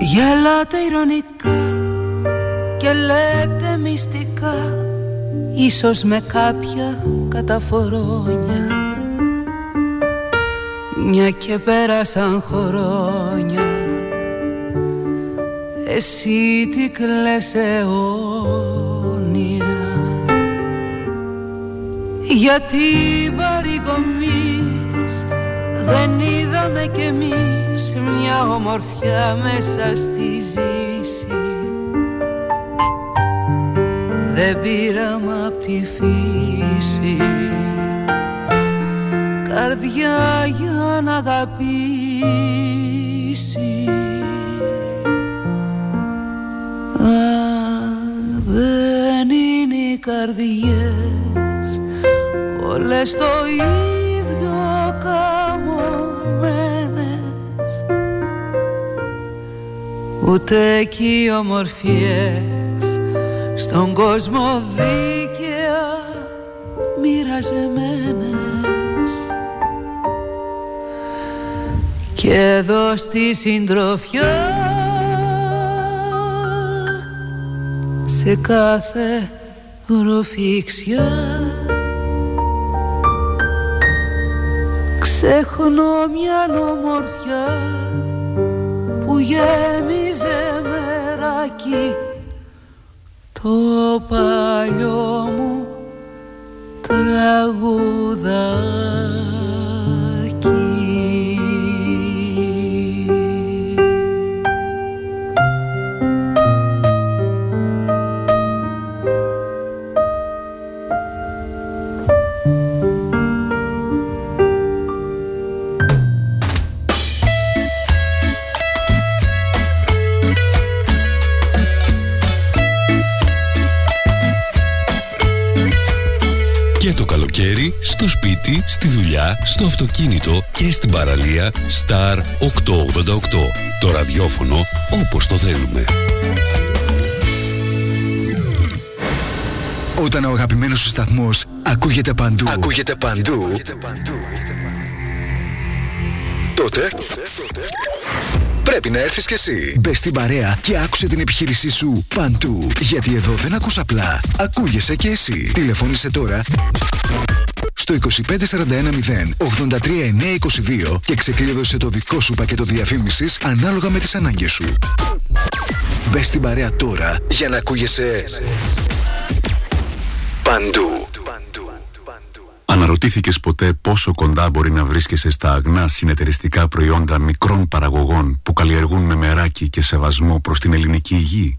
Γελάτε ηρωνικά και λέτε μυστικά Ίσως με κάποια καταφορόνια Μια και πέρασαν χρόνια Εσύ τι κλαις αιώνια. Γιατί βαρικομείς δεν είδαμε κι εμείς Μια ομορφιά μέσα στη ζήση δεν πήραμε απ' τη φύση. Καρδιά για να αγαπήσει. Α, δεν είναι οι καρδιές όλες το ίδιο καμωμένες ούτε κι οι ομορφιές στον κόσμο δίκαια μοιραζεμένες. Και εδώ στη συντροφιά σε κάθε δροφήξια ξεχνώ μια ομορφιά που γέμιζε μεράκι το παλιό μου τραγουδάκι σπίτι, στη δουλειά, στο αυτοκίνητο και στην παραλία Star 888. Το ραδιόφωνο όπως το θέλουμε. Όταν ο αγαπημένος σου σταθμός ακούγεται παντού, ακούγεται παντού, ακούγεται παντού. τότε πρέπει να έρθεις κι εσύ. Μπες στην παρέα και άκουσε την επιχείρησή σου παντού. Γιατί εδώ δεν ακούς απλά, ακούγεσαι κι εσύ. Τηλεφώνησε τώρα στο 25410 και ξεκλείδωσε το δικό σου πακέτο διαφήμισης ανάλογα με τις ανάγκες σου. Μπες στην παρέα τώρα για να ακούγεσαι παντού. Αναρωτήθηκες ποτέ πόσο κοντά μπορεί να βρίσκεσαι στα αγνά συνεταιριστικά προϊόντα μικρών παραγωγών που καλλιεργούν με μεράκι και σεβασμό προς την ελληνική υγεία;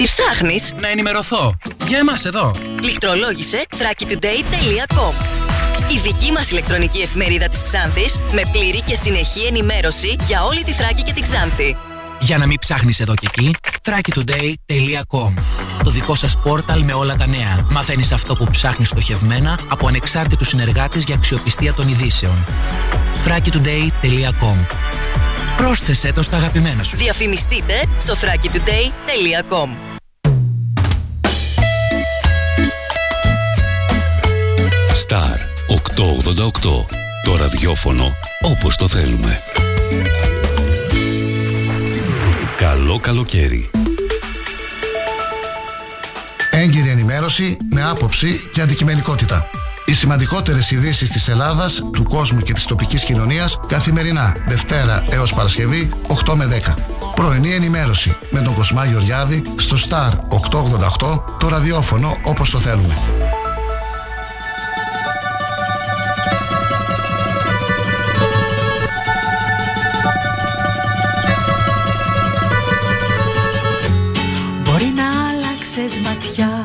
Τι ψάχνεις; Να ενημερωθώ. Για εμάς εδώ. Λιχτρολόγησε thrakitoday.com Η δική μας ηλεκτρονική εφημερίδα της Ξάνθης με πλήρη και συνεχή ενημέρωση για όλη τη Θράκη και την Ξάνθη. Για να μην ψάχνεις εδώ και εκεί, thrakitoday.com Το δικό σας πόρταλ με όλα τα νέα. Μαθαίνεις αυτό που ψάχνεις στοχευμένα από ανεξάρτητους συνεργάτες για αξιοπιστία των ειδήσεων. thrakitoday.com Πρόσθεσέ το στα αγαπημένα σου. Διαφημιστείτε στο thrakitoday.com Star 888. Το ραδιόφωνο όπως το θέλουμε. Καλό καλοκαίρι. Έγκυρη ενημέρωση με άποψη και αντικειμενικότητα. Οι σημαντικότερες ειδήσεις της Ελλάδας, του κόσμου και της τοπικής κοινωνίας καθημερινά Δευτέρα έως Παρασκευή 8 με 10. Πρωινή ενημέρωση με τον Κοσμά Γεωργιάδη στο Star 888 το ραδιόφωνο όπως το θέλουμε. Μπορεί να άλλαξες ματιά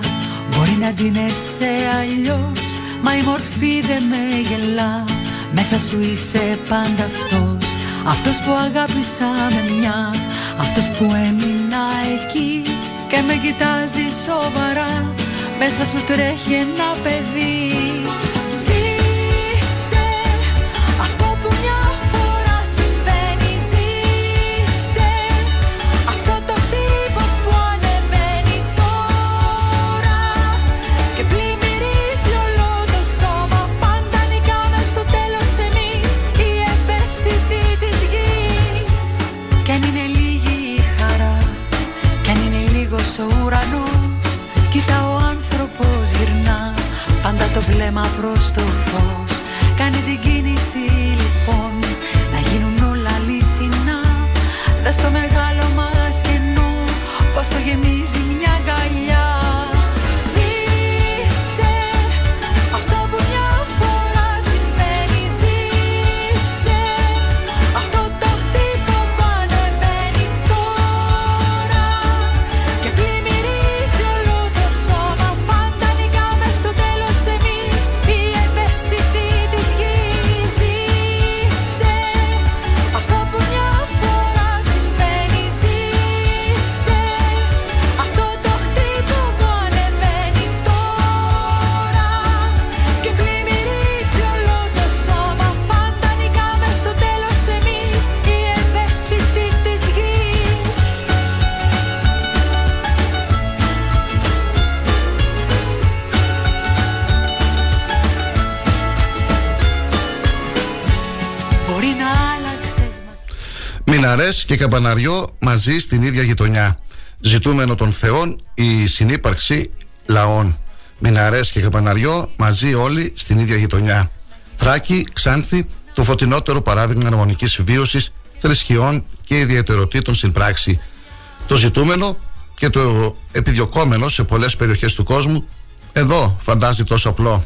Μπορεί να ντύνεσαι αλλιώς Μα η μορφή δεν με γελά. Μέσα σου είσαι πάντα αυτός. Αυτός που αγάπησα με μια. Αυτός που έμεινα εκεί και με κοιτάζει σοβαρά. Μέσα σου τρέχει ένα παιδί βλέμμα προς το φως. Κάνει την κίνηση λοιπόν Να γίνουν όλα αληθινά. Δες το μεγάλο μας κενό Πως το γεμίζει και Καμπαναριό μαζί στην ίδια γειτονιά. Ζητούμενο των Θεών η συνύπαρξη λαών. Μιναρές και Καμπαναριό μαζί όλοι στην ίδια γειτονιά. Θράκη, Ξάνθη, το φωτεινότερο παράδειγμα αρμονικής βίωσης, θρησκειών και ιδιαιτεροτήτων στην πράξη. Το ζητούμενο και το επιδιωκόμενο σε πολλές περιοχές του κόσμου εδώ φαντάζει τόσο απλό.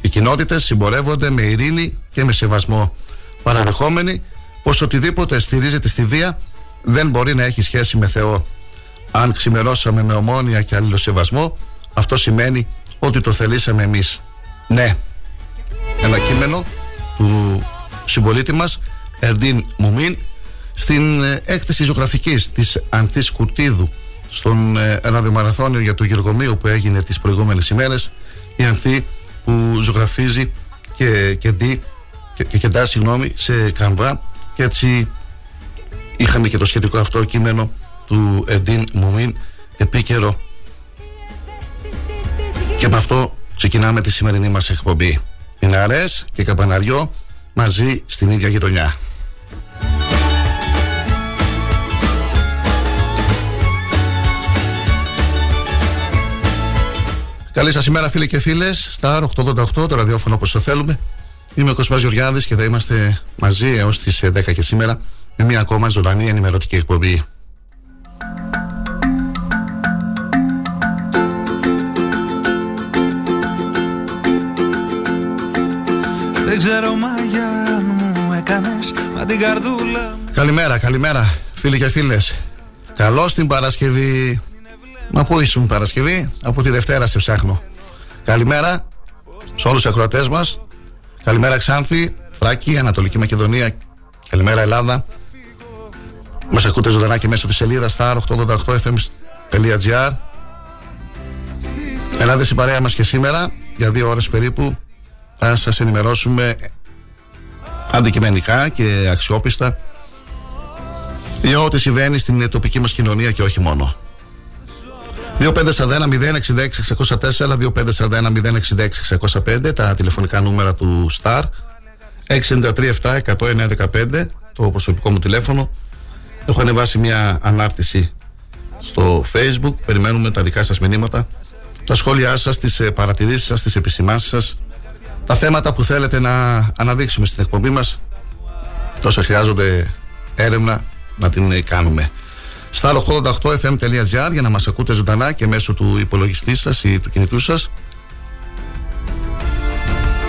Οι κοινότητες συμπορεύονται με ειρήνη και με σεβασμό. Παραδεχόμενοι πως οτιδήποτε στηρίζεται στη βία δεν μπορεί να έχει σχέση με Θεό. Αν ξημερώσαμε με ομόνια και αλληλοσεβασμό, αυτό σημαίνει ότι το θελήσαμε εμείς. Ναι. Ένα κείμενο του συμπολίτη μας, Ερντίν Μουμίν, στην ε, έκθεση ζωγραφικής της Ανθής Κουρτίδου στον ε, ραδιομαραθώνιο για το Γεργομείο που έγινε τις προηγούμενες ημέρες η Ανθή που ζωγραφίζει και, και, και, και κεντά συγγνώμη, σε καμβά και έτσι είχαμε και το σχετικό αυτό κείμενο του Ερντίν Μουμίν επίκαιρο. Και με αυτό ξεκινάμε τη σημερινή μας εκπομπή. Πιναρές και Καπαναριό μαζί στην ίδια γειτονιά. Καλή σας ημέρα φίλοι και φίλες. Στα 888 το ραδιόφωνο όπως το θέλουμε Είμαι ο Κοσμάς Γεωργιάδης και θα είμαστε μαζί έως τις 10 ε, και σήμερα με μια ακόμα ζωντανή ενημερωτική εκπομπή. Δεν ξέρω μαγιά μου έκανες μα την καρδούλα Καλημέρα, καλημέρα φίλοι και φίλες. Καλώς την Παρασκευή. Μα πού ήσουν Παρασκευή; Από τη Δευτέρα σε ψάχνω. Καλημέρα σε όλους τους ακροατές μας Καλημέρα Ξάνθη, Θράκη, Ανατολική Μακεδονία. Καλημέρα Ελλάδα. Μας ακούτε ζωντανά και μέσω της σελίδας star888fm.gr. Ελάτε στην παρέα μας και σήμερα για δύο ώρες περίπου. Θα σας ενημερώσουμε αντικειμενικά και αξιόπιστα για ό,τι συμβαίνει στην τοπική μας κοινωνία και όχι μόνο. 2541-066-604, 2541-066-605, τα τηλεφωνικά νούμερα του Star. 693-7-109-15, το προσωπικό μου τηλέφωνο. Έχω ανεβάσει μια ανάρτηση στο Facebook. Περιμένουμε τα δικά σας μηνύματα, τα σχόλιά σας, τις ε, παρατηρήσεις σας, τις επισημάνσεις σας, τα θέματα που θέλετε να αναδείξουμε στην εκπομπή μας. Τόσα χρειάζονται έρευνα να την ε, κάνουμε στα 888fm.gr για να μας ακούτε ζωντανά και μέσω του υπολογιστή σας ή του κινητού σας.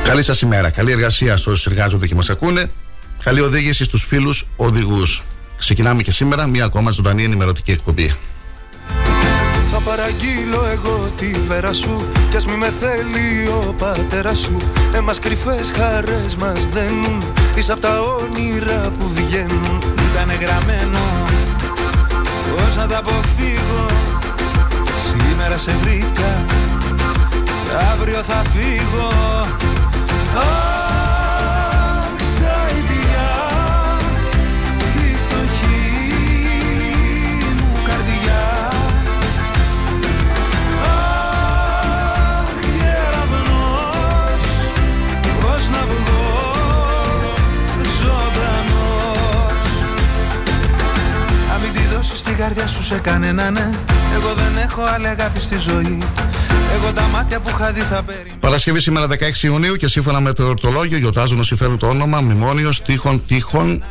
Καλή σας ημέρα, καλή εργασία σε όσους εργάζονται και μας ακούνε. Καλή οδήγηση στους φίλους οδηγούς. Ξεκινάμε και σήμερα μια ακόμα ζωντανή ενημερωτική εκπομπή. Θα παραγγείλω εγώ τη βέρα σου Κι ας μη με θέλει ο πατέρας σου Εμάς κρυφές χαρές μας δένουν Είσαι απ' τα όνειρα που βγαίνουν Ήτανε γραμμένο Πώς να τα αποφύγω; Σήμερα σε βρήκα Και αύριο θα φύγω καρδιά σου σε κανένα ναι Εγώ δεν έχω άλλη αγάπη στη ζωή Εγώ τα μάτια που είχα δει θα περιμένω Παρασκευή σήμερα 16 Ιουνίου και σύμφωνα με το εορτολόγιο γιορτάζουν όσοι φέρουν το όνομα Μνημόνιος Τείχων Τείχων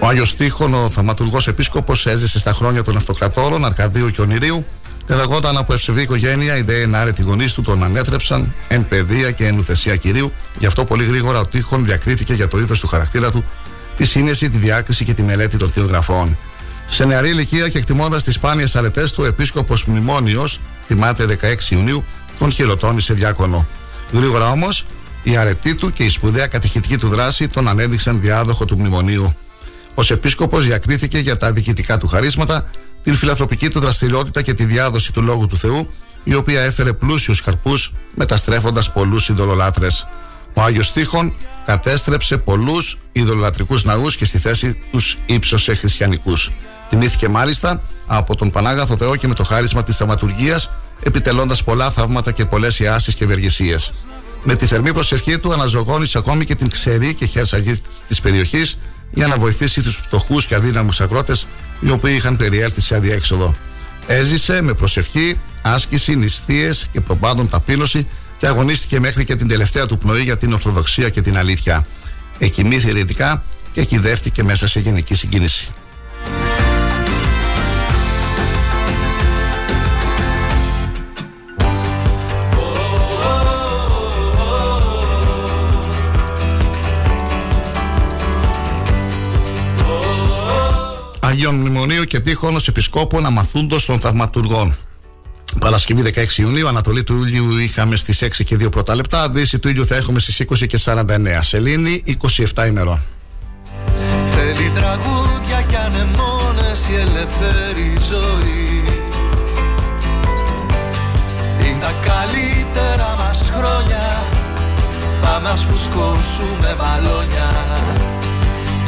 ο Άγιος Τείχων, ο θαυματουργός επίσκοπος, έζησε στα χρόνια των Αυτοκρατόρων, Αρκαδίου και Ονειρίου. Καταγόταν από ευσεβή οικογένεια, οι δέοι άρετοι γονείς του τον ανέθρεψαν εν παιδεία και εν ουθεσία κυρίου. Γι' αυτό πολύ γρήγορα ο Τείχων διακρίθηκε για το είδος του χαρακτήρα του, τη σύνεση, τη διάκριση και τη μελέτη των θείων γραφών. Σε νεαρή ηλικία και εκτιμώντας τις σπάνιες αρετές του, ο επίσκοπος Μνημόνιος, τιμάται 16 Ιουνίου, τον χειροτώνησε διάκονο. Γρήγορα όμως, η αρετή του και η σπουδαία κατηχητική του δράση τον ανέδειξαν διάδοχο του μνημονίου. Ω επίσκοπος διακρίθηκε για τα διοικητικά του χαρίσματα, την φιλανθρωπική του δραστηριότητα και τη διάδοση του λόγου του Θεού, η οποία έφερε πλούσιους καρπού, μεταστρέφοντας πολλούς ειδωλολάτρες. Ο Άγιος Τείχων κατέστρεψε πολλούς ειδωλολατρικούς ναούς και στη θέση τους ύψωσε χριστιανικούς. Τιμήθηκε μάλιστα από τον Πανάγαθο Θεό και με το χάρισμα της θαυματουργία, επιτελώντας πολλά θαύματα και πολλές ιάσεις και ευεργεσίες. Με τη θερμή προσευχή του αναζωγόνησε ακόμη και την ξερή και χέρσαγη της περιοχής για να βοηθήσει τους φτωχούς και αδύναμους αγρότες, οι οποίοι είχαν περιέλθει σε αδιέξοδο. Έζησε με προσευχή, άσκηση, νηστείες και προπάντων ταπείνωση και αγωνίστηκε μέχρι και την τελευταία του πνοή για την Ορθοδοξία και την αλήθεια. Εκοιμήθη ειρηνικά και κυδεύτηκε μέσα σε γενική συγκίνηση. Αγίων Μνημονίου και τείχων επισκόπων αμαθούντος των θαυματουργών. Παρασκευή 16 Ιουνίου, Ανατολή του ήλιου είχαμε στις 6 και 2 πρώτα λεπτά. Δύση του ήλιου θα έχουμε στις 20 και 49. Σελήνη 27 ημερών. Θέλει τραγούδια και ανεμόνες η ελεύθερη ζωή. Είναι τα καλύτερα μας χρόνια. Πάμε α φουσκώσουμε μπαλόνια.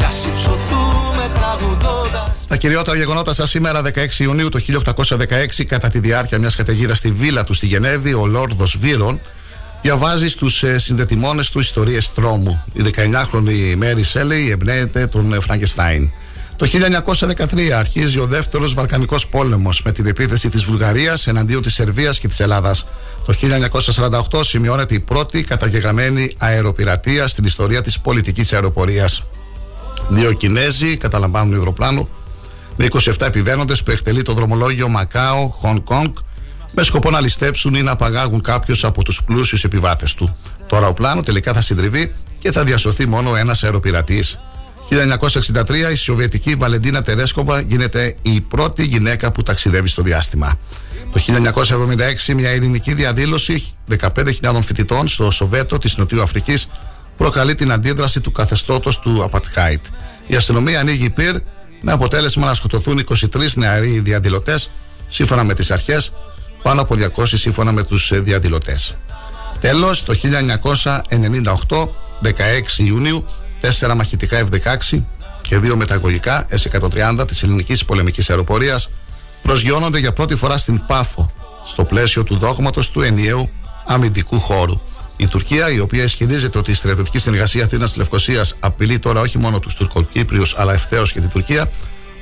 Κι α υψωθούμε τραγουδώντας. Τα κυριότερα γεγονότα σας σήμερα, 16 Ιουνίου του 1816, κατά τη διάρκεια μιας καταιγίδας στη βίλα του στη Γενέβη, ο Λόρδος Βίρον διαβάζει στους ε, συνδετημόνες του ιστορίες τρόμου. Η 19χρονη Μέρι Σέλεϊ εμπνέεται τον ε, Φραγκεστάιν. Το 1913 αρχίζει ο δεύτερος Βαλκανικός πόλεμος με την επίθεση της Βουλγαρίας εναντίον της Σερβίας και της Ελλάδας. Το 1948 σημειώνεται η πρώτη καταγεγραμμένη αεροπειρατεία στην ιστορία της πολιτικής αεροπορίας. Δύο Κινέζοι καταλαμβάνουν υδροπλάνο με 27 επιβαίνοντες που εκτελεί το δρομολόγιο Μακάο, Χονγκ Κονγκ με σκοπό να ληστέψουν ή να απαγάγουν κάποιου από τους πλούσιους επιβάτες του. Τώρα ο πλάνο τελικά θα συντριβεί και θα διασωθεί μόνο ένας αεροπειρατής. 1963 η Σοβιετική Βαλεντίνα Τερέσκοβα γίνεται η πρώτη γυναίκα που ταξιδεύει στο διάστημα. Το 1976 μια ειρηνική διαδήλωση 15.000 φοιτητών στο Σοβέτο της Νοτιού Αφρικής προκαλεί την αντίδραση του καθεστώτος του Απατχάιτ. Η αστυνομία ανοίγει πυρ με αποτέλεσμα να σκοτωθούν 23 νεαροί διαδηλωτές, σύμφωνα με τις αρχές, πάνω από 200 σύμφωνα με τους ε, διαδηλωτές. Τέλος, το 1998, 16 Ιουνίου, τέσσερα μαχητικά F-16 και δύο μεταγωγικά S-130 της ελληνικής πολεμικής αεροπορίας προσγειώνονται για πρώτη φορά στην Πάφο, στο πλαίσιο του δόγματος του ενιαίου αμυντικού χώρου. Η Τουρκία, η οποία ισχυρίζεται ότι η στρατιωτική συνεργασία Αθήνας Λευκοσίας απειλεί τώρα όχι μόνο τους Τουρκοκύπριους αλλά ευθέως και την Τουρκία,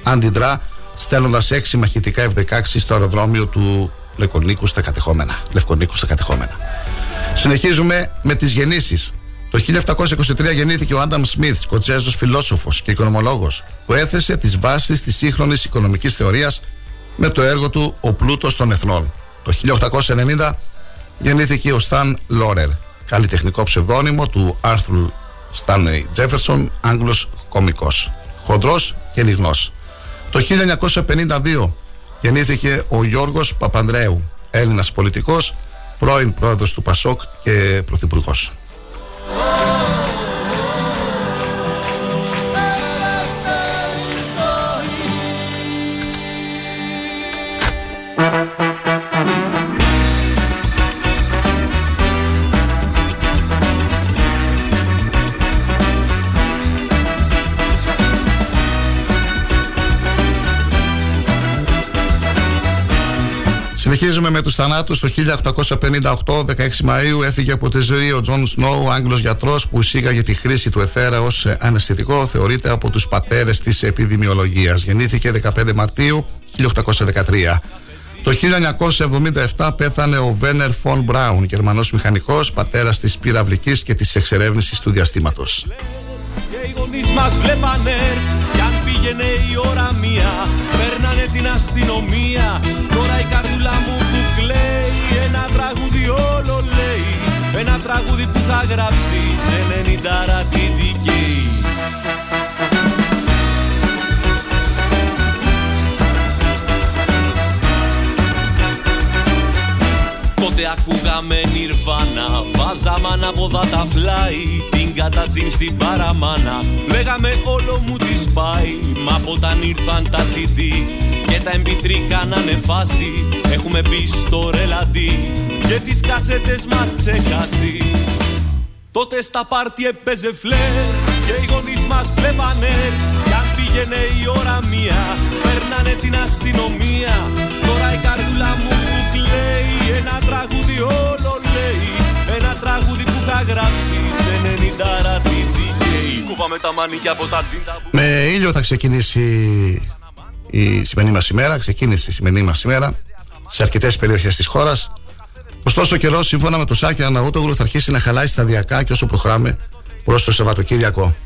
αντιδρά στέλνοντας έξι μαχητικά F-16 στο αεροδρόμιο του Λευκονίκου στα κατεχόμενα. Λευκονίκου στα κατεχόμενα. Συνεχίζουμε με τις γεννήσεις. Το 1723 γεννήθηκε ο Άνταμ Σμιθ, σκοτσέζος φιλόσοφος και οικονομολόγος, που έθεσε τις βάσεις της σύγχρονης οικονομικής θεωρίας με το έργο του Ο Πλούτος των Εθνών. Το 1890 γεννήθηκε ο Σταν Λόρερ, καλλιτεχνικό ψευδόνυμο του Άρθρου Στάνεϊ Τζέφερσον, Άγγλος κομικός, χοντρός και λιγνός. Το 1952 γεννήθηκε ο Γιώργος Παπανδρέου, Έλληνας πολιτικός, πρώην πρόεδρος του Πασόκ και πρωθυπουργός. Συνεχίζουμε με τους θανάτους. Το 1858, 16 Μαΐου, έφυγε από τη ζωή ο Τζον Σνόου, Άγγλος γιατρός που εισήγαγε τη χρήση του αιθέρα ως αναισθητικό. Θεωρείται από τους πατέρες της επιδημιολογίας. Γεννήθηκε 15 Μαρτίου 1813. Το 1977 πέθανε ο Βένερ Φον Μπράουν, Γερμανός μηχανικός, πατέρας της πυραυλικής και της εξερεύνησης του διαστήματος. Και οι γονείς μας βλέπανε. Κι αν πήγαινε η ώρα μία Παίρνανε την αστυνομία. Τώρα η καρδούλα μου που κλαίει Ένα τραγούδι όλο λέει. Ένα τραγούδι που θα γράψει Σε 90 ρατητική Τότε ακούγαμε νιρβάνα Βάζαμε ανάποδα τα φλάι Την κατατζίν στην παραμάνα. Λέγαμε όλο μου τη πάει Μα από όταν ήρθαν τα CD Και τα MP3 κάνανε φάση. Έχουμε μπει στο ρελαντί Και τις κασέτες μας ξεχάσει. Τότε στα πάρτι έπαιζε φλερ Και οι γονείς μας βλέπανε. Κι αν πήγαινε η ώρα μία Παίρνανε την αστυνομία. Τώρα η καρδούλα μου που κλαίει Ένα τραγούδι όλο λέει Ένα τραγούδι που θα γράψει Σε 90 ρατήτη Κούβαμε τα μανίκια από τα τζίντα Με ήλιο θα ξεκινήσει η σημερινή μας ημέρα. Ξεκίνησε η σημερινή μας ημέρα σε αρκετές περιοχές της χώρας. Ωστόσο, ο καιρός, σύμφωνα με το Σάκη Αναγούτογλου, θα αρχίσει να χαλάει σταδιακά και όσο προχωράμε προς το Σαββατοκύριακο.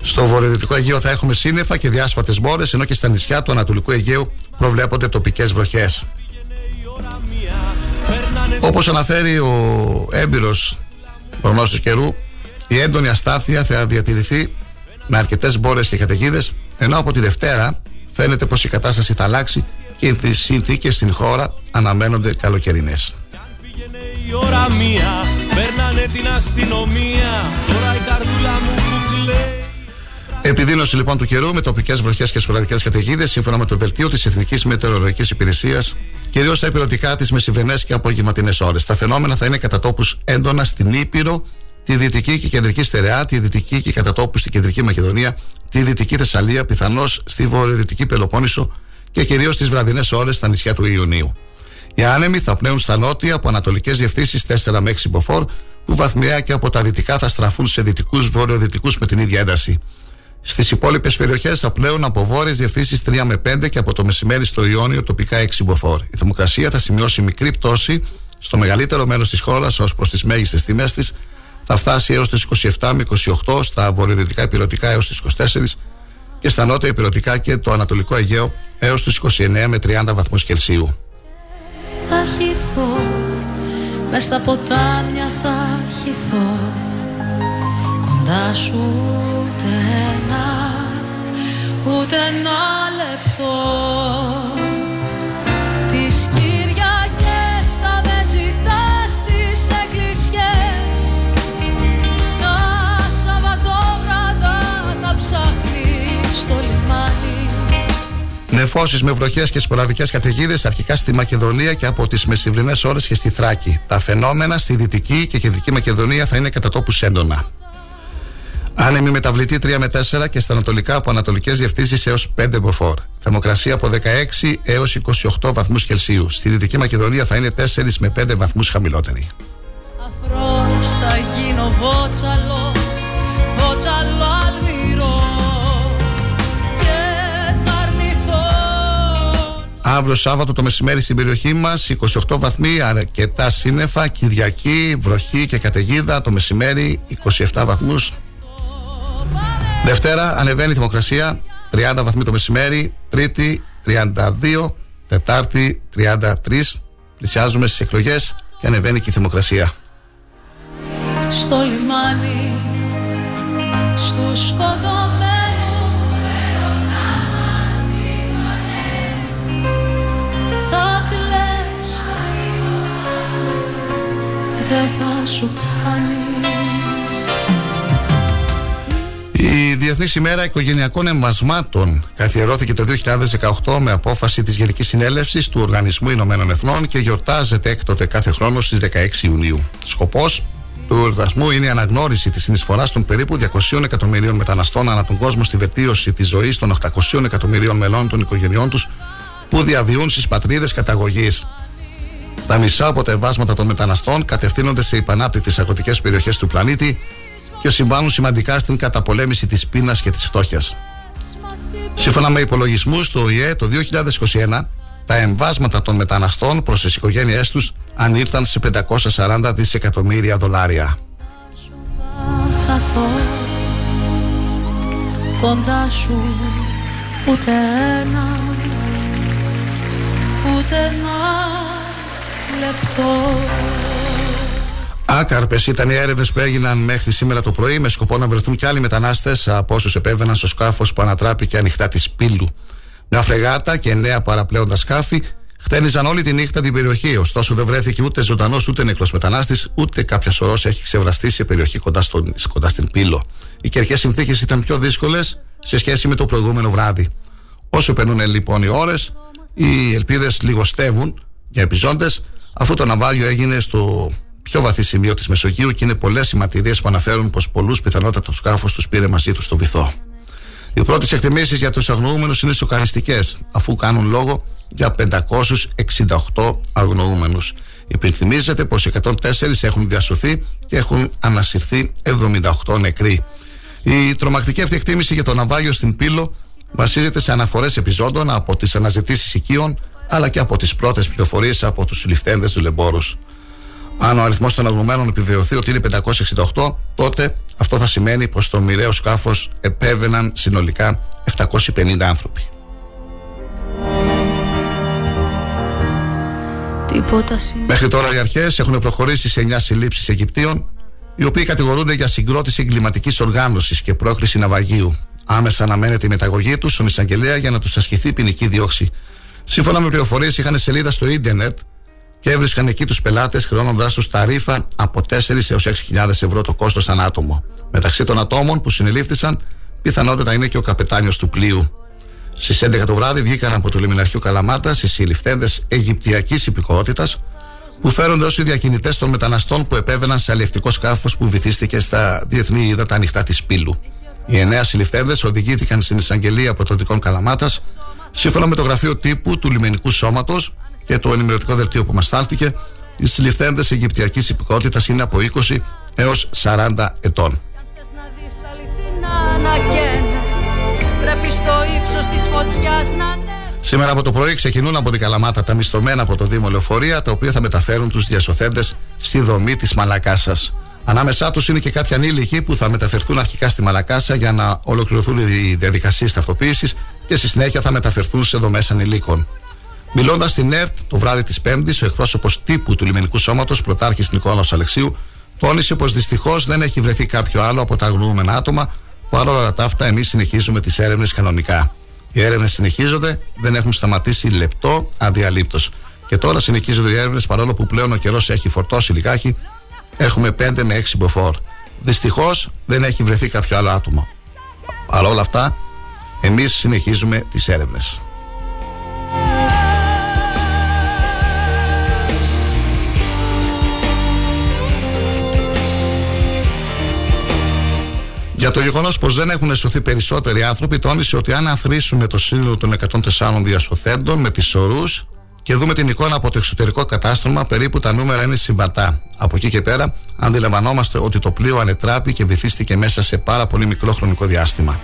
Στο βορειοδυτικό Αιγαίο θα έχουμε σύννεφα και διάσπαρτες μπόρες, ενώ και στα νησιά του Ανατολικού Αιγαίου προβλέπονται τοπικές βροχές. Όπως αναφέρει ο έμπειρος προγνώστης καιρού, η έντονη αστάθεια θα διατηρηθεί με αρκετές μπόρες και καταιγίδες, ενώ από τη Δευτέρα φαίνεται πως η κατάσταση θα αλλάξει και οι συνθήκες στην χώρα αναμένονται καλοκαιρινές. η ώρα μία Παίρνανε την αστυνομία Τώρα η καρδούλα μου που κλαίει Επιδείνωση λοιπόν του καιρού με τοπικές βροχές και σποραδικές καταιγίδες σύμφωνα με το δελτίο της Εθνικής Μετεωρολογικής Υπηρεσίας, κυρίως στα υπηρετικά της μεσημβρινέ και απογευματινές ώρες. Τα φαινόμενα θα είναι κατά τόπους έντονα στην Ήπειρο, τη Δυτική και Κεντρική Στερεά, τη Δυτική και κατά τόπους στην Κεντρική Μακεδονία, τη Δυτική Θεσσαλία, πιθανώς στη Βορειοδυτική Πελοπόννησο και κυρίως τι βραδινές ώρες στα νησιά του Ιουνίου. Οι άνεμοι θα πνέουν στα νότια από ανατολικές διευθύνσεις 4 με 6 μποφόρ, που βαθμιαία και από τα δυτικά θα στραφούν σε δυτικούς βορειοδυτικούς με την ίδια ένταση. Στις υπόλοιπες περιοχές θα πλέουν από βόρειες διευθύνσεις 3 με 5 και από το μεσημέρι στο Ιόνιο τοπικά 6 μποφόρ. Η θερμοκρασία θα σημειώσει μικρή πτώση στο μεγαλύτερο μέρος της χώρας ως προς τις μέγιστες τιμές της. Θα φτάσει έως τις 27 με 28, στα βορειοδυτικά υπηρετικά έως τις 24 και στα νότια υπηρετικά και το ανατολικό Αιγαίο έως του 29 με 30 βαθμούς Κελσίου. Θα χυθώ, μες στα ποτάμια θα χυθώ Κοντά σου ούτε ένα, ούτε ένα λεπτό Τις Κυριακές θα με ζητάς στις εκκλησιές Τα Σαββατόβραδα θα ψάχνεις στο λιμάνι Νεφώσεις με βροχές και σποραδικές καταιγίδες αρχικά στη Μακεδονία και από τις μεσημβρινές ώρες και στη Θράκη. Τα φαινόμενα στη Δυτική και Κεντρική Μακεδονία θα είναι κατά τόπους έντονα. Άνεμη μεταβλητή 3 με 4 και στα ανατολικά από ανατολικές διευθύνσεις έως 5 μποφόρ. Θερμοκρασία από 16 έως 28 βαθμούς Κελσίου. Στη Δυτική Μακεδονία θα είναι 4 με 5 βαθμούς χαμηλότερη. Αφρός θα γίνω βότσαλο, βότσαλο αλμυρό και θα αρνηθώ Αύριο Σάββατο το μεσημέρι στην περιοχή μας 28 βαθμοί, αρκετά σύννεφα, Κυριακή, βροχή και καταιγίδα. Το μεσημέρι 27 βαθμούς. Δευτέρα ανεβαίνει η θερμοκρασία 30 βαθμοί το μεσημέρι. Τρίτη 32. Τετάρτη 33. Πλησιάζουμε στις εκλογές και ανεβαίνει και η θερμοκρασία. στο λιμάνι στους σκοτωμένους θα κλαις δεν θα σου κάνει Η Διεθνής ημέρα οικογενειακών εμβασμάτων καθιερώθηκε το 2018 με απόφαση της Γενικής Συνέλευσης του Οργανισμού Ηνωμένων Εθνών και γιορτάζεται έκτοτε κάθε χρόνο στις 16 Ιουνίου. Σκοπός του οργανισμού είναι η αναγνώριση της συνεισφοράς των περίπου 200 εκατομμυρίων μεταναστών ανά τον κόσμο στη βελτίωση της ζωής των 800 εκατομμυρίων μελών των οικογενειών τους που διαβιούν στις πατρίδες καταγωγής. Τα μισά από τα εμβάσματα των μεταναστών κατευθύνονται σε υπανάπτυκτες αγροτικές περιοχές του πλανήτη και συμβάλλουν σημαντικά στην καταπολέμηση της πείνας και της φτώχειας. Σύμφωνα με υπολογισμούς του ΟΗΕ, το 2021 τα εμβάσματα των μεταναστών προς τις οικογένειές τους ανήρθαν σε 540 δισεκατομμύρια δολάρια. Κοντά σου ούτε ένα ούτε ένα λεπτό Άκαρπες ήταν οι έρευνες που έγιναν μέχρι σήμερα το πρωί με σκοπό να βρεθούν και άλλοι μετανάστες από όσους επέβαιναν στο σκάφος που ανατράπηκε ανοιχτά τη πύλου. Μια φρεγάτα και νέα παραπλέοντα σκάφη χτένιζαν όλη τη νύχτα την περιοχή. Ωστόσο, δεν βρέθηκε ούτε ζωντανός ούτε νεκρός μετανάστης, ούτε κάποια σωρός έχει ξεβραστεί σε περιοχή κοντά, στον, κοντά στην πύλο. Οι κερκέ συνθήκες ήταν πιο δύσκολες σε σχέση με το προηγούμενο βράδυ. Όσο περνούν λοιπόν οι ώρες, οι ελπίδες λιγοστεύουν για επιζώντες, αφού το ναυάγιο έγινε στο πιο βαθύ σημείο της Μεσογείου και είναι πολλές οι μαρτυρίες που αναφέρουν πως πολλούς πιθανότατα του σκάφου τους πήρε μαζί τους στο βυθό. Οι πρώτες εκτιμήσεις για τους αγνοούμενους είναι σοκαριστικές, αφού κάνουν λόγο για 568 αγνοούμενους. Υπενθυμίζεται πως 104 έχουν διασωθεί και έχουν ανασυρθεί 78 νεκροί. Η τρομακτική αυτή εκτίμηση για το ναυάγιο στην Πύλο βασίζεται σε αναφορές επιζώντων από τις αναζητήσεις οικείων αλλά και από τις πρώτες πληροφορίες από τους συλληφθέντε δουλεμπόρου. Αν ο αριθμός των αγνωμένων επιβεβαιωθεί ότι είναι 568, τότε αυτό θα σημαίνει πως στο μοιραίο σκάφος επέβαιναν συνολικά 750 άνθρωποι. Μέχρι τώρα οι αρχές έχουν προχωρήσει σε 9 συλλήψεις Αιγυπτίων, οι οποίοι κατηγορούνται για συγκρότηση εγκληματικής οργάνωσης και πρόκληση ναυαγίου. Άμεσα αναμένεται η μεταγωγή τους στον εισαγγελέα για να τους ασκηθεί ποινική διώξη. Σύμφωνα με πληροφορίες, είχαν σελίδα στο ίντερνετ και έβρισκαν εκεί τους πελάτες χρεώνοντάς τους ταρήφα από 4 έως 6.000 ευρώ το κόστος ανά άτομο. Μεταξύ των ατόμων που συνελήφθησαν, πιθανότατα είναι και ο καπετάνιος του πλοίου. Στις 11 το βράδυ βγήκαν από το λιμιναρχείο Καλαμάτα οι συλληφθέντες Αιγυπτιακής υπηκότητας που φέρονται ως οι διακινητές των μεταναστών που επέβαιναν σε αλληλευτικό σκάφος που βυθίστηκε στα διεθνή ύδατα ανοιχτά της Πύλου. Οι εννέα συλληφθέντες οδηγήθηκαν στην εισαγγελία πρωτοδικών Καλαμάτας σύμφωνα με το γραφείο τύπου του λιμενικού σώματος και το ενημερωτικό δελτίο που μας στάλθηκε, οι συλληφθέντε Αιγυπτιακής υπηκότητας είναι από 20 έως 40 ετών. Σήμερα από το πρωί ξεκινούν από την Καλαμάτα τα μισθωμένα από το Δήμο Λεωφορεία, τα οποία θα μεταφέρουν τους διασωθέντες στη δομή της Μαλακάσας. Ανάμεσά τους είναι και κάποια ανήλικοι που θα μεταφερθούν αρχικά στη Μαλακάσα για να ολοκληρωθούν οι διαδικασίες ταυτοποίησης και στη συνέχεια θα μεταφερθούν σε δομές ανηλίκων. Μιλώντας στην ΕΡΤ το βράδυ της Πέμπτης, ο εκπρόσωπος τύπου του λιμενικού σώματος, πρωτάρχης Νικόλαος Αλεξίου, τόνισε πως δυστυχώς δεν έχει βρεθεί κάποιο άλλο από τα αγνοούμενα άτομα. Παρόλα τα αυτά, εμείς συνεχίζουμε τις έρευνες κανονικά. Οι έρευνες συνεχίζονται, δεν έχουν σταματήσει λεπτό αδιαλείπτως. Και τώρα συνεχίζονται οι έρευνες παρόλο που πλέον ο καιρός έχει φορτώσει λιγάκι. Έχουμε 5 με 6 μποφόρ. Δυστυχώς δεν έχει βρεθεί κάποιο άλλο άτομο. Παρ' όλα αυτά, εμείς συνεχίζουμε τις έρευνες. Για το γεγονός πως δεν έχουν σωθεί περισσότεροι άνθρωποι, τόνισε ότι αν αφρίσουμε το σύνολο των 104 διασωθέντων με τις ορούς και δούμε την εικόνα από το εξωτερικό κατάστρωμα, περίπου τα νούμερα είναι συμβατά. Από εκεί και πέρα, αντιλαμβανόμαστε ότι το πλοίο ανετράπη και βυθίστηκε μέσα σε πάρα πολύ μικρό χρονικό διάστημα.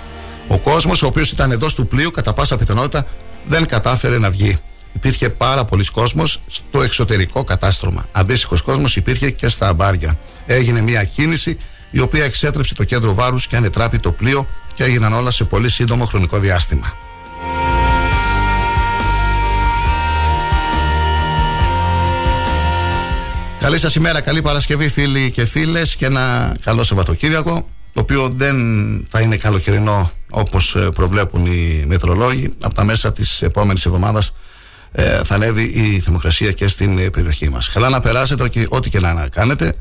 Ο κόσμος, ο οποίος ήταν εντός του πλοίου, κατά πάσα πιθανότητα δεν κατάφερε να βγει. Υπήρχε πάρα πολλοί κόσμος στο εξωτερικό κατάστρωμα. Αντίστοιχος κόσμος υπήρχε και στα αμπάρια. Έγινε μια κίνηση η οποία εξέτρεψε το κέντρο βάρους και ανετράπη το πλοίο και έγιναν όλα σε πολύ σύντομο χρονικό διάστημα. Καλή σας ημέρα, καλή Παρασκευή φίλοι και φίλες και ένα καλό Σαββατοκύριακο το οποίο δεν θα είναι καλοκαιρινό όπως ε, προβλέπουν οι μετρολόγοι από τα μέσα της επόμενης εβδομάδας ε, θα ανέβει η θερμοκρασία και στην ε, περιοχή μας. Καλά να περάσετε ό,τι και να κάνετε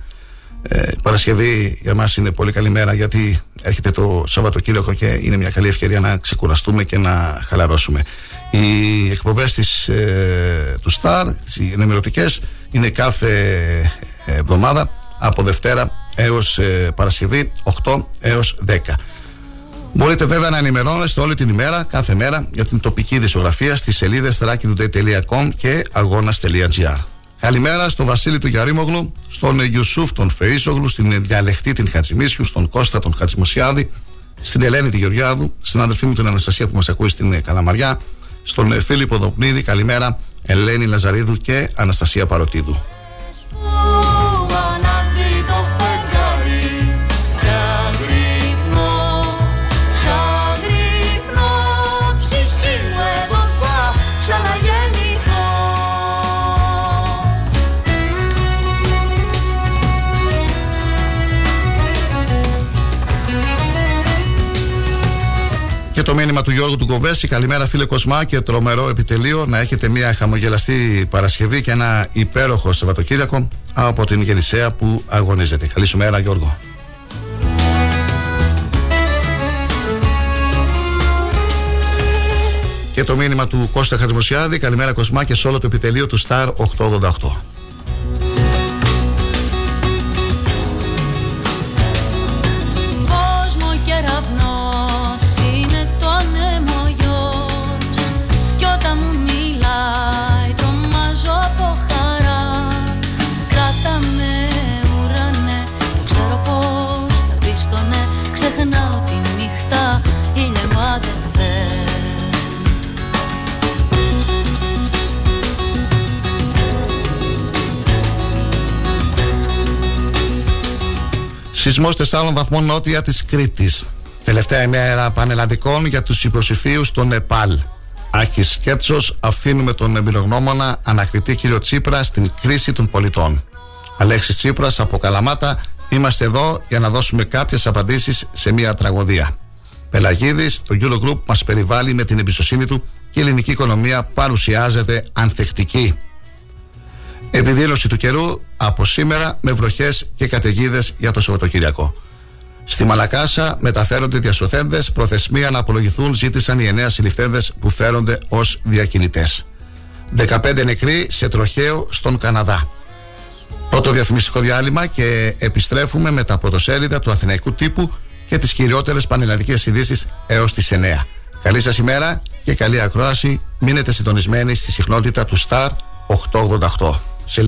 ε, Παρασκευή για μας είναι πολύ καλή μέρα γιατί έρχεται το Σαββατοκύριακο και είναι μια καλή ευκαιρία να ξεκουραστούμε και να χαλαρώσουμε. Οι εκπομπές της, ε, του Star, οι ενημερωτικές, είναι κάθε εβδομάδα από Δευτέρα έως ε, Παρασκευή 8 έως 10. Μπορείτε βέβαια να ενημερώνεστε όλη την ημέρα, κάθε μέρα, για την τοπική δισογραφία στις σελίδες thrakitoday.com και αγώνα.gr. Καλημέρα στον Βασίλη του Γιαρίμογλου, στον Ιουσούφ τον Φεΐσογλου, στην διαλεχτή την Χατζημίσιου, στον Κώστα τον Χατζημοσιάδη, στην Ελένη τη Γεωργιάδου, στην αδερφή μου την Αναστασία που μας ακούει στην Καλαμαριά, στον Φίλιππο Δοπνίδη, καλημέρα, Ελένη Λαζαρίδου και Αναστασία Παροτίδου. Και το μήνυμα του Γιώργου του Κοβέση. Καλημέρα, φίλε Κοσμά και τρομερό επιτελείο. Να έχετε μια χαμογελαστή Παρασκευή και ένα υπέροχο Σαββατοκύριακο από την Γεννησέα που αγωνίζεται. Καλή σου μέρα, Γιώργο. Και το μήνυμα του Κώστα Χατζημοσιάδη. Καλημέρα, Κοσμά και σε όλο το επιτελείο του Star 888. Σεισμός 4 βαθμών νότια της Κρήτης. Τελευταία ημέρα πανελλαδικών για τους υποψηφίους στο Νεπάλ. Άκη Κέρτσο, αφήνουμε τον εμπειρογνώμονα ανακριτή κύριο Τσίπρα στην κρίση των πολιτών. Αλέξης Τσίπρας από Καλαμάτα, είμαστε εδώ για να δώσουμε κάποιες απαντήσεις σε μια τραγωδία. Πελαγίδης, το Eurogroup μας περιβάλλει με την εμπιστοσύνη του και η ελληνική οικονομία παρουσιάζεται ανθεκτική. Επιδήλωση του καιρού από σήμερα με βροχές και καταιγίδες για το Σαββατοκύριακο. Στη Μαλακάσα μεταφέρονται διασωθέντες. Προθεσμία να απολογηθούν ζήτησαν οι εννέα συλληφθέντες που φέρονται ως διακινητές. 15 νεκροί σε τροχαίο στον Καναδά. Πρώτο διαφημιστικό διάλειμμα και επιστρέφουμε με τα πρωτοσέλιδα του Αθηναϊκού τύπου και τις κυριότερες πανελλαδικές ειδήσεις έως τις 9. Καλή σας ημέρα και καλή ακρόαση. Μείνετε συντονισμένοι στη συχνότητα του Star 888. se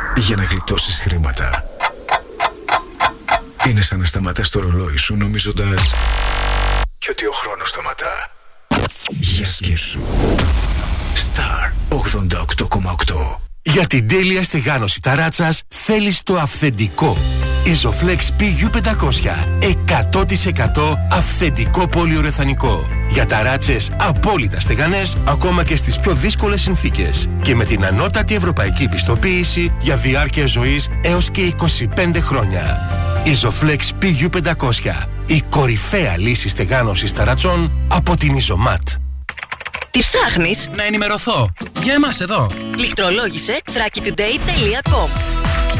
για να γλιτώσεις χρήματα είναι σαν να σταματάς το ρολόι σου νομίζοντας και ότι ο χρόνος σταματά. Για σκέψου. Star 88,8 Για την τέλεια στεγάνωση ταράτσας θέλεις το αυθεντικό. Isoflex PU500 100% αυθεντικό πολυουρεθανικό. Για ταράτσες απόλυτα στεγανές ακόμα και στις πιο δύσκολες συνθήκες. Και με την ανώτατη ευρωπαϊκή πιστοποίηση για διάρκεια ζωής έως και 25 χρόνια. Isoflex PU500 η κορυφαία λύση στεγάνωσης ταρατσών από την Isomat. Τι ψάχνεις; Να ενημερωθώ. Για εμάς εδώ. Λιχτρολόγησε thrakitoday.com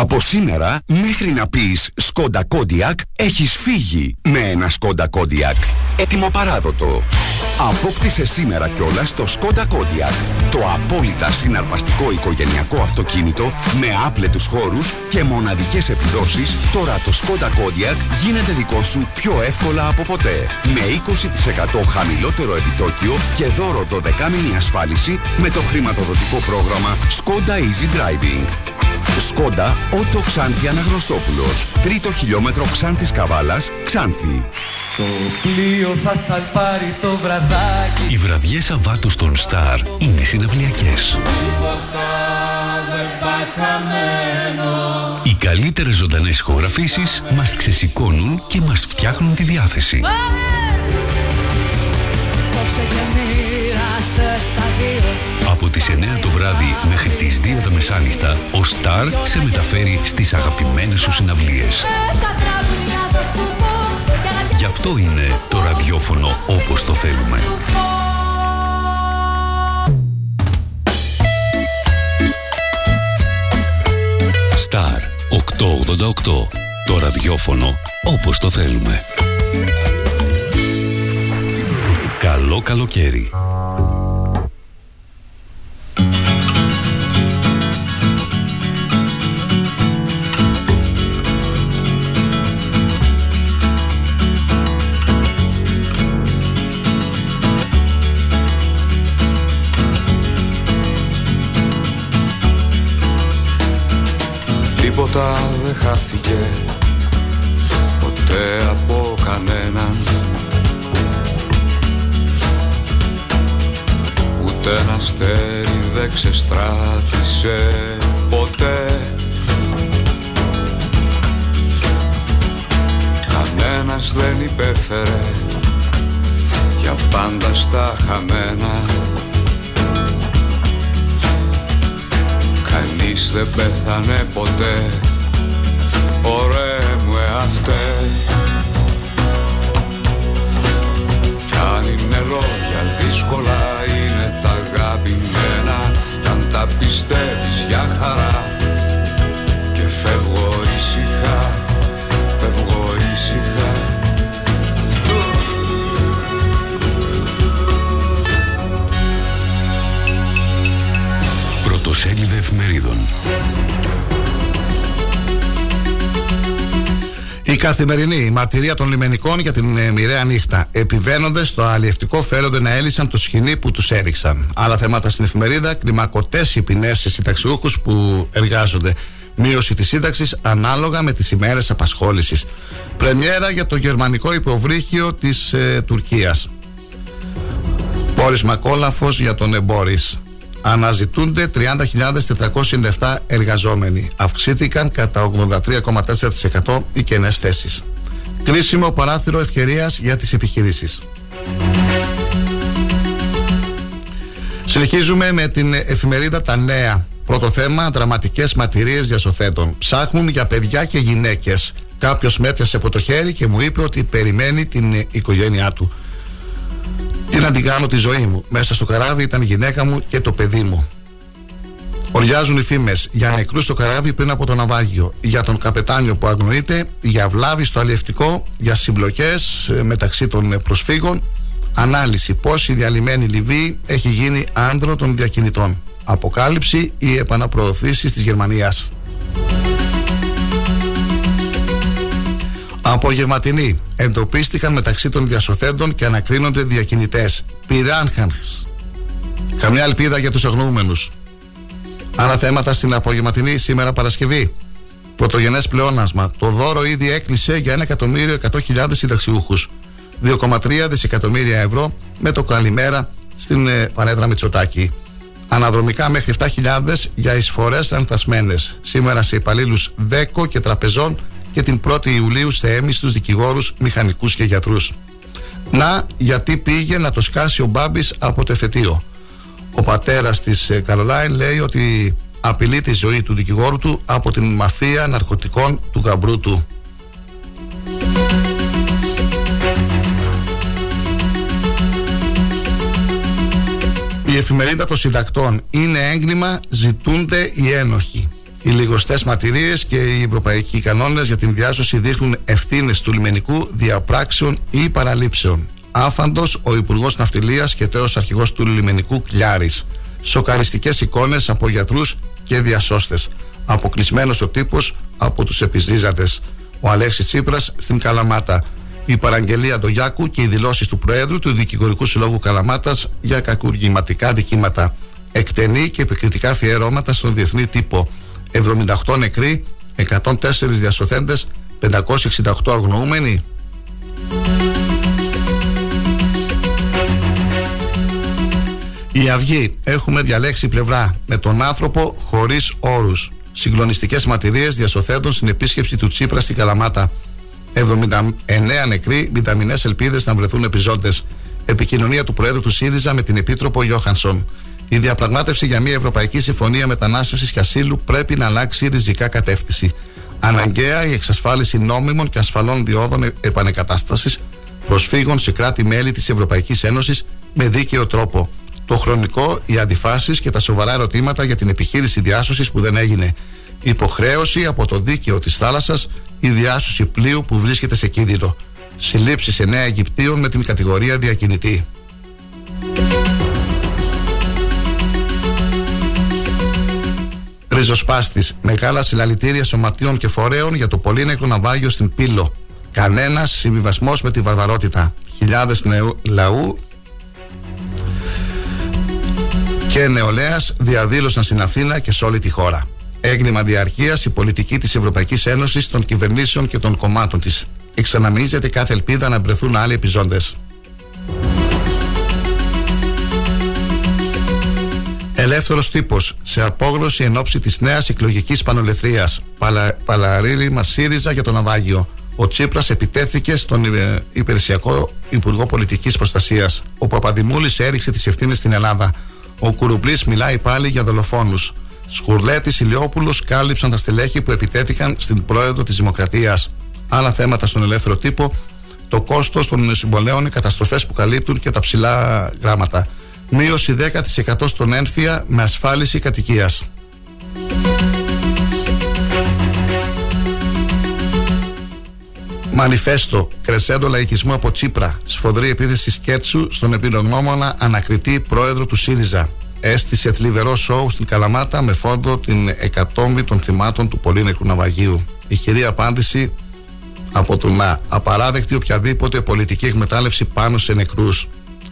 Από σήμερα μέχρι να πεις Σκόντα Κόντιακ έχεις φύγει με ένα Σκόντα Κόντιακ. Έτοιμο παράδοτο. Απόκτησε σήμερα κιόλας το Skoda Kodiaq. Το απόλυτα συναρπαστικό οικογενειακό αυτοκίνητο με άπλετους χώρους και μοναδικές επιδόσεις. Τώρα το Skoda Kodiaq γίνεται δικό σου πιο εύκολα από ποτέ. Με 20% χαμηλότερο επιτόκιο και δώρο 12μηνη ασφάλιση με το χρηματοδοτικό πρόγραμμα Skoda Easy Driving. Skoda Auto Ξάνθη Αναγνωστόπουλος. Τρίτο χιλιόμετρο Ξάνθης Καβάλας, Ξάνθη. Το πλοίο θα σαλπάρει το βραδάκι Οι βραδιές Σαββάτου στον Star είναι συναυλιακές. Τίποτα δεν πάει χαμένο Οι καλύτερες ζωντανές ηχογραφήσεις μας ξεσηκώνουν και μας φτιάχνουν τη διάθεση. Κόψε και μοίρασες στα δύο Από τις 9 το βράδυ μέχρι τις 2 τα μεσάνυχτα, ο Star σε μεταφέρει στις αγαπημένες σου συναυλίες. Δέκα τραγουδιά θα σου πω και να Γι' αυτό είναι το ραδιόφωνο όπως το θέλουμε. Star 888. Το ραδιόφωνο όπως το θέλουμε. Καλό καλοκαίρι. Τίποτα δεν χάθηκε ποτέ από κανέναν Ούτε ένα αστέρι δεν ξεστράτησε ποτέ. Κανένας δεν υπέφερε για πάντα στα χαμένα. Κανείς δεν πέθανε ποτέ Ωραίε μου εαυτέ. Κι αν είναι λόγια δύσκολα πιστεύεις για χαρά Και φεύγω ήσυχα, φεύγω ήσυχα Πρωτοσέλιδα εφημερίδων. Η καθημερινή μαρτυρία των λιμενικών για την ε, μοιραία νύχτα. Επιβαίνοντε στο αλλιευτικό φέρονται να έλυσαν το σκηνή που τους έριξαν. Άλλα θέματα στην εφημερίδα. Κλιμακωτές οι ποινές σε συνταξιούχους που εργάζονται. Μείωση της σύνταξης ανάλογα με τις ημέρες απασχόλησης. Πρεμιέρα για το γερμανικό υποβρύχιο της ε, Τουρκίας. Πόρισμα κόλαφος για τον Εμπόρης. Αναζητούνται 30.497 εργαζόμενοι. Αυξήθηκαν κατά 83,4% οι κενές θέσεις. Κρίσιμο παράθυρο ευκαιρίας για τις επιχειρήσεις. Συνεχίζουμε με την εφημερίδα Τα Νέα. Πρώτο θέμα, δραματικές μαρτυρίες διασωθέτων. Ψάχνουν για παιδιά και γυναίκες. Κάποιος με έπιασε από το χέρι και μου είπε ότι περιμένει την οικογένειά του. Τι να την κάνω τη ζωή μου. Μέσα στο καράβι ήταν η γυναίκα μου και το παιδί μου. Οριάζουν οι φήμες για νεκρούς στο καράβι πριν από το ναυάγιο, για τον καπετάνιο που αγνοείται, για βλάβη στο αλλιευτικό, για συμπλοκές ε, μεταξύ των προσφύγων. Ανάλυση πώς η διαλυμένη Λιβύη έχει γίνει άντρο των διακινητών. Αποκάλυψη ή επαναπροωθήσεις της Γερμανίας. Απογευματινοί εντοπίστηκαν μεταξύ των διασωθέντων και ανακρίνονται διακινητές. Πυράνχαν. Καμιά ελπίδα για τους αγνοούμενους. Άλλα θέματα στην απογευματινή σήμερα Παρασκευή. Πρωτογενές πλεόνασμα. Το δώρο ήδη έκλεισε για 1.100.000 συνταξιούχους. 2,3 δισεκατομμύρια ευρώ με το καλημέρα στην ε, Πανέδρα Μητσοτάκη. Αναδρομικά μέχρι 7.000 για εισφορές ανθασμένε. Σήμερα σε υπαλλήλους ΔΕΚΟ και τραπεζών και την 1η Ιουλίου σε έμιστου δικηγόρους, μηχανικούς και γιατρούς. Να, γιατί πήγε να το σκάσει ο Μπάμπης από το εφετείο. Ο πατέρας της Καρολάιν λέει ότι απειλεί τη ζωή του δικηγόρου του από την μαφία ναρκωτικών του γαμπρού του. Η εφημερίδα των συντακτών είναι έγκλημα, ζητούνται οι ένοχοι. Οι λιγοστές μαρτυρίες και οι ευρωπαϊκοί κανόνες για την διάσωση δείχνουν ευθύνες του λιμενικού διαπράξεων ή παραλήψεων. Άφαντος ο Υπουργός Ναυτιλίας και τέος αρχηγός του λιμενικού Κλιάρη. Σοκαριστικές εικόνες από γιατρούς και διασώστες. Αποκλεισμένος ο τύπος από τους επιζήζατε. Ο Αλέξης Τσίπρας στην Καλαμάτα. Η παραγγελία Ντογιάκου και οι δηλώσεις του Προέδρου του Δικηγορικού Συλλόγου Καλαμάτας για κακουργηματικά δικήματα. Εκτενή και επικριτικά αφιερώματα στον διεθνή τύπο. 78 νεκροί, 104 διασωθέντες, 568 αγνοούμενοι. Η Αυγή έχουμε διαλέξει πλευρά με τον άνθρωπο χωρίς όρους. Συγκλονιστικές μαρτυρίες διασωθέντων στην επίσκεψη του Τσίπρα στην Καλαμάτα. 79 νεκροί, μηδαμινές ελπίδες να βρεθούν επιζώντες. Επικοινωνία του Προέδρου του ΣΥΡΙΖΑ με την Επίτροπο Γιώχανσον. Η διαπραγμάτευση για μια Ευρωπαϊκή Συμφωνία Μετανάστευσης και Ασύλου πρέπει να αλλάξει ριζικά κατεύθυνση. Αναγκαία η εξασφάλιση νόμιμων και ασφαλών διόδων επανεκατάστασης προσφύγων σε κράτη-μέλη της Ευρωπαϊκής Ένωσης με δίκαιο τρόπο. Το χρονικό, οι αντιφάσεις και τα σοβαρά ερωτήματα για την επιχείρηση διάσωσης που δεν έγινε. Υποχρέωση από το δίκαιο της θάλασσας η διάσωση πλοίου που βρίσκεται σε κίνδυνο. Συλλήψεις 9 Αιγυπτίων με την κατηγορία διακινητή. Ριζοσπάστης. Μεγάλα συλλαλητήρια σωματείων και φορέων για το πολύνεκρο ναυάγιο στην Πύλο. Κανένας συμβιβασμός με τη βαρβαρότητα. Χιλιάδες λαού και νεολαίας διαδήλωσαν στην Αθήνα και σε όλη τη χώρα. Έγκλημα διαρκείας η πολιτική της Ευρωπαϊκής Ένωσης, των κυβερνήσεων και των κομμάτων της. Εξαναμίζεται κάθε ελπίδα να βρεθούν άλλοι επιζώντες. Ελεύθερος τύπος σε απόγνωση εν ώψη της νέας εκλογικής πανολεθρία. Παλα, Παλαρίλημα ΣΥΡΙΖΑ για το ναυάγιο. Ο Τσίπρας επιτέθηκε στον ε, υπηρεσιακό Υπουργό Πολιτικής Προστασίας. Ο Παπαδημούλης έριξε τις ευθύνες στην Ελλάδα. Ο Κουρουμπλή μιλάει πάλι για δολοφόνους. Σκουρλέτης Ηλιόπουλος κάλυψαν τα στελέχη που επιτέθηκαν στην πρόεδρο της Δημοκρατίας. Άλλα θέματα στον ελεύθερο τύπο. Το κόστος των συμβολέων, οι καταστροφές που καλύπτουν και τα ψηλά γράμματα μείωση 10% στον ένφια με ασφάλιση κατοικίας. Μανιφέστο, κρεσέντο λαϊκισμού από Τσίπρα. Σφοδρή επίθεση σκέτσου στον επινογνώμονα ανακριτή πρόεδρο του ΣΥΡΙΖΑ. Έστησε θλιβερό σοου στην Καλαμάτα με φόντο την εκατόμβη των θυμάτων του πολύνεκρου ναυαγίου. Η χειρή απάντηση από το να απαράδεκτη οποιαδήποτε πολιτική εκμετάλλευση πάνω σε νεκρούς.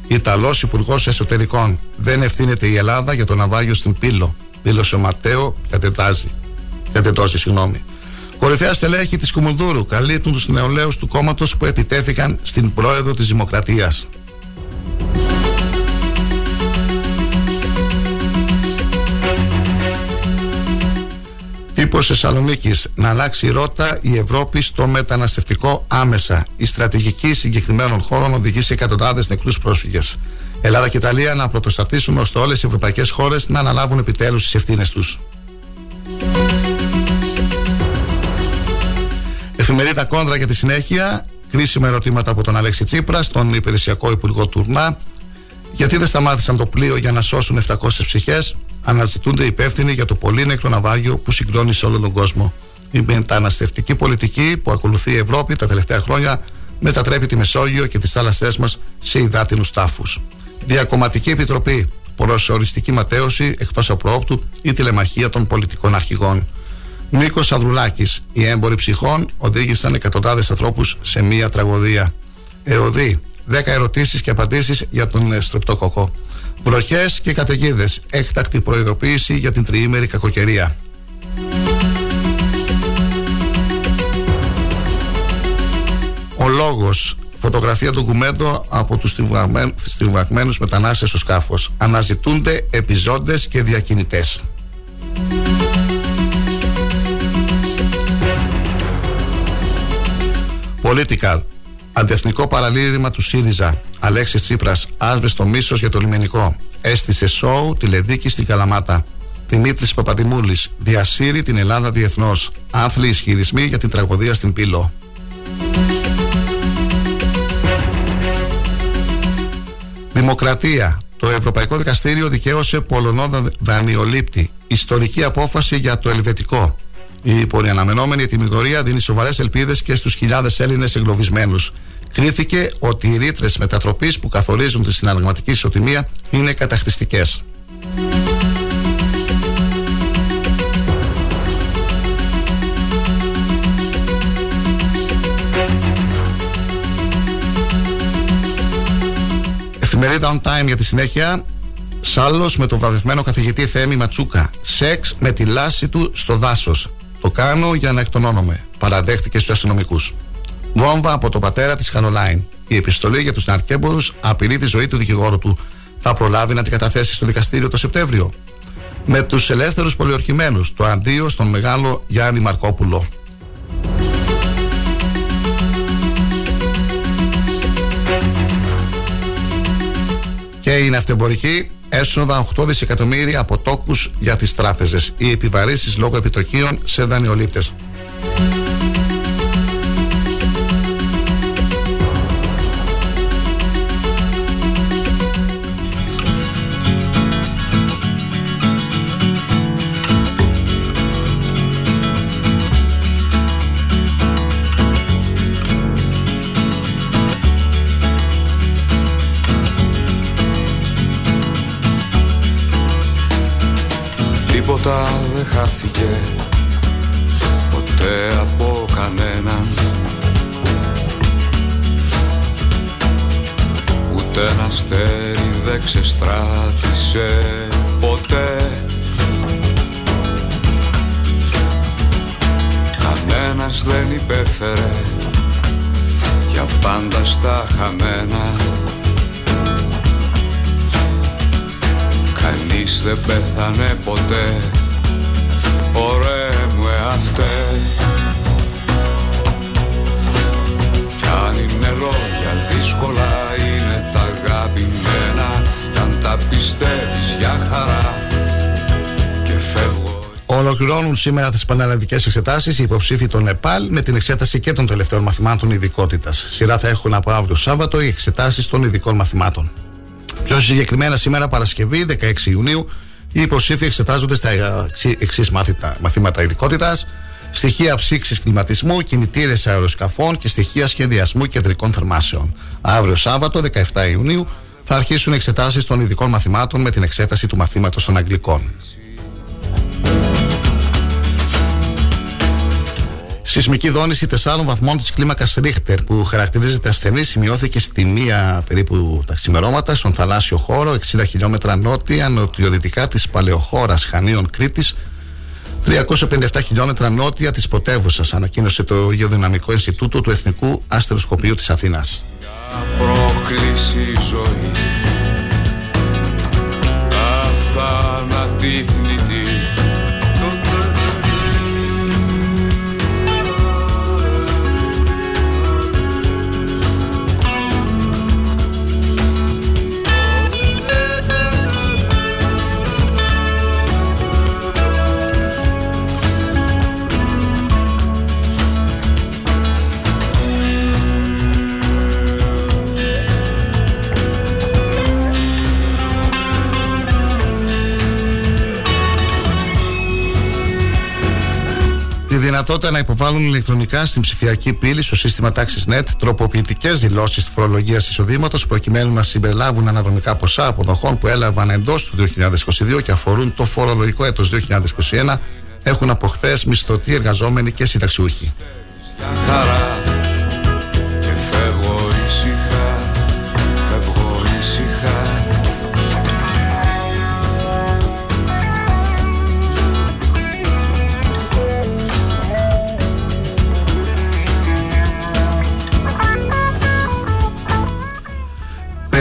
Ιταλός Υπουργός Εσωτερικών. Δεν ευθύνεται η Ελλάδα για το ναυάγιο στην Πύλο. Δήλωσε ο Ματέο Κατετάζη. Κατετώσει, συγγνώμη. Κορυφαία στελέχη της Κουμουνδούρου καλύπτουν τους νεολαίους του κόμματος που επιτέθηκαν στην πρόεδρο της Δημοκρατίας. Τύπος Θεσσαλονίκης. Να αλλάξει ρότα η Ευρώπη στο μεταναστευτικό άμεσα. Η στρατηγική συγκεκριμένων χώρων οδηγεί σε εκατοντάδες νεκρούς πρόσφυγες. Ελλάδα και Ιταλία να πρωτοστατήσουν ώστε όλες οι ευρωπαϊκές χώρες να αναλάβουν επιτέλους τις ευθύνες τους. Εφημερίδα Κόντρα για τη συνέχεια. Κρίσιμα ερωτήματα από τον Αλέξη Τσίπρα, στον υπηρεσιακό υπουργό Τουρνά. Γιατί δεν σταμάτησαν το πλοίο για να σώσουν 700 ψυχές, αναζητούνται υπεύθυνοι για το πολύ νεκρό ναυάγιο που συγκλώνει σε όλο τον κόσμο. Η μεταναστευτική πολιτική που ακολουθεί η Ευρώπη τα τελευταία χρόνια μετατρέπει τη Μεσόγειο και τις θάλασσές μας σε υδάτινους τάφους. Διακομματική επιτροπή, προσοριστική ματέωση εκτός απρόοπτου ή τηλεμαχία των πολιτικών αρχηγών. Νίκος Αδρουλάκη, οι έμποροι ψυχών οδήγησαν εκατοντάδες ανθρώπους σε μία τραγωδία. ΕΟΔΗ, 10 ερωτήσεις και απαντήσεις για τον στρεπτοκοκό. Βροχές και καταιγίδες. Έκτακτη προειδοποίηση για την τριήμερη κακοκαιρία. Ο λόγος Φωτογραφία ντοκουμέντο από τους στριβαγμένους μετανάστες στο σκάφος. Αναζητούνται επιζώντες και διακινητές. Πολιτικά. Αντεθνικό παραλήρημα του ΣΥΡΙΖΑ. Αλέξης Τσίπρας. Άσβεστο μίσος για το λιμενικό. Έστησε σοου τηλεδίκη στην Καλαμάτα. Δημήτρης Παπαδημούλης. Διασύρει την Ελλάδα διεθνώς. Άθλοι ισχυρισμοί για την τραγωδία στην Πύλο. Δημοκρατία. Το Ευρωπαϊκό Δικαστήριο δικαίωσε Πολωνό δανειολήπτη. Ιστορική απόφαση για το Ελβετικό. Η πολυαναμενόμενη ετοιμιγωρία δίνει σοβαρές ελπίδες και στους χιλιάδες Έλληνες εγκλωβισμένους. Κρίθηκε ότι οι ρήτρες μετατροπής που καθορίζουν τη συναλλαγματική ισοτιμία είναι καταχρηστικές. Εφημερίδα On Time για τη συνέχεια. Σάλλος με τον βραβευμένο καθηγητή Θέμη Ματσούκα. Σεξ με τη λάση του στο δάσος. Το κάνω για να εκτονώνομαι. Παραδέχτηκε στους αστυνομικούς. Βόμβα από τον πατέρα της Χανολάιν. Η επιστολή για τους ναρκέμπορου απειλεί τη ζωή του δικηγόρου του. Θα προλάβει να την καταθέσει στο δικαστήριο το Σεπτέμβριο. Με τους ελεύθερους πολιορκημένους. Το αντίο στον μεγάλο Γιάννη Μαρκόπουλο. Και είναι αυτεμπορική έσοδα 8 δισεκατομμύρια από τόκους για τις τράπεζες. Οι επιβαρύσεις λόγω επιτοκίων σε δανειολήπτες. Τίποτα δεν χάθηκε ποτέ από κανέναν. Ούτε ένα αστέρι δεν ξεστράτησε ποτέ. Κανένας δεν υπέφερε για πάντα στα χαμένα Κανείς δεν πέθανε ποτέ. Ωραία μου εαυτές. Κι αν είναι λόγια δύσκολα είναι τα αγαπημένα. Κι αν τα πιστεύεις για χαρά. Και φεύγω. Ολοκληρώνουν σήμερα τις πανελλαδικές εξετάσεις οι υποψήφοι των ΕΠΑΛ με την εξέταση και των τελευταίων μαθημάτων ειδικότητας. Σειρά θα έχουν από αύριο Σάββατο οι εξετάσεις των ειδικών μαθημάτων. Πιο συγκεκριμένα, σήμερα Παρασκευή, 16 Ιουνίου, οι υποψήφοι εξετάζονται στα εξή μαθήματα ειδικότητας, στοιχεία ψήξης κλιματισμού, κινητήρες αεροσκαφών και στοιχεία σχεδιασμού κεντρικών θερμάσεων. Αύριο Σάββατο, 17 Ιουνίου, θα αρχίσουν εξετάσεις των ειδικών μαθημάτων με την εξέταση του μαθήματος των Αγγλικών. Σεισμική δόνηση 4 βαθμών της κλίμακας Ρίχτερ που χαρακτηρίζεται ασθενή σημειώθηκε στη μία περίπου τα ξημερώματα στον θαλάσσιο χώρο 60 χιλιόμετρα νότια νοτιοδυτικά της παλαιοχώρας Χανίων Κρήτης 357 χιλιόμετρα νότια της πρωτεύουσας, ανακοίνωσε το Γεωδυναμικό Ινστιτούτο του Εθνικού Αστεροσκοπείου της Αθήνας. Δυνατότητα να υποβάλουν ηλεκτρονικά στην ψηφιακή πύλη στο σύστημα TaxisNet τροποποιητικές δηλώσεις φορολογίας εισοδήματος προκειμένου να συμπεριλάβουν αναδρομικά ποσά αποδοχών που έλαβαν εντός του 2022 και αφορούν το φορολογικό έτος 2021 έχουν από χθες μισθωτοί εργαζόμενοι και συνταξιούχοι.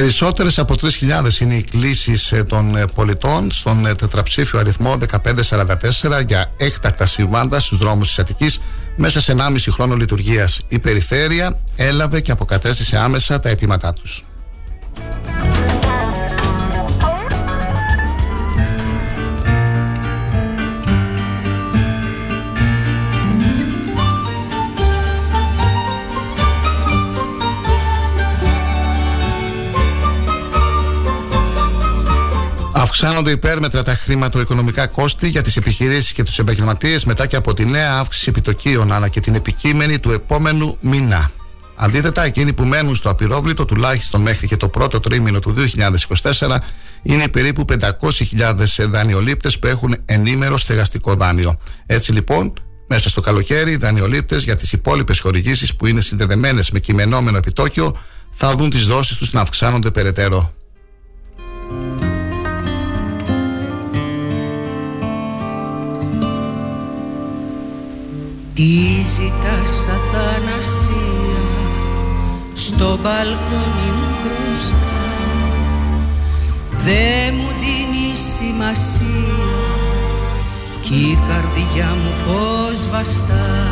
Περισσότερες από 3.000 είναι οι κλήσεις ε, των ε, πολιτών στον ε, τετραψήφιο αριθμό 1544 για έκτακτα συμβάντα στους δρόμους της Αττικής μέσα σε 1,5 χρόνο λειτουργίας. Η περιφέρεια έλαβε και αποκατέστησε άμεσα τα αιτήματά τους. Αυξάνονται υπέρμετρα τα χρηματοοικονομικά κόστη για τις επιχειρήσεις και τους επαγγελματίες μετά και από τη νέα αύξηση επιτοκίων αλλά και την επικείμενη του επόμενου μήνα. Αντίθετα, εκείνοι που μένουν στο απειρόβλητο τουλάχιστον μέχρι και το πρώτο τρίμηνο του 2024 είναι περίπου 500.000 δανειολήπτες που έχουν ενήμερο στεγαστικό δάνειο. Έτσι λοιπόν, μέσα στο καλοκαίρι, οι δανειολήπτες για τις υπόλοιπες χορηγήσεις που είναι συνδεδεμένες με κειμενόμενο επιτόκιο θα δουν τις δόσεις τους να αυξάνονται περαιτέρω. Τι ζητάς αθανασία στο μπαλκόνι μου μπροστά. Δε μου δίνει σημασία κι η καρδιά μου πως βαστά.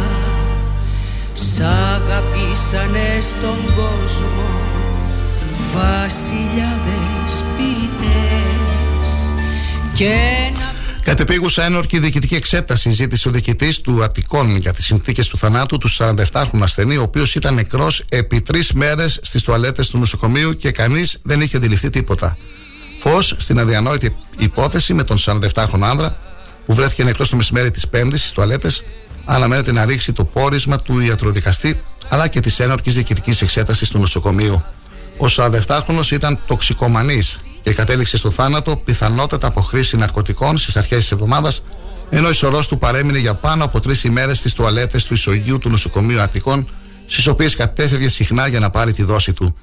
Σ' αγαπήσανε στον κόσμο βασιλιάδες ποιητές. Και να Κατεπίγουσα ένορκη διοικητική εξέταση ζήτησε ο διοικητής του Αττικών για τις συνθήκες του θανάτου τους 47χρονου ασθενή, ο οποίος ήταν νεκρός επί τρεις μέρες στις τουαλέτες του νοσοκομείου και κανείς δεν είχε αντιληφθεί τίποτα. Φως στην αδιανόητη υπόθεση με τον 47χρονο άνδρα που βρέθηκε νεκρός το μεσημέρι της Πέμπτης στις τουαλέτες, αναμένεται να ρίξει το πόρισμα του ιατροδικαστή αλλά και της ένορκης διοικητικής εξέτασης του νοσοκομείου. Ο 47χρονο ήταν τοξικομανής και κατέληξε στο θάνατο πιθανότατα από χρήση ναρκωτικών στις αρχές της εβδομάδας, ενώ η σωρός του παρέμεινε για πάνω από τρεις ημέρες στις τουαλέτες του ισογείου του νοσοκομείου Αττικών, στις οποίες κατέφευγε συχνά για να πάρει τη δόση του.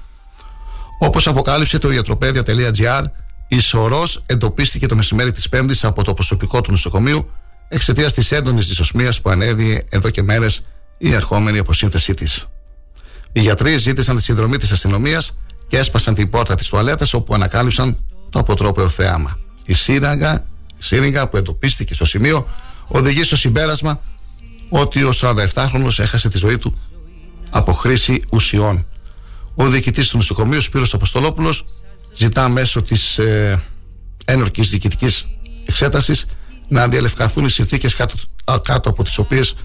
Όπως αποκάλυψε το ιατροπαίδια.gr, η σωρός εντοπίστηκε το μεσημέρι της Πέμπτης από το προσωπικό του νοσοκομείου εξαιτίας της έντονης δυσοσμίας που ανέδιε εδώ και μέρες η ερχόμενη αποσύνθεσή της. Οι γιατροί ζήτησαν τη συνδρομή της αστυνομίας και έσπασαν την πόρτα της τουαλέτας όπου ανακάλυψαν το αποτρόπαιο θέαμα. Η σύραγγα, η σύριγγα που εντοπίστηκε στο σημείο οδηγεί στο συμπέρασμα ότι ο 47χρονο έχασε τη ζωή του από χρήση ουσιών. Ο διοικητής του νοσοκομείου, Σπύρος Αποστολόπουλος, ζητά μέσω της ε, ένορκης διοικητικής εξέτασης να διαλευκαθούν οι συνθήκες κάτω, κάτω από τις οποίες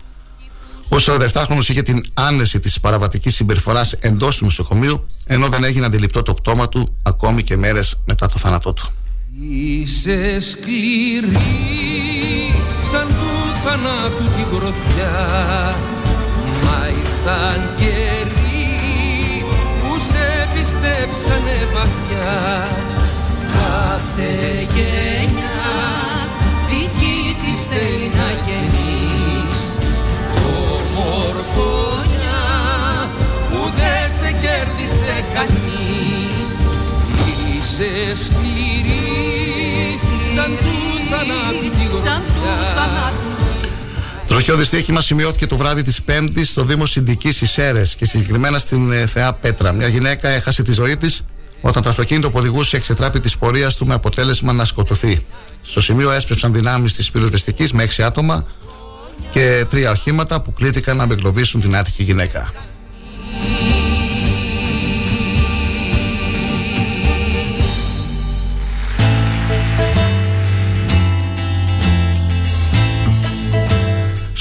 ο 47χρονο είχε την άνεση της παραβατικής συμπεριφοράς εντός του νοσοκομείου, ενώ δεν έγινε αντιληπτό το πτώμα του ακόμη και μέρες μετά το θάνατό του. Είσαι σκληρή σαν του θανάτου τη γροθιά Τροχιώδη δυστύχημα σημειώθηκε το βράδυ της Πέμπτης στο Δήμο Συνδική Ισέρε και συγκεκριμένα στην ε, ΦΕΑ Πέτρα. Μια γυναίκα έχασε τη ζωή της όταν το αυτοκίνητο που οδηγούσε εξετράπη της πορείας του με αποτέλεσμα να σκοτωθεί. Στο σημείο έσπευσαν δυνάμεις της πυροσβεστικής με έξι άτομα, και τρία οχήματα που κλήθηκαν να απεγκλωβίσουν την άτυχη γυναίκα.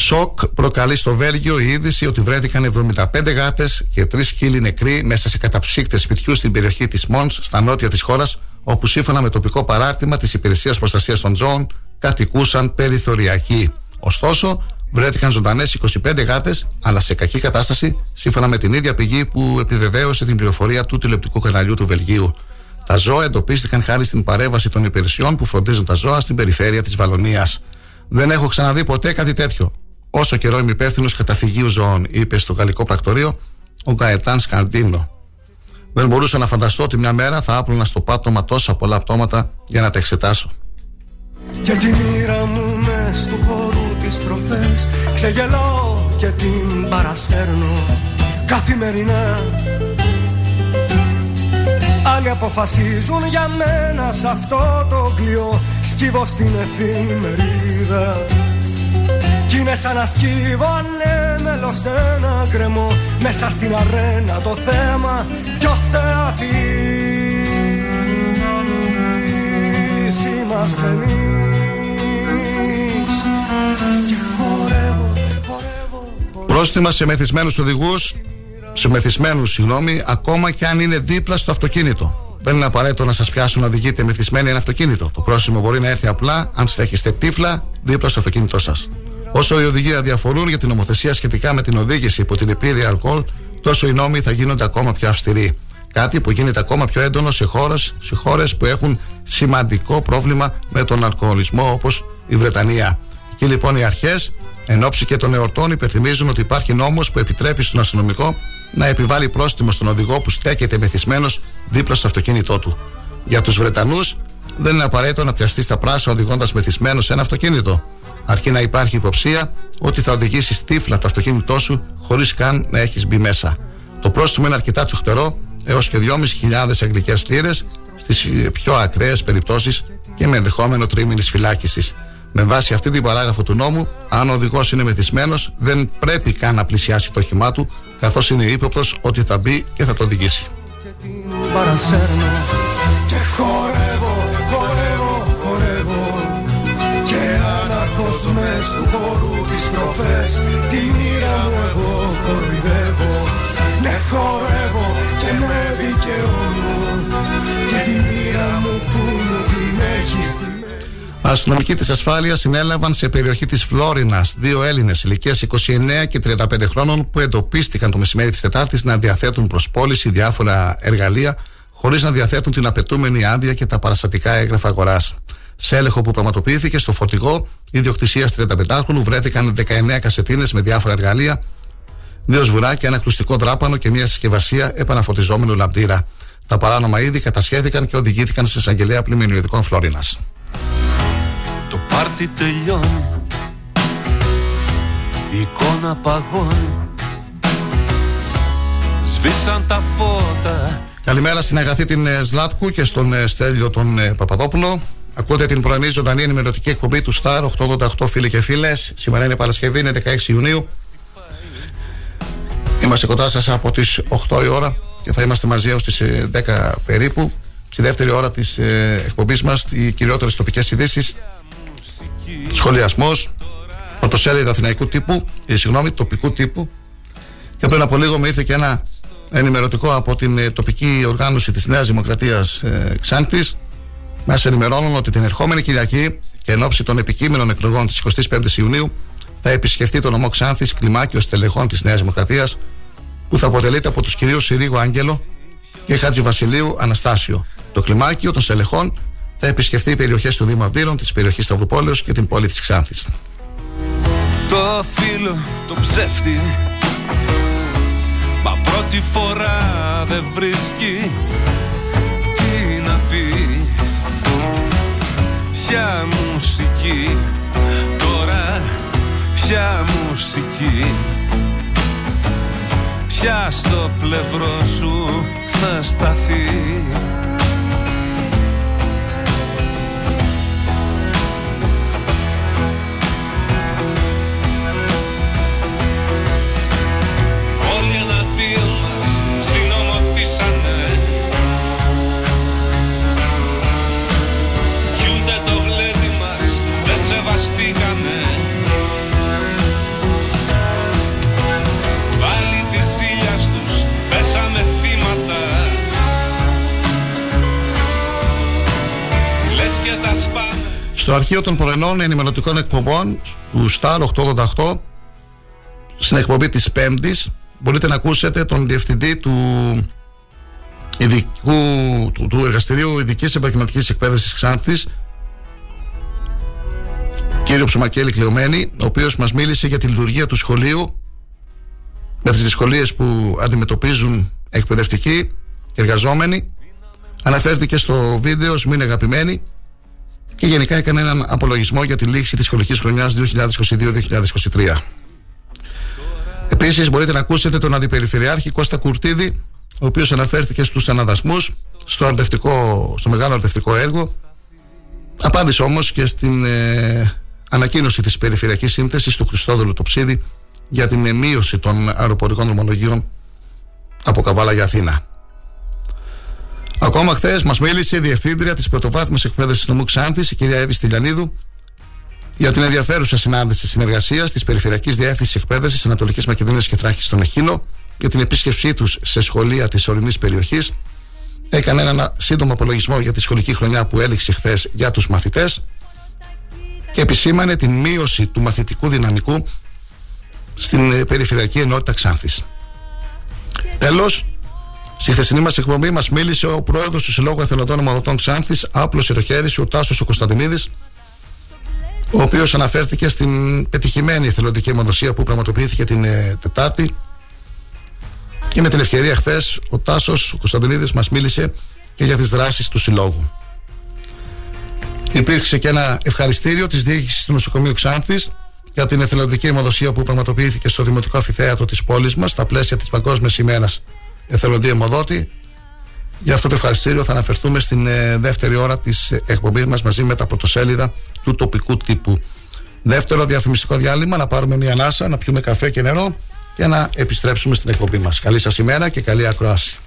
Σοκ προκαλεί στο Βέλγιο η είδηση ότι βρέθηκαν 75 γάτες και 3 σκύλοι νεκροί μέσα σε καταψύκτες σπιτιούς στην περιοχή της Μόντ, στα νότια της χώρας, όπου σύμφωνα με τοπικό παράρτημα της Υπηρεσίας Προστασίας των Ζώων κατοικούσαν περιθωριακοί. Ωστόσο, βρέθηκαν ζωντανές 25 γάτες, αλλά σε κακή κατάσταση, σύμφωνα με την ίδια πηγή που επιβεβαίωσε την πληροφορία του τηλεοπτικού καναλιού του Βελγίου. Τα ζώα εντοπίστηκαν χάρη στην παρέμβαση των υπηρεσιών που φροντίζουν τα ζώα στην περιφέρεια της Βαλονίας. Δεν έχω ξαναδεί ποτέ κάτι τέτοιο. Όσο καιρό είμαι υπεύθυνος καταφυγίου ζώων, είπε στο γαλλικό πρακτορείο ο Γκαετάν Σκαρντίνο. Δεν μπορούσα να φανταστώ ότι μια μέρα θα άπλωνα στο πάτωμα τόσα πολλά πτώματα για να τα εξετάσω. Και τη μοίρα μου μες του χώρου τις τροφές Ξεγελώ και την παρασέρνω καθημερινά Άλλοι αποφασίζουν για μένα σε αυτό το κλειό Σκύβω στην εφημερίδα Κι είναι σαν να σκύβω ανέμελο σε ένα κρεμό Μέσα στην αρένα το θέμα κι ο θεατής είμαστε εμείς Πρόστιμα σε μεθυσμένους οδηγούς, σε μεθυσμένους, συγγνώμη, ακόμα και αν είναι δίπλα στο αυτοκίνητο. Δεν είναι απαραίτητο να σας πιάσουν να οδηγείτε μεθυσμένοι ένα αυτοκίνητο. Το πρόστιμο μπορεί να έρθει απλά αν στέχεστε τύφλα δίπλα στο αυτοκίνητό σας. Όσο οι οδηγοί διαφορούν για την νομοθεσία σχετικά με την οδήγηση υπό την επίρρεια αλκοόλ, τόσο οι νόμοι θα γίνονται ακόμα πιο αυστηροί. Κάτι που γίνεται ακόμα πιο έντονο σε χώρες σε χώρες που έχουν σημαντικό πρόβλημα με τον αλκοολισμό όπως η Βρετανία. Εκεί λοιπόν οι αρχές Εν ώψη και των εορτών υπερθυμίζουν ότι υπάρχει νόμος που επιτρέπει στον αστυνομικό να επιβάλλει πρόστιμο στον οδηγό που στέκεται μεθυσμένος δίπλα στο αυτοκίνητό του. Για τους Βρετανούς δεν είναι απαραίτητο να πιαστεί στα πράσινα οδηγώντας μεθυσμένο σε ένα αυτοκίνητο. Αρκεί να υπάρχει υποψία ότι θα οδηγήσει τύφλα το αυτοκίνητό σου χωρίς καν να έχεις μπει μέσα. Το πρόστιμο είναι αρκετά τσουχτερό, έως και 2.500 αγγλικές λίρες στις πιο ακραίες περιπτώσεις και με ενδεχόμενο τρίμηνης φυλάκισης. Με βάση αυτή την παράγραφο του νόμου, αν ο οδηγός είναι μεθυσμένος, δεν πρέπει καν να πλησιάσει το όχημά του, καθώς είναι ύποπτος ότι θα μπει και θα το οδηγήσει. Και χορεύω, χορεύω, αναρχώς μες του χώρου τις στροφές Τη μοίρα μου εγώ κοροϊδεύω Ναι χορεύω και με δικαιώνω Και τη μοίρα μου που μου την έχεις Αστυνομικοί της ασφάλειας συνέλαβαν σε περιοχή της Φλόρινας δύο Έλληνες ηλικίας 29 και 35 χρόνων που εντοπίστηκαν το μεσημέρι της Τετάρτης να διαθέτουν προς πώληση διάφορα εργαλεία χωρίς να διαθέτουν την απαιτούμενη άδεια και τα παραστατικά έγγραφα αγοράς. Σε έλεγχο που πραγματοποιήθηκε στο φορτηγό ιδιοκτησία 35χρονου βρέθηκαν 19 κασετίνες με διάφορα εργαλεία, δύο σβουράκια, ένα κλουστικό δράπανο και μια συσκευασία επαναφορτιζόμενου λαμπτήρα. Τα παράνομα είδη κατασχέθηκαν και οδηγήθηκαν σε εισαγγελέα πλημμυριωδικών Φλόρινα. Το πάρτι τελειώνει Η εικόνα παγώνει Σβήσαν τα φώτα Καλημέρα στην αγαθή την ε, Σλάτκου και στον ε, Στέλιο τον ε, Παπαδόπουλο. Ακούτε την πρωινή ζωντανή ενημερωτική εκπομπή του Star 888 φίλοι και φίλες. Σήμερα είναι Παρασκευή, είναι 16 Ιουνίου. Είμαστε κοντά σας από τις 8 η ώρα και θα είμαστε μαζί έως τις 10 περίπου. Στη δεύτερη ώρα της εκπομπής μας, οι κυριότερες τοπικές ειδήσεις σχολιασμός, πρωτοσέλιδα αθηναϊκού τύπου, ή συγγνώμη, τοπικού τύπου. Και πριν από λίγο με ήρθε και ένα ενημερωτικό από την ε, τοπική οργάνωση της Νέας Δημοκρατίας ε, Ξάντη. Μας ενημερώνουν ότι την ερχόμενη Κυριακή και εν ώψη των επικείμενων εκλογών της 25η Ιουνίου θα επισκεφτεί το νομό Ξάνθης κλιμάκιο στελεχών της Νέας Δημοκρατίας που θα αποτελείται από τους κυρίους Συρίγο Άγγελο και Χάτζη Βασιλείου Αναστάσιο. Το κλιμάκιο των στελεχών θα επισκεφθεί περιοχές του Δήμου Αυδείρων, της περιοχής Σταυρουπόλεως και την πόλη της Ξάνθης. Το φίλο, το ψεύτη Μα πρώτη φορά δεν βρίσκει Ποια μουσική Τώρα ποια μουσική. Ποια στο πλευρό σου θα σταθεί Στο αρχείο των πρωινών ενημερωτικών εκπομπών του Star 888 στην εκπομπή της Πέμπτης μπορείτε να ακούσετε τον διευθυντή του, ειδικού, του, του Εργαστηρίου Ειδικής Επαγγελματικής Εκπαίδευσης Ξάνθης κύριο Ψωμακέλη Κλεωμένη, ο οποίος μας μίλησε για τη λειτουργία του σχολείου, για τις δυσκολίες που αντιμετωπίζουν εκπαιδευτικοί και εργαζόμενοι. Αναφέρθηκε στο βίντεο Μην αγαπημένοι και γενικά έκανε έναν απολογισμό για τη λήξη της σχολικής χρονιάς 2022-2023. Επίσης, μπορείτε να ακούσετε τον Αντιπεριφερειάρχη Κώστα Κουρτίδη, ο οποίος αναφέρθηκε στους αναδασμούς, στο, στο μεγάλο αρτευτικό έργο. Απάντησε όμως και στην ε, ανακοίνωση της περιφερειακής σύνθεσης του Χριστόδουλου Τοψίδη για την μείωση των αεροπορικών δρομολογίων από Καβάλα για Αθήνα. Ακόμα χθες μας μίλησε η Διευθύντρια της Πρωτοβάθμιας Εκπαίδευσης Νομού Ξάνθη, η κυρία Εύη Στυλιανίδου, για την ενδιαφέρουσα συνάντηση συνεργασίας της Περιφερειακής Διεύθυνσης Εκπαίδευσης Ανατολικής Μακεδονίας και Θράκης στον Εχίνο για την επίσκεψή τους σε σχολεία της ορεινής περιοχής. Έκανε ένα σύντομο απολογισμό για τη σχολική χρονιά που έληξε χθες για τους μαθητές και επισήμανε την μείωση του μαθητικού δυναμικού στην ε, περιφερειακή ενότητα Ξάνθης. Τέλος, στη χθεσινή μας εκπομπή μας μίλησε ο πρόεδρος του Συλλόγου Εθελοντών Ομαδοτών Ξάνθης, άπλωσε το χέρι ο Τάσος ο Κωνσταντινίδης, ο οποίος αναφέρθηκε στην πετυχημένη εθελοντική αιμοδοσία που πραγματοποιήθηκε την ε, Τετάρτη. Και με την ευκαιρία χθες, ο Τάσος ο Κωνσταντινίδης μας μίλησε και για τις δράσεις του Συλλόγου. Υπήρξε και ένα ευχαριστήριο της διοίκησης του νοσοκομείου Ξάνθης για την εθελοντική αιμοδοσία που πραγματοποιήθηκε στο Δημοτικό Αφιθέατρο της πόλης μας στα πλαίσια της Παγκόσμιας ημέρα Εθελοντή Αιμοδότη. Για αυτό το ευχαριστήριο θα αναφερθούμε στην ε, δεύτερη ώρα της εκπομπής μας μαζί με τα πρωτοσέλιδα του τοπικού τύπου. Δεύτερο διαφημιστικό διάλειμμα, να πάρουμε μια ανάσα, να πιούμε καφέ και νερό και να επιστρέψουμε στην εκπομπή μας. Καλή σας ημέρα και καλή ακρόαση.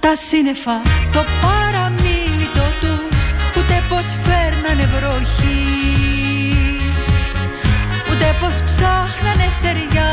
Τα σύννεφα Το παραμύθι τους Ούτε πως φέρνανε βροχή. Ούτε πως ψάχνανε στεριά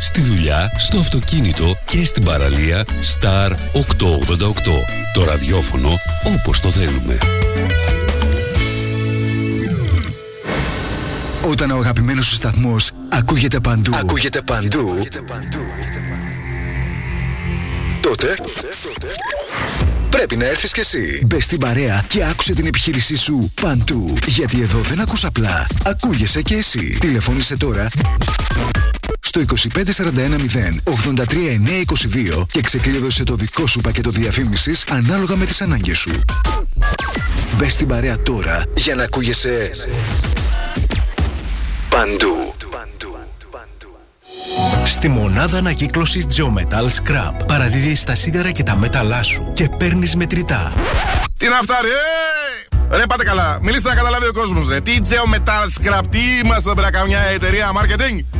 στη δουλειά, στο αυτοκίνητο και στην παραλία Star 888. Το ραδιόφωνο όπως το θέλουμε. Όταν ο αγαπημένος σου σταθμός ακούγεται παντού, ακούγεται παντού, ακούγεται παντού. Τότε, πρέπει να έρθεις κι εσύ. Μπες στην παρέα και άκουσε την επιχείρησή σου παντού. Γιατί εδώ δεν ακούς απλά. Ακούγεσαι κι εσύ. Τηλεφώνησε τώρα στο 25410 83922 και ξεκλείδωσε το δικό σου πακέτο διαφήμισης ανάλογα με τις ανάγκες σου. Μπες στην παρέα τώρα για να ακούγεσαι παντού. Στη μονάδα ανακύκλωσης Geometal Scrap παραδίδεις τα σίδερα και τα μέταλλά σου και παίρνεις μετρητά. Τι να φτάρει, ε! Ρε πάτε καλά, μιλήστε να καταλάβει ο κόσμος. Τι Geometal Scrap, τι είμαστε πέρα καμιά εταιρεία marketing;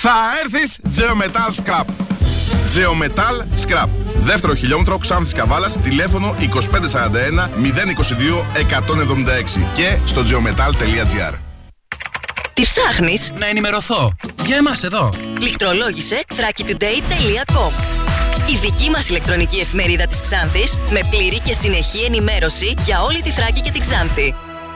Θα έρθεις Geometal Scrap. Geometal Scrap. Δεύτερο χιλιόμετρο Ξάνθης Καβάλας, τηλέφωνο 2541 022 176 και στο geometal.gr. Τι ψάχνεις; Να ενημερωθώ. Για εμάς εδώ. Λιχτρολόγησε thrakitoday.com Η δική μας ηλεκτρονική εφημερίδα της Ξάνθης με πλήρη και συνεχή ενημέρωση για όλη τη Θράκη και την Ξάνθη.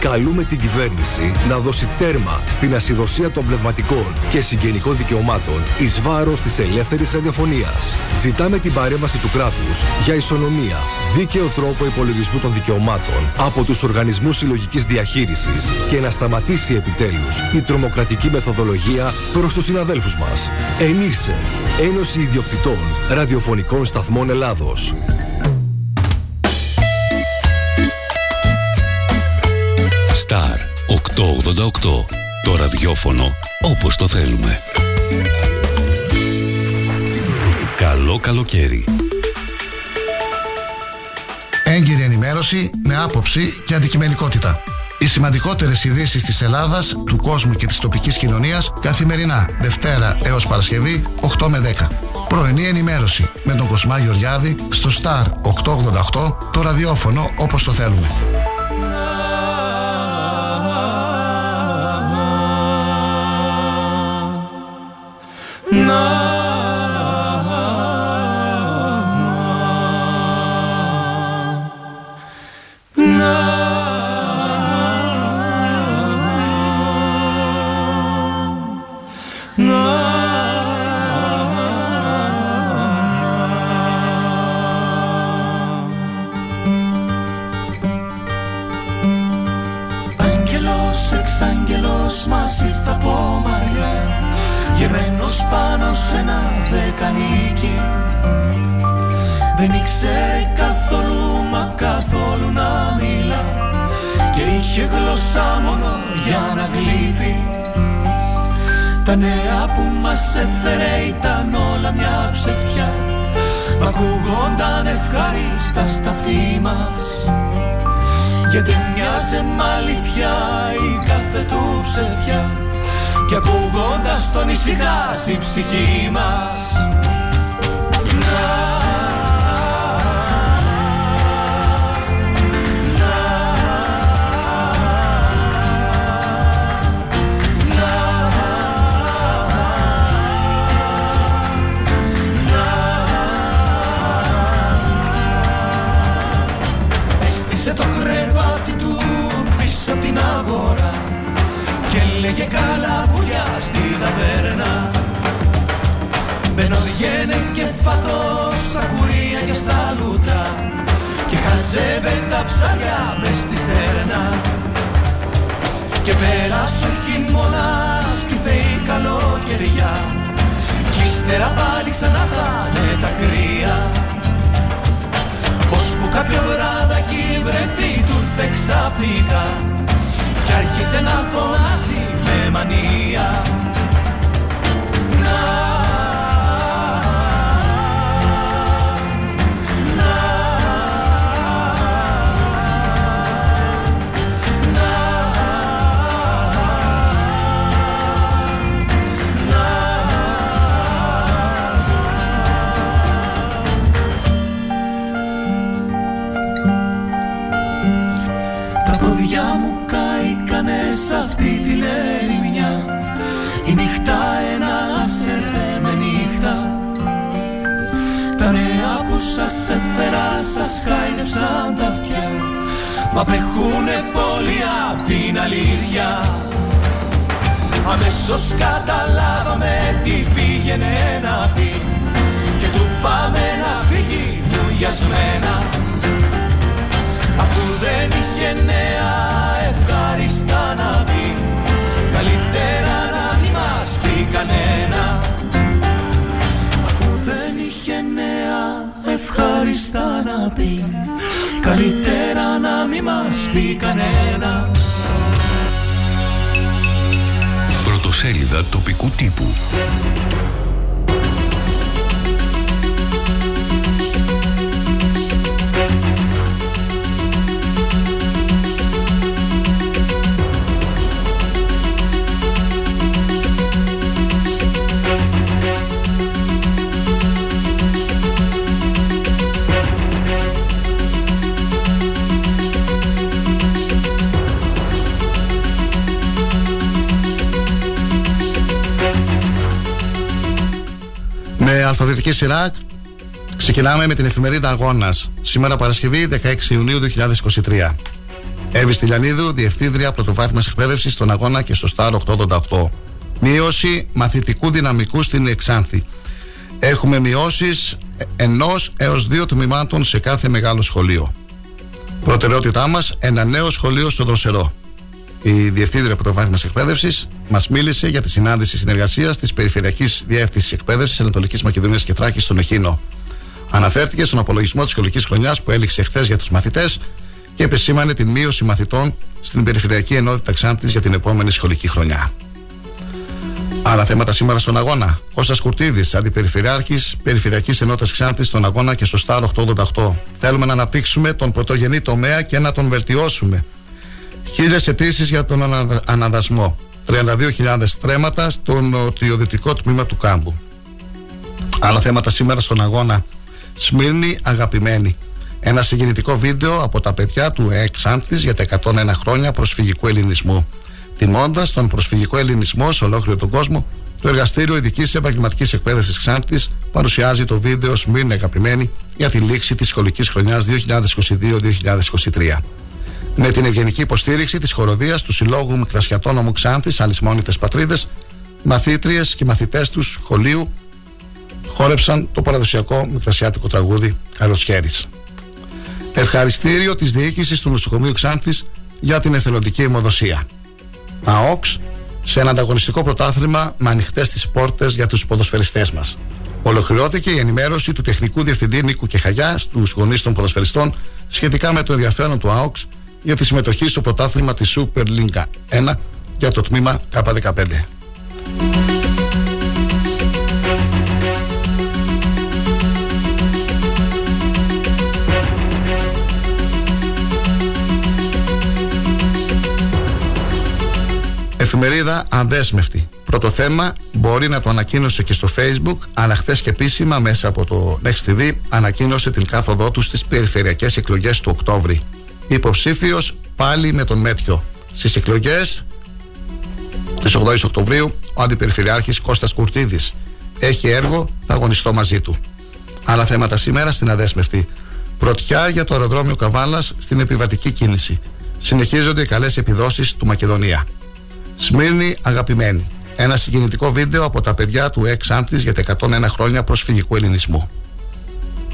Καλούμε την κυβέρνηση να δώσει τέρμα στην ασυδοσία των πνευματικών και συγγενικών δικαιωμάτων εις βάρος της ελεύθερης ραδιοφωνίας. Ζητάμε την παρέμβαση του κράτους για ισονομία, δίκαιο τρόπο υπολογισμού των δικαιωμάτων από τους οργανισμούς συλλογικής διαχείρισης και να σταματήσει επιτέλους η τρομοκρατική μεθοδολογία προς τους συναδέλφους μας. Ενήρσε, Ένωση Ιδιοκτητών Ραδιοφωνικών Σταθμών Ελλάδος. Star 888. Το ραδιόφωνο όπως το θέλουμε. Καλό καλοκαίρι. Έγκυρη ενημέρωση με άποψη και αντικειμενικότητα. Οι σημαντικότερες ειδήσεις της Ελλάδας, του κόσμου και της τοπικής κοινωνίας καθημερινά, Δευτέρα έως Παρασκευή, 8 με 10. Πρωινή ενημέρωση με τον Κοσμά Γεωργιάδη στο Star 888, το ραδιόφωνο όπως το θέλουμε. Άγγελος, εξάγγελος μας ήρθε από μακριά Γερμένος πάνω σε ένα δεκανίκι. Δεν ήξερε καθόλου μα καθόλου να μιλά. Και είχε γλώσσα μόνο για να γλύφει. Τα νέα που μας έφερε ήταν όλα μια ψευτιά. Μ' ακούγονταν ευχαρίστα στα αυτή μας. Γιατί μοιάζε μ' αλήθεια η κάθε του ψευτιά Κι ακούγοντας τον ησυχάσει η ψυχή μας. Έστησε το κρεβάτι του πίσω από την αγορά Και λέγε καλά πουλιά στην ταβέρνα. Μπαινοβγαίνε και φάτο στα κουρία και στα λούτρα. Και χαζεύε τα ψάρια μες στη στέρνα. Και πέρασε ο χειμώνας κι θεή καλοκαιριά. Κι ύστερα πάλι ξανά θα είναι τα κρύα Πως που κάποιο βράδακι βρετή του ήρθε ξαφνικά. Κι άρχισε να φωνάζει μανία με μανία χάιδεψαν τα αυτιά. Μα απέχουνε πολύ απ' την αλήθεια. Αμέσως καταλάβαμε τι πήγαινε να πει. Και του πάμε να φύγει βουλιασμένα Αφού δεν είχε νέα ευχάριστα να πει. Καλύτερα να μην μας πει κανένα. Αφού δεν είχε νέα ευχάριστα να πει. Καλύτερα να μην μας πει κανένα. Πρωτοσέλιδα τοπικού τύπου αλφαβητική σειρά ξεκινάμε με την εφημερίδα Αγώνας. Σήμερα Παρασκευή 16 Ιουνίου 2023. Εύη Στυλιανίδου, Διευθύντρια Πρωτοβάθμιας Εκπαίδευσης στον Αγώνα και στο Στάρ 888. Μείωση μαθητικού δυναμικού στην Εξάνθη. Έχουμε μειώσεις ενός έως δύο τμήματων σε κάθε μεγάλο σχολείο. Προτεραιότητά μας, ένα νέο σχολείο στο Δροσερό. Η Διευθύντρια Πρωτοβάθμια Εκπαίδευσης μας μίλησε για τη συνάντηση συνεργασίας της Περιφερειακής Διεύθυνσης Εκπαίδευσης Ανατολική Μακεδονίας και Θράκης στον Εχίνο. Αναφέρθηκε στον απολογισμό της σχολική χρονιάς που έληξε χθες για τους μαθητές και επεσήμανε την μείωση μαθητών στην Περιφερειακή Ενότητα Ξάντη για την επόμενη σχολική χρονιά. Άλλα θέματα σήμερα στον αγώνα. Κώστας Κουρτίδης, Αντιπεριφερειάρχης Περιφερειακής Ενότητας Ξάντη στον αγώνα και στο Στάρο 888. Θέλουμε να αναπτύξουμε τον πρωτογενή τομέα και να τον βελτιώσουμε. Χίλιε αιτήσει για τον αναδασμό. 32.000 στρέμματα στο νοτιοδυτικό τμήμα του κάμπου. Άλλα θέματα σήμερα στον αγώνα. Σμύρνη αγαπημένη. Ένα συγκινητικό βίντεο από τα παιδιά του Εξάνθης για τα 101 χρόνια προσφυγικού ελληνισμού. Τιμώντας τον προσφυγικό ελληνισμό σε ολόκληρο τον κόσμο, το Εργαστήριο Ειδικής Επαγγελματικής Εκπαίδευσης Ξάνθη παρουσιάζει το βίντεο Σμύρνη αγαπημένη για τη λήξη της σχολικής χρονιάς 2022-2023 με την ευγενική υποστήριξη της χοροδίας του Συλλόγου Μικρασιατών Ομού Ξάνθης, Αλυσμόνιτε Πατρίδες, μαθήτριες και μαθητές τους σχολείου χόρεψαν το παραδοσιακό μικρασιάτικο τραγούδι Καλοσχέρι. Ευχαριστήριο της διοίκησης του νοσοκομείου Ξάνθης για την εθελοντική αιμοδοσία. ΑΟΚΣ σε ένα ανταγωνιστικό πρωτάθλημα με ανοιχτές τις πόρτες για τους ποδοσφαιριστές μας. Ολοκληρώθηκε η ενημέρωση του τεχνικού διευθυντή Νίκου Κεχαγιά στους γονείς των ποδοσφαιριστών σχετικά με το ενδιαφέρον του ΑΟΚΣ για τη συμμετοχή στο πρωτάθλημα της Super League 1 για το τμήμα K15. Εφημερίδα Ανδέσμευτη. Πρώτο θέμα μπορεί να το ανακοίνωσε και στο Facebook, αλλά χθες και επίσημα μέσα από το Next TV ανακοίνωσε την κάθοδό τους στις περιφερειακές εκλογές του Οκτώβρη υποψήφιος πάλι με τον Μέτιο. Στις εκλογές της 8η Οκτωβρίου, ο Αντιπεριφερειάρχης Κώστας Κουρτίδης έχει έργο, θα αγωνιστώ μαζί του. Άλλα θέματα σήμερα στην Αδέσμευτη. Πρωτιά για το αεροδρόμιο Καβάλας στην επιβατική κίνηση. Συνεχίζονται οι καλές επιδόσεις του Μακεδονία. Σμύρνη αγαπημένη. Ένα συγκινητικό βίντεο από τα παιδιά του Εξ για τα 101 χρόνια προσφυγικού ελληνισμού.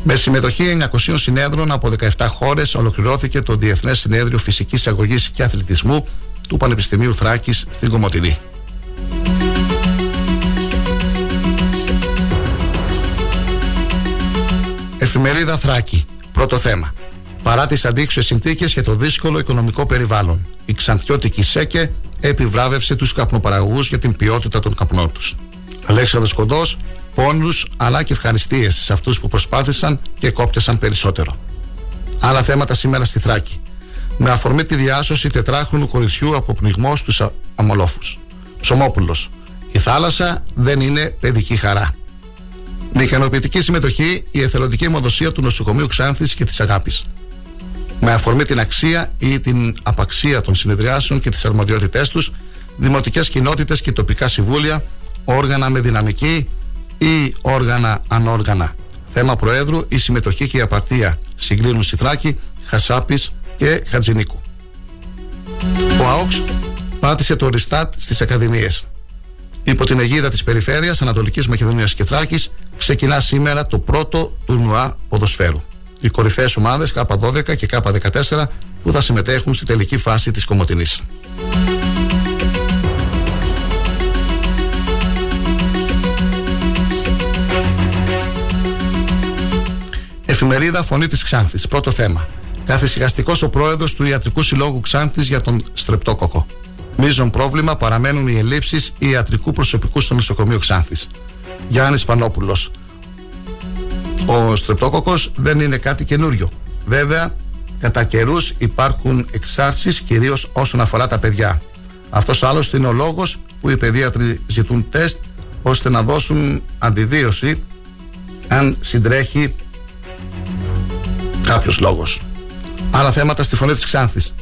Με συμμετοχή 900 συνέδρων από 17 χώρες ολοκληρώθηκε το Διεθνές Συνέδριο Φυσικής Αγωγής και Αθλητισμού του Πανεπιστημίου Θράκης στην Κομωτινή. Εφημερίδα Θράκη. Πρώτο θέμα. Παρά τις αντίξωες συνθήκες και το δύσκολο οικονομικό περιβάλλον, η Ξαντιώτικη ΣΕΚΕ επιβράβευσε τους καπνοπαραγωγούς για την ποιότητα των καπνών τους. Αλέξανδρος Κοντός, πόνους αλλά και ευχαριστίες σε αυτούς που προσπάθησαν και κόπτεσαν περισσότερο. Άλλα θέματα σήμερα στη Θράκη. Με αφορμή τη διάσωση τετράχρονου κοριτσιού από πνιγμός στους αμολόφους. Ψωμόπουλος. Η θάλασσα δεν είναι παιδική χαρά. Με ικανοποιητική συμμετοχή η εθελοντική αιμοδοσία του νοσοκομείου Ξάνθης και της Αγάπης. Με αφορμή την αξία ή την απαξία των συνεδριάσεων και τις αρμοδιότητές τους, δημοτικές κοινότητες και τοπικά συμβούλια, όργανα με δυναμική ή όργανα ανόργανα. Θέμα Προέδρου, η συμμετοχή και η απαρτία συγκλίνουν στη Θράκη, Χασάπης και Χατζηνίκου. Ο ΑΟΚΣ πάτησε το ριστάτ στις Ακαδημίες. Υπό την αιγίδα της Περιφέρειας Ανατολικής Μακεδονίας και Θράκης ξεκινά σήμερα το πρώτο τουρνουά ποδοσφαίρου. Οι κορυφαίες ομάδες K12 και K14 που θα συμμετέχουν στη τελική φάση της Κομωτινής. Εφημερίδα Φωνή της Ξάνθης. Πρώτο θέμα. Καθησυχαστικός ο πρόεδρος του Ιατρικού Συλλόγου Ξάνθης για τον στρεπτόκοκο. Μίζον πρόβλημα παραμένουν οι ελλείψεις ιατρικού προσωπικού στο νοσοκομείο Ξάνθης. Γιάννης Πανόπουλος. Ο στρεπτόκοκο δεν είναι κάτι καινούριο. Βέβαια, κατά καιρούς υπάρχουν εξάρσεις κυρίως όσον αφορά τα παιδιά. Αυτός άλλωστε είναι ο λόγος που οι παιδίατροι ζητούν τεστ ώστε να δώσουν αντιδίωση αν συντρέχει κάποιος λόγος. Άλλα θέματα στη φωνή της Ξάνθης.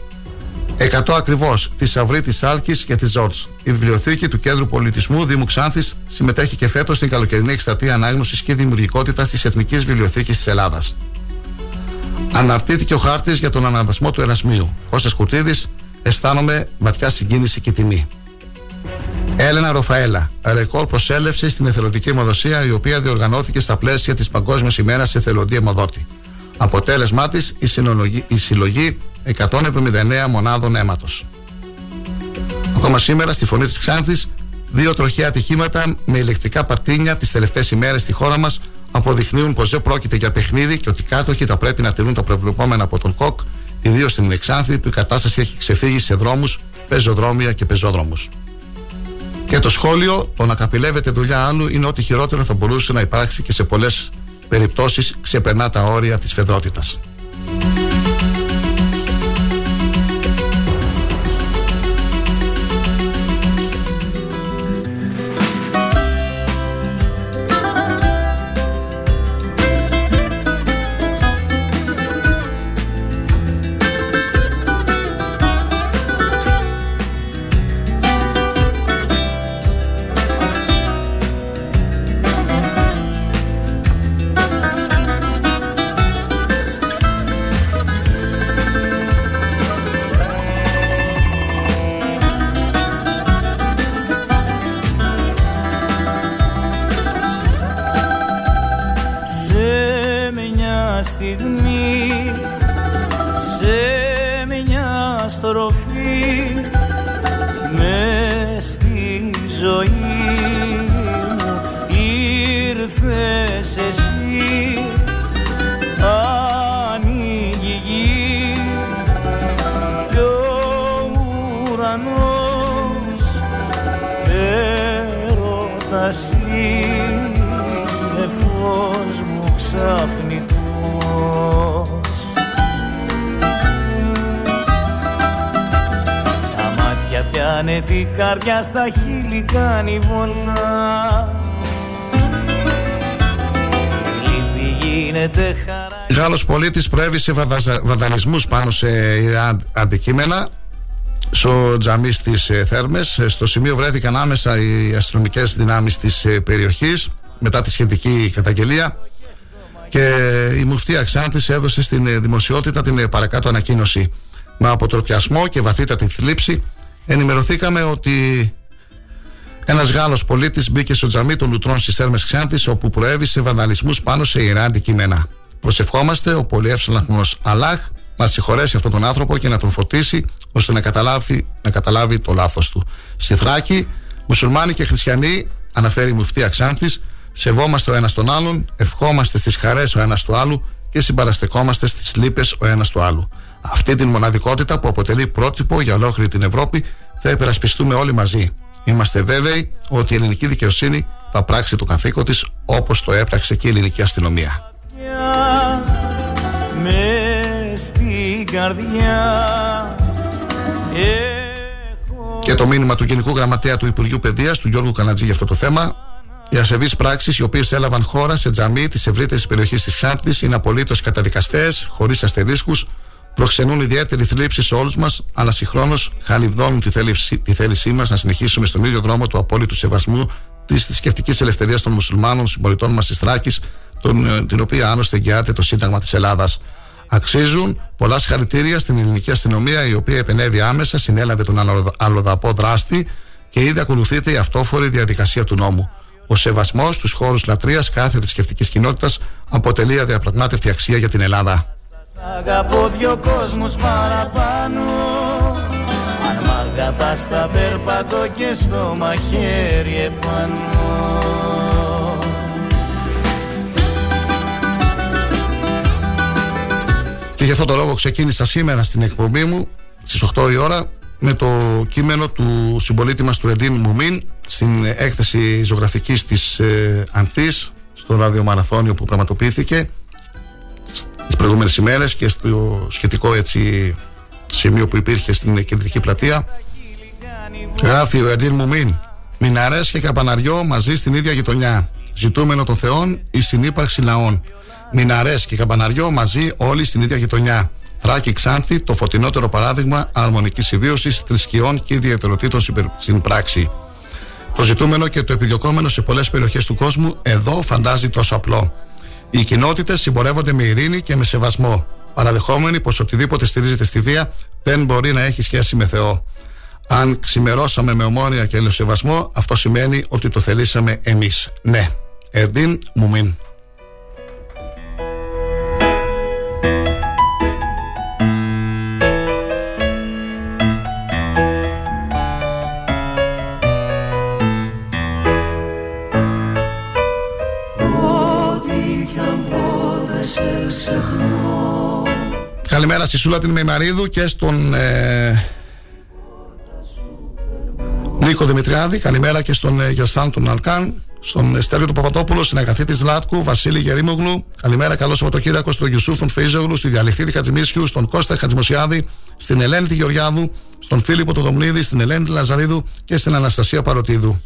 100 ακριβώς. Θησαυρή της Άλκης και της Ζόρτ. Η βιβλιοθήκη του Κέντρου Πολιτισμού Δήμου Ξάνθης συμμετέχει και φέτος στην καλοκαιρινή εκστατεία ανάγνωσης και δημιουργικότητας της Εθνικής Βιβλιοθήκης της Ελλάδας. Αναρτήθηκε ο χάρτης για τον αναδασμό του Ερασμίου. Κώστα Κουρτίδη, αισθάνομαι βαθιά συγκίνηση και τιμή. Έλενα Ροφαέλα, ρεκόρ προσέλευση στην εθελοντική αιμοδοσία η οποία διοργανώθηκε στα πλαίσια της Παγκόσμιας ημέρας εθελοντή αιμοδότη. Αποτέλεσμά της η, συλλογή 179 μονάδων αίματος. Ακόμα σήμερα στη φωνή της Ξάνθης δύο τροχαία ατυχήματα με ηλεκτρικά πατίνια τις τελευταίες ημέρες στη χώρα μας αποδεικνύουν πως δεν πρόκειται για παιχνίδι και ότι οι κάτοχοι θα πρέπει να τηρούν τα προβλεπόμενα από τον ΚΟΚ ιδίως στην Εξάνθη που η κατάσταση έχει ξεφύγει σε δρόμους, πεζοδρόμια και πεζόδρομους. Και το σχόλιο, το να καπηλεύεται δουλειά άλλου είναι ότι χειρότερο θα μπορούσε να υπάρξει και σε πολλές περιπτώσεις ξεπερνά τα όρια της φεδρότητας. Γάλλος πολίτης προέβη σε βανταλισμούς πάνω σε αντικείμενα. Στο τζαμί στις ε, Θέρμες. Ε, στο σημείο βρέθηκαν άμεσα οι αστυνομικές δυνάμεις της ε, περιοχής μετά τη σχετική καταγγελία. Και η Μουφτία Ξάνθης έδωσε στην δημοσιότητα την παρακάτω ανακοίνωση. Με αποτροπιασμό και βαθύτατη θλίψη ενημερωθήκαμε ότι ένας Γάλλος πολίτης μπήκε στο τζαμί των Λουτρών στις Θέρμες Ξάνθη, όπου προέβησε βανδαλισμού πάνω σε ιερά αντικείμενα. Προσευχόμαστε ο πολυεύσαλαχμο Αλάχ να συγχωρέσει αυτόν τον άνθρωπο και να τον φωτίσει ώστε να καταλάβει, να καταλάβει το λάθος του. Στη Θράκη, μουσουλμάνοι και χριστιανοί, αναφέρει η Μουφτία Ξάνθη, σεβόμαστε ο ένας τον άλλον, ευχόμαστε στις χαρές ο ένας του άλλου και συμπαραστεκόμαστε στις λύπες ο ένας του άλλου. Αυτή την μοναδικότητα που αποτελεί πρότυπο για ολόκληρη την Ευρώπη θα υπερασπιστούμε όλοι μαζί. Είμαστε βέβαιοι ότι η ελληνική δικαιοσύνη θα πράξει το καθήκον της όπως το έπραξε και η ελληνική αστυνομία. Και το μήνυμα του Γενικού Γραμματέα του Υπουργείου Παιδείας, του Γιώργου Κανατζή για αυτό το θέμα. Οι ασεβείς πράξεις, οι οποίες έλαβαν χώρα σε τζαμί της ευρύτερης περιοχής της Ξάνθη, είναι απολύτως καταδικαστές, χωρίς αστερίσκους, προξενούν ιδιαίτερη θλίψη σε όλους μας, αλλά συγχρόνως χαλιβδώνουν τη θέλησή, τη θέλησή μας να συνεχίσουμε στον ίδιο δρόμο του απόλυτου σεβασμού της θρησκευτικής ελευθερίας των μουσουλμάνων συμπολιτών μας της Θράκης, ε, την οποία άλλωστε εγγυάται το Σύνταγμα της Ελλάδας. Αξίζουν πολλά συγχαρητήρια στην ελληνική αστυνομία, η οποία επενέβη άμεσα, συνέλαβε τον αλλοδαπό δράστη και ήδη ακολουθείται η αυτόφορη διαδικασία του νόμου. Ο σεβασμός στους χώρους λατρείας κάθε θρησκευτικής κοινότητας αποτελεί αδιαπραγμάτευτη αξία για την Ελλάδα. Αγαπώ δυο κόσμους παραπάνω Αν μ' αγαπάς θα περπατώ και στο μαχαίρι επάνω γι' αυτό το λόγο ξεκίνησα σήμερα στην εκπομπή μου στις 8 η ώρα με το κείμενο του συμπολίτη μας του Εντίν Μουμίν στην έκθεση ζωγραφικής της ε, Ανθής στο ραδιομαραθώνιο που πραγματοποιήθηκε τις προηγούμενες ημέρες και στο σχετικό έτσι σημείο που υπήρχε στην κεντρική πλατεία. Γράφει ο Εντίν Μουμίν Μιναρές και καπαναριό μαζί στην ίδια γειτονιά. Ζητούμενο των θεών η συνύπαρξη λαών Μιναρές και καπαναριό μαζί όλοι στην ίδια γειτονιά Θράκη Ξάνθη, το φωτεινότερο παράδειγμα αρμονικής συμβίωση θρησκειών και ιδιαιτεροτήτων στην πράξη. Το ζητούμενο και το επιδιωκόμενο σε πολλές περιοχές του κόσμου εδώ φαντάζει τόσο απλό. Οι κοινότητες συμπορεύονται με ειρήνη και με σεβασμό, παραδεχόμενοι πως οτιδήποτε στηρίζεται στη βία δεν μπορεί να έχει σχέση με Θεό. Αν ξημερώσαμε με ομόνια και ελαιοσεβασμό, αυτό σημαίνει ότι το θελήσαμε εμείς. Ναι. Ερντίν Μουμίν. Καλημέρα στη Σούλα την Μεϊμαρίδου και στον ε, Νίκο Δημητριάδη. Καλημέρα και στον ε, Γιασάν τον Αλκάν. Στον Στέλιο του Παπαδόπουλο, στην Αγαθήτη Λάτκου, Βασίλη Γερήμογλου. Καλημέρα, καλό Σαββατοκύριακο στον Γιουσούφ τον Φέιζογλου, στη Διαλεκτήτη Χατζημίσιου, στον Κώστα Χατζημοσιάδη, στην Ελένη τη Γεωργιάδου, στον Φίλιππο του Δομνίδη, στην Ελένη τη Λαζαρίδου και στην Αναστασία Παροτίδου.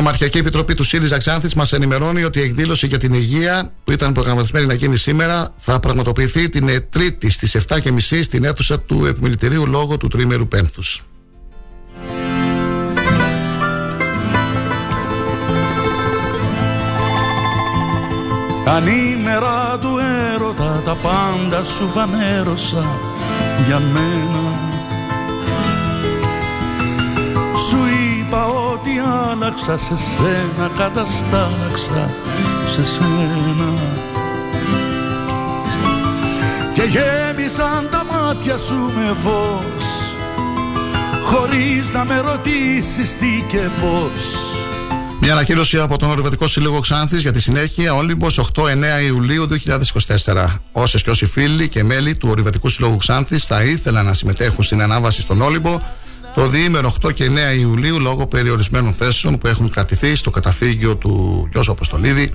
Νομαρχιακή Επιτροπή του ΣΥΡΙΖΑ Ξάνθης μας ενημερώνει ότι η εκδήλωση για την υγεία που ήταν προγραμματισμένη να γίνει σήμερα θα πραγματοποιηθεί την Τρίτη στις 7.30 στην αίθουσα του Επιμελητηρίου Λόγω του Τρίμερου Πένθους. Ανήμερα του έρωτα τα πάντα σου φανέρωσα για μένα είπα ότι άλλαξα σε σένα καταστάξα σε σένα. Και γέμισαν τα μάτια σου με φως χωρίς να με ρωτήσεις τι και πώς. Μια ανακοίνωση από τον Ορειβατικό Σύλλογο Ξάνθης για τη συνέχεια. Όλυμπος 8-9 Ιουλίου 2024. Όσες και όσοι φίλοι και μέλη του Ορειβατικού Συλλόγου Ξάνθης θα ήθελαν να συμμετέχουν στην ανάβαση στον Όλυμπο, το διήμερο 8 και 9 Ιουλίου λόγω περιορισμένων θέσεων που έχουν κρατηθεί στο καταφύγιο του Γιώργου Αποστολίδη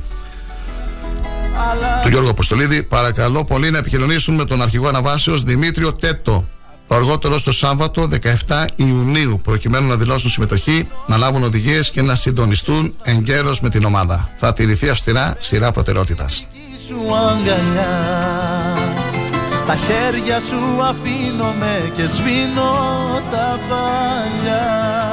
του Γιώργου Αποστολίδη παρακαλώ πολύ να επικοινωνήσουν με τον αρχηγό αναβάσεως Δημήτριο Τέτο το αργότερο στο Σάββατο 17 Ιουνίου προκειμένου να δηλώσουν συμμετοχή, να λάβουν οδηγίες και να συντονιστούν εγκαίρως με την ομάδα. Θα τηρηθεί αυστηρά σειρά προτεραιότητας. Στα χέρια σου αφήνομαι και σβήνω τα παλιά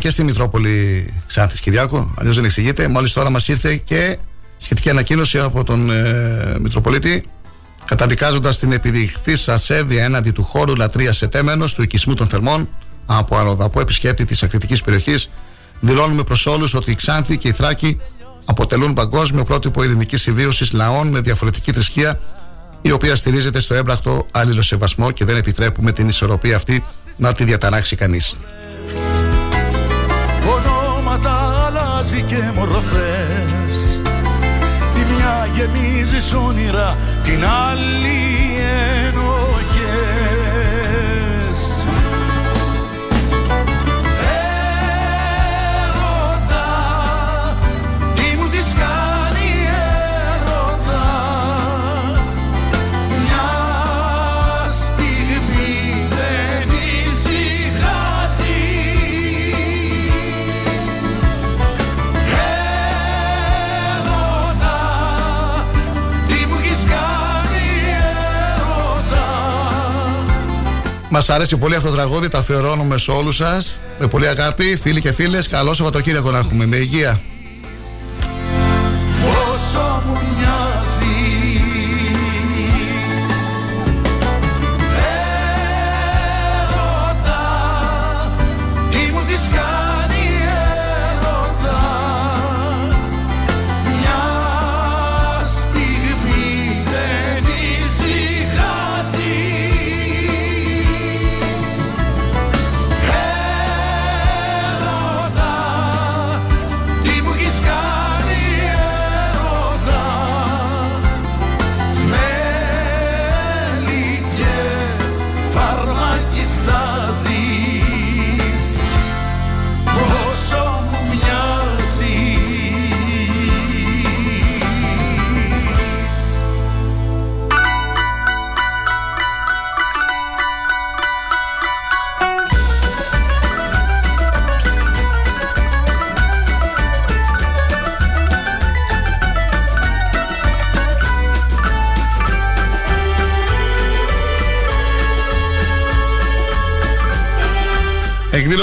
και στη Μητρόπολη Ξάνθης Κυριάκο, αλλιώς δεν εξηγείται. Μόλις τώρα μας ήρθε και σχετική ανακοίνωση από τον ε, Μητροπολίτη καταδικάζοντας την επιδειχθή ασέβεια έναντι του χώρου λατρείας ετέμενος του οικισμού των θερμών από αλλοδαπό επισκέπτη της ακριτικής περιοχής. Δηλώνουμε προς όλους ότι η Ξάνθη και η Θράκη αποτελούν παγκόσμιο πρότυπο ειρηνικής συμβίωσης λαών με διαφορετική θρησκεία, η οποία στηρίζεται στο έμπρακτο αλληλοσεβασμό και δεν επιτρέπουμε την ισορροπία αυτή να τη διαταράξει κανείς. Ονόματα αλλάζει και μορφές. Τη μια γεμίζει όνειρα Την άλλη Μας αρέσει πολύ αυτό το τραγούδι, τα αφιερώνουμε σε όλους σας. Με πολύ αγάπη, φίλοι και φίλες. Καλό Σαββατοκύριακο να έχουμε. Με υγεία.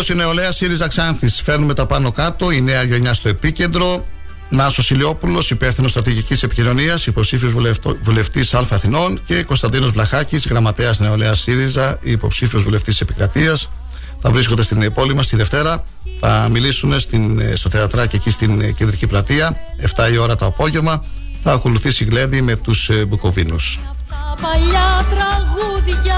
Εκδήλωση νεολαία ΣΥΡΙΖΑ Ξάνθης. Φέρνουμε τα πάνω κάτω. Η νέα γενιά στο επίκεντρο. Νάσος Ηλιόπουλος, υπεύθυνος στρατηγικής επικοινωνίας, υποψήφιος βουλευτής Α Αθηνών και Κωνσταντίνος Βλαχάκης, γραμματέας νεολαία ΣΥΡΙΖΑ, υποψήφιος βουλευτής Επικρατείας. Θα βρίσκονται στην πόλη μας τη Δευτέρα. Θα μιλήσουν στην, στο θεατράκι εκεί στην κεντρική πλατεία. 7 η ώρα το απόγευμα. Θα ακολουθήσει γλέντι με τους ε, Μπουκοβίνους. παλιά τραγούδια,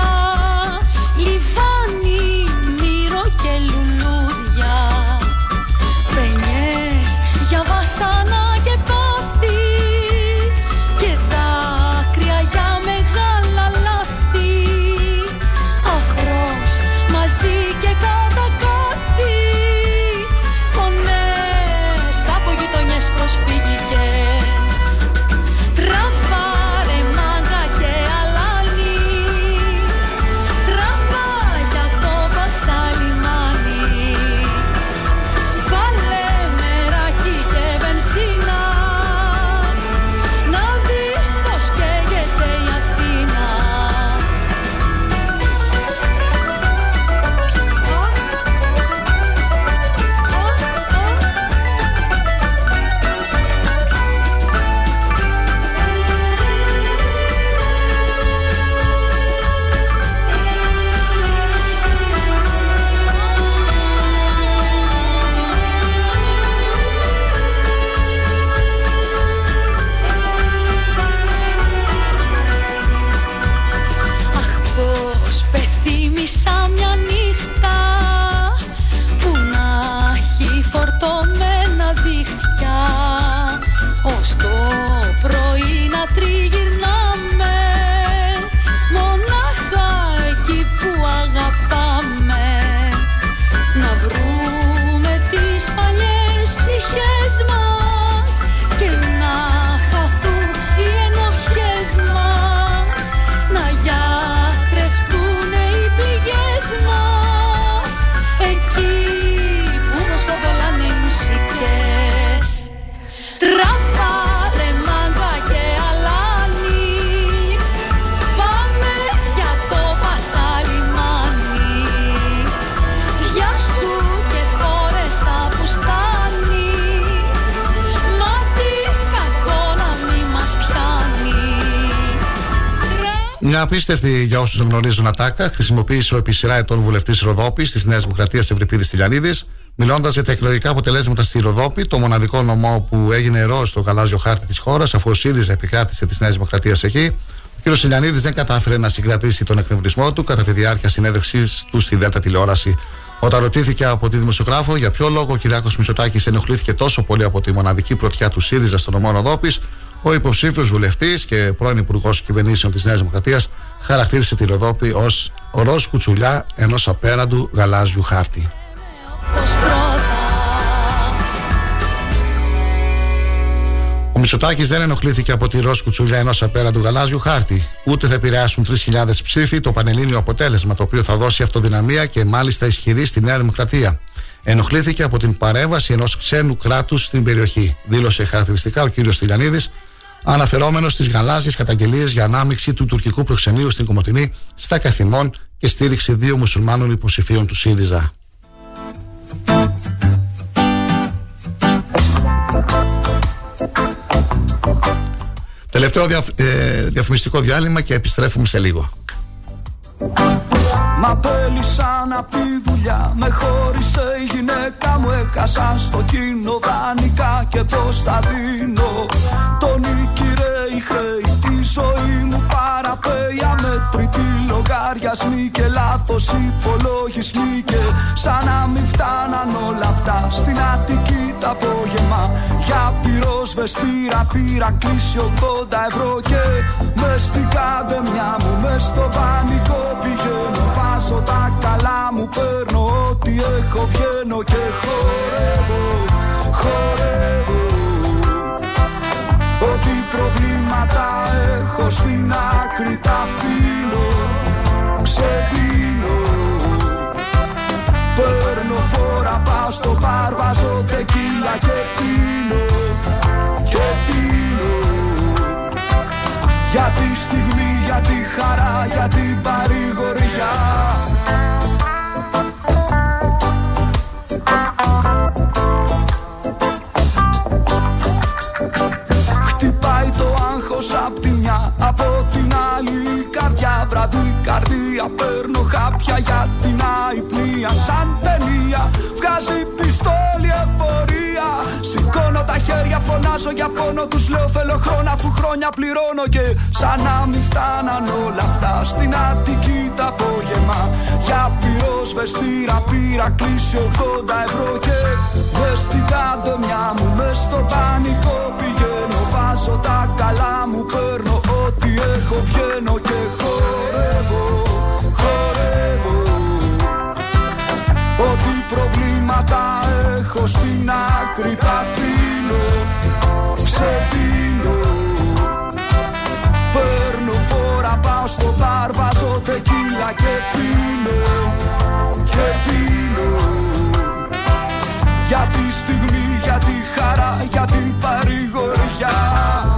απίστευτη για όσους γνωρίζουν ατάκα χρησιμοποίησε ο επί σειρά ετών βουλευτής Ροδόπης της Νέας Δημοκρατίας Ευρυπίδης Τηλιανίδης, μιλώντας για τα εκλογικά αποτελέσματα στη Ροδόπη, το μοναδικό νομό που έγινε ροζ στο γαλάζιο χάρτη της χώρας, αφού ο ΣΥΡΙΖΑ επικράτησε τη Νέα Δημοκρατία εκεί. Ο κ. Τηλιανίδης δεν κατάφερε να συγκρατήσει τον εκνευρισμό του κατά τη διάρκεια συνέντευξής του στη Δέλτα τηλεόραση. Όταν ρωτήθηκε από τη δημοσιογράφο για ποιο λόγο ο Κυριάκος Μητσοτάκης ενοχλήθηκε τόσο πολύ από τη μοναδική πρωτιά του ΣΥΡΙΖΑ στον νομό Ροδόπης, ο υποψήφιος βουλευτής και πρώην Υπουργός Κυβερνήσεων της Νέας Δημοκρατίας χαρακτήρισε τη Ροδόπη ως ροζ κουτσουλιά ενός απέραντου γαλάζιου χάρτη. Ο Μητσοτάκης δεν ενοχλήθηκε από τη ροζ κουτσουλιά ενός απέραντου γαλάζιου χάρτη. Ούτε θα επηρεάσουν 3.000 ψήφοι το πανελλήνιο αποτέλεσμα, το οποίο θα δώσει αυτοδυναμία και μάλιστα ισχυρή στη Νέα Δημοκρατία. Ενοχλήθηκε από την παρέμβαση ενός ξένου κράτους στην περιοχή, δήλωσε χαρακτηριστικά ο κ. Τηλιανίδης, αναφερόμενος στις γαλάζιες καταγγελίες για ανάμειξη του τουρκικού προξενείου στην Κομωτινή στα Καθημών και στήριξη δύο μουσουλμάνων υποψηφίων του ΣΥΡΙΖΑ. Τελευταίο δια, ε, διαφημιστικό διάλειμμα και επιστρέφουμε σε λίγο. Μα πέλησαν απ' τη δουλειά. Με χώρισε η γυναίκα μου. Έχασα στο κοινό δανεικά Και πως θα δίνω. Τον νίκηρε η χρέη Τη ζωή μου παραπέει Αμέτρητη λογαριασμοί Και λάθος υπολογισμοί. Και σαν να μην φτάναν όλα αυτά Στην Αττική τα απόγευμα Για πυροσβεστήρα πήρα κλείσει 80 ευρώ Και μες στην καδεμιά μου Μες στο πανικό πηγαίνω. Βάζω τα καλά μου Παίρνω ό,τι έχω βγαίνω Και χορεύω Χορεύω. Ό,τι προβλήματα έχω στην άκρη τα αφήνω Ξεδίνω. Παίρνω φόρα πάω στο μπαρ Βάζω τεκίλα και πίνω Για τη στιγμή, για τη χαρά, για την παρηγοριά Χτυπάει το άγχος απ' τη μια Από την άλλη καρδιά. Βραδύ καρδία παίρνω χάπια για την αϊπνία Σαν ταινία. Βγάζει πιστόλι εφορία. Σηκώνω τα χέρια φωνάζω για φόνο Τους. Λέω θέλω χρόνο αφού χρόνια πληρώνω Και σαν να μην φτάναν όλα αυτά Στην Αττική τα απόγευμα. Για πυροσβεστήρα πήρα κλείσει 80 ευρώ. Και μες στην καντεμιά μου Μες στο πανικό πηγαίνω. Βάζω τα καλά μου Παίρνω ό,τι έχω βγαίνω προβλήματα έχω στην άκρη τα αφήνω Ξεπίνω Παίρνω φόρα πάω στο μπαρ Βάζω τεκίλα και πίνω Και πίνω. Για τη στιγμή, για τη χαρά, για την παρηγοριά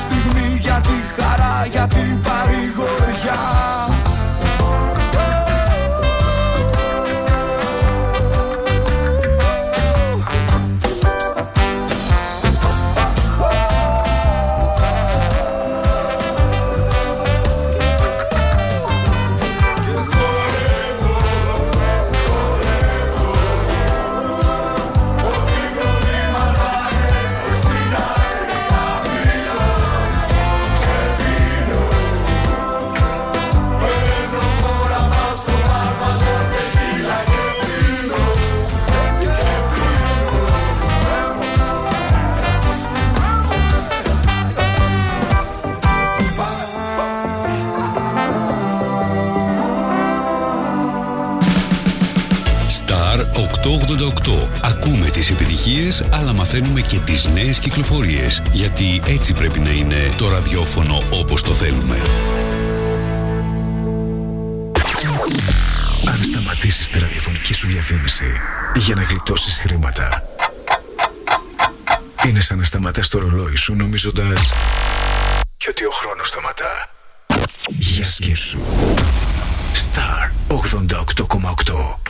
στιγμή, για τη χαρά, για την παρηγοριά επιτυχίες, αλλά μαθαίνουμε και τις νέες κυκλοφορίες. Γιατί έτσι πρέπει να είναι το ραδιόφωνο όπως το θέλουμε. Αν σταματήσεις τη ραδιοφωνική σου διαφήμιση για να γλιτώσεις χρήματα, είναι σαν να σταματάς το ρολόι σου νομίζοντας και ότι ο χρόνος σταματά. Για σκέψου. Star 88,8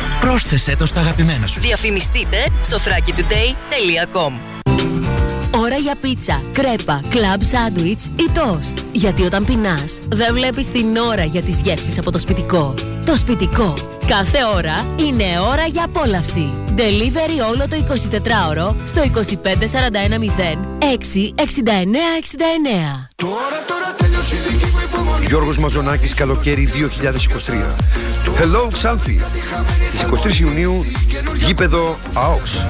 Πρόσθεσέ το στα αγαπημένα σου. Διαφημιστείτε στο thrakitoday.com Ώρα για πίτσα, κρέπα, κλαμπ σάντουιτς ή τόστ. Γιατί όταν πεινάς, δεν βλέπεις την ώρα για τις γεύσεις από το σπιτικό. Το σπιτικό. Κάθε ώρα είναι ώρα για απόλαυση. Delivery όλο το 24ωρο στο 25410 66969. Γιώργος Μαζονάκης, καλοκαίρι 2023. Hello, Xanthi. Στις 23 Ιουνίου, γήπεδο ΑΟΚΣ.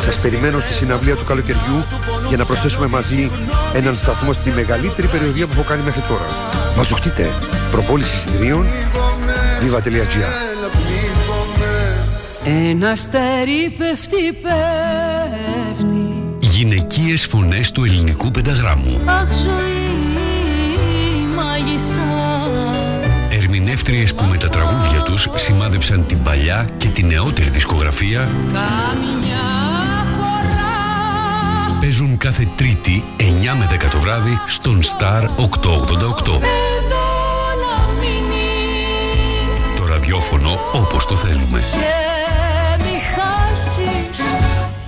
Σας περιμένω στη συναυλία του καλοκαιριού για να προσθέσουμε μαζί έναν σταθμό στη μεγαλύτερη περιοδία που έχω κάνει μέχρι τώρα. Μας δοκτείτε. Προπόληση εισιτηρίων viva.gr Ένα αστέρι πέφτει, πέφτει Γυναικείες φωνές του ελληνικού πενταγράμμου. Αχ ζωή μάγισσα Ερμηνεύτριες που με τα τραγούδια τους σημάδεψαν την παλιά και την νεότερη δισκογραφία Καμιά φορά παίζουν κάθε Τρίτη 9 με 10 το βράδυ στον Star 888. Εδώ να μείνεις Το ραδιόφωνο όπως το θέλουμε.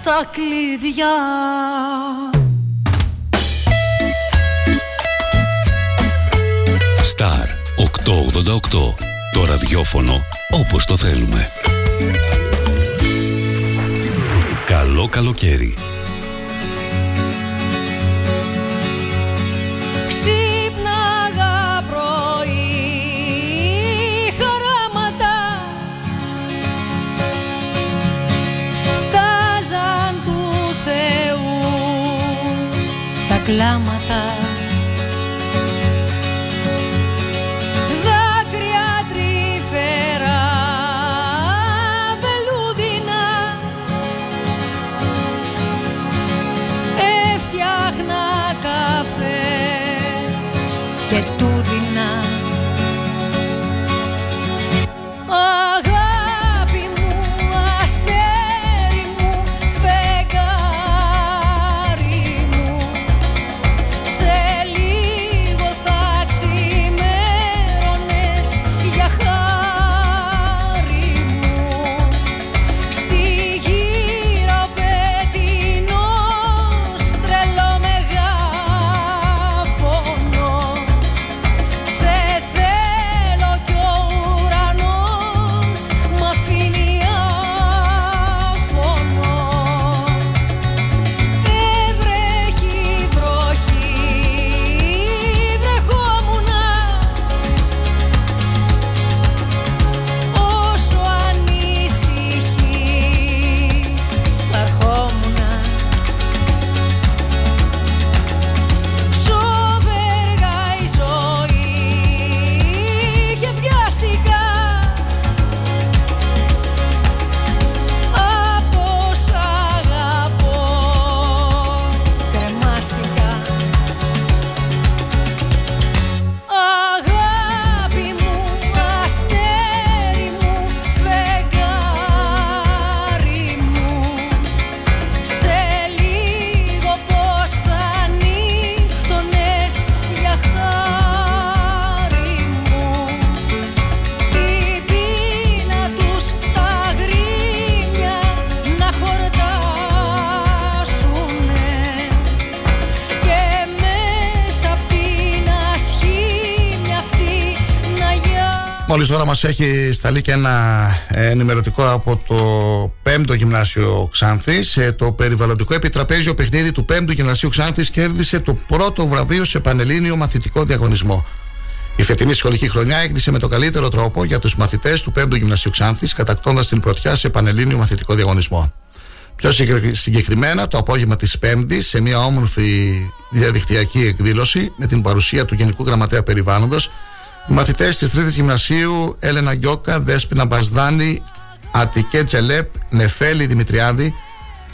Και μη χάσεις τα κλειδιά Star 888. Το ραδιόφωνο όπως το θέλουμε. Καλό καλοκαίρι. κλάματα τώρα μας έχει σταλεί και ένα ε, ενημερωτικό από το 5ο Γυμνάσιο Ξάνθης. Ε, το περιβαλλοντικό επιτραπέζιο παιχνίδι του 5ου Γυμνασίου Ξάνθης κέρδισε το πρώτο βραβείο σε πανελλήνιο μαθητικό διαγωνισμό. Η φετινή σχολική χρονιά έκλεισε με τον καλύτερο τρόπο για τους μαθητές του 5ου Γυμνασίου Ξάνθης, κατακτώντας την πρωτιά σε πανελλήνιο μαθητικό διαγωνισμό. Πιο συγκεκριμένα, το απόγευμα της Πέμπτης, σε μια όμορφη διαδικτυακή εκδήλωση με την παρουσία του Γενικού Γραμματέα Περιβάλλοντος, οι μαθητές της Τρίτης Γυμνασίου Έλενα Γκιόκα, Δέσπινα Μπασδάνη, Αττικέ Τζελέπ, Νεφέλη Δημητριάδη,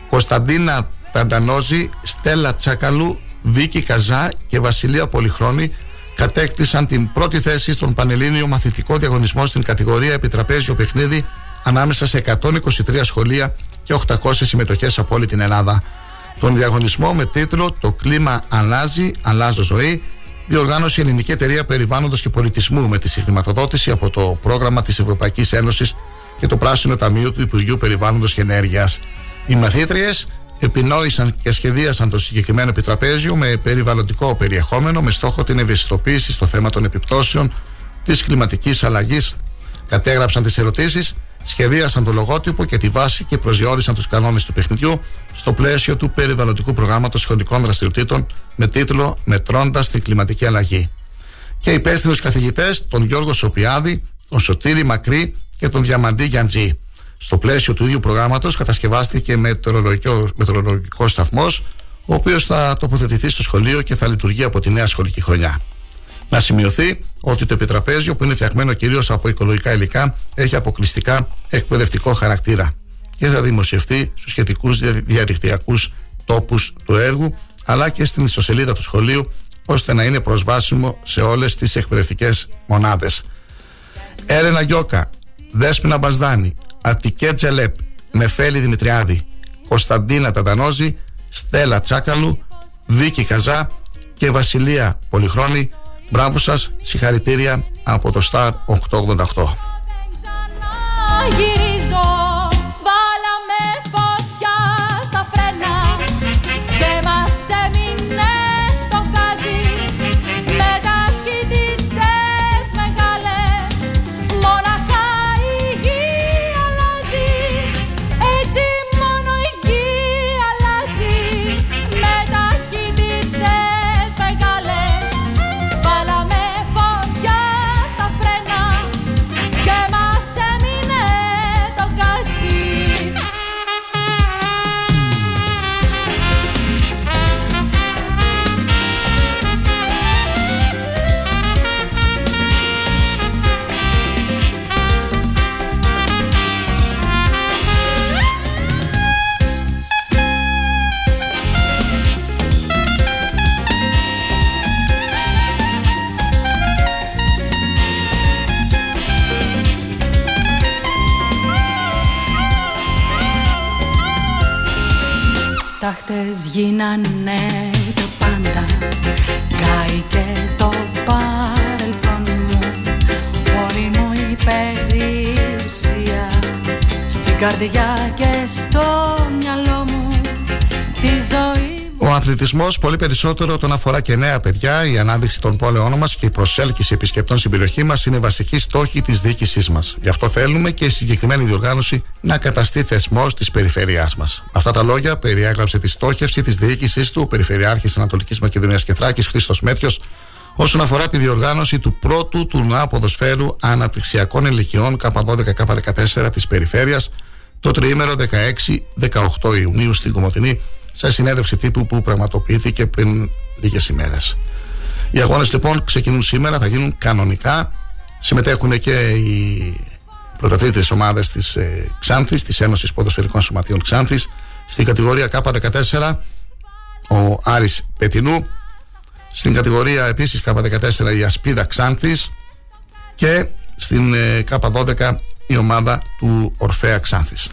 Κωνσταντίνα Ταντανόζη, Στέλλα Τσάκαλου, Βίκη Καζά και Βασιλεία Πολυχρόνη κατέκτησαν την πρώτη θέση στον Πανελλήνιο Μαθητικό Διαγωνισμό στην κατηγορία Επιτραπέζιο Παιχνίδι ανάμεσα σε 123 σχολεία και 800 συμμετοχές από όλη την Ελλάδα. Τον διαγωνισμό με τίτλο «Το κλίμα αλλάζει, αλλάζω ζωή» διοργάνωσε η Ελληνική Εταιρεία Περιβάλλοντος και Πολιτισμού με τη συγχρηματοδότηση από το πρόγραμμα της Ευρωπαϊκής Ένωσης και το Πράσινο Ταμείο του Υπουργείου Περιβάλλοντος και Ενέργειας. Οι μαθήτριες επινόησαν και σχεδίασαν το συγκεκριμένο επιτραπέζιο με περιβαλλοντικό περιεχόμενο με στόχο την ευαισθητοποίηση στο θέμα των επιπτώσεων της κλιματικής αλλαγής. Κατέγραψαν τις ερωτήσεις σχεδίασαν το λογότυπο και τη βάση και προσδιορίσαν τους κανόνες του παιχνιδιού στο πλαίσιο του περιβαλλοντικού προγράμματος σχολικών δραστηριοτήτων με τίτλο Μετρώντας την κλιματική αλλαγή. Και υπεύθυνου καθηγητές, τον Γιώργο Σοπιάδη, τον Σωτήρη Μακρύ και τον Διαμαντή Γιαντζή. Στο πλαίσιο του ίδιου προγράμματος κατασκευάστηκε μετεωρολογικός σταθμός, ο οποίος θα τοποθετηθεί στο σχολείο και θα λειτουργεί από τη νέα σχολική χρονιά. Να σημειωθεί ότι το επιτραπέζιο που είναι φτιαγμένο κυρίως από οικολογικά υλικά έχει αποκλειστικά εκπαιδευτικό χαρακτήρα και θα δημοσιευτεί στους σχετικούς διαδικτυακούς τόπους του έργου αλλά και στην ιστοσελίδα του σχολείου ώστε να είναι προσβάσιμο σε όλες τις εκπαιδευτικές μονάδες. Έλενα Γιώκα, Δέσποινα Μπασδάνη, Αττικέ Τζελέπ, Νεφέλη Δημητριάδη, Κωνσταντίνα Ταντανόζη, Στέλλα Τσάκαλου, Βίκη Καζά και Βασιλεία Πολυχρόνη Μπράβο σας, συγχαρητήρια από το Star 888. Χτες γίνανε το πάντα. Κάει και το παρελθόν μου. Όλη μου η περιουσία. Στην καρδιά και στο μυαλό μου Τη ζωή ο αθλητισμός πολύ περισσότερο τον αφορά και νέα παιδιά. Η ανάδειξη των πόλεων μας και η προσέλκυση επισκεπτών στην περιοχή μας είναι βασική στόχη της διοίκησής μας. Γι' αυτό θέλουμε και η συγκεκριμένη διοργάνωση να καταστεί θεσμός της περιφέρειά μας. Αυτά τα λόγια περιέγραψε τη στόχευση της διοίκησής του, ο Περιφερειάρχης Ανατολικής Μακεδονίας και Θράκης Χρήστος Μέτριο, όσον αφορά τη διοργάνωση του πρώτου τουρνουά ποδοσφαίρου αναπτυξιακών ηλικιών K12-K14 της περιφέρειας το τριήμερο 16-18 Ιουνίου στην Κομωτινή σε συνέντευξη τύπου που πραγματοποιήθηκε πριν λίγες ημέρες. Οι αγώνες λοιπόν ξεκινούν σήμερα, θα γίνουν κανονικά. Συμμετέχουν και οι πρωταθλήτριες ομάδες της ε, Ξάνθης, της Ένωσης Ποδοσφαιρικών Σωματείων Ξάνθης. Στην κατηγορία K14 ο Άρης Πετινού. Στην κατηγορία επίσης K14 η Ασπίδα Ξάνθης. Και στην ε, K12 η ομάδα του Ορφέα Ξάνθης.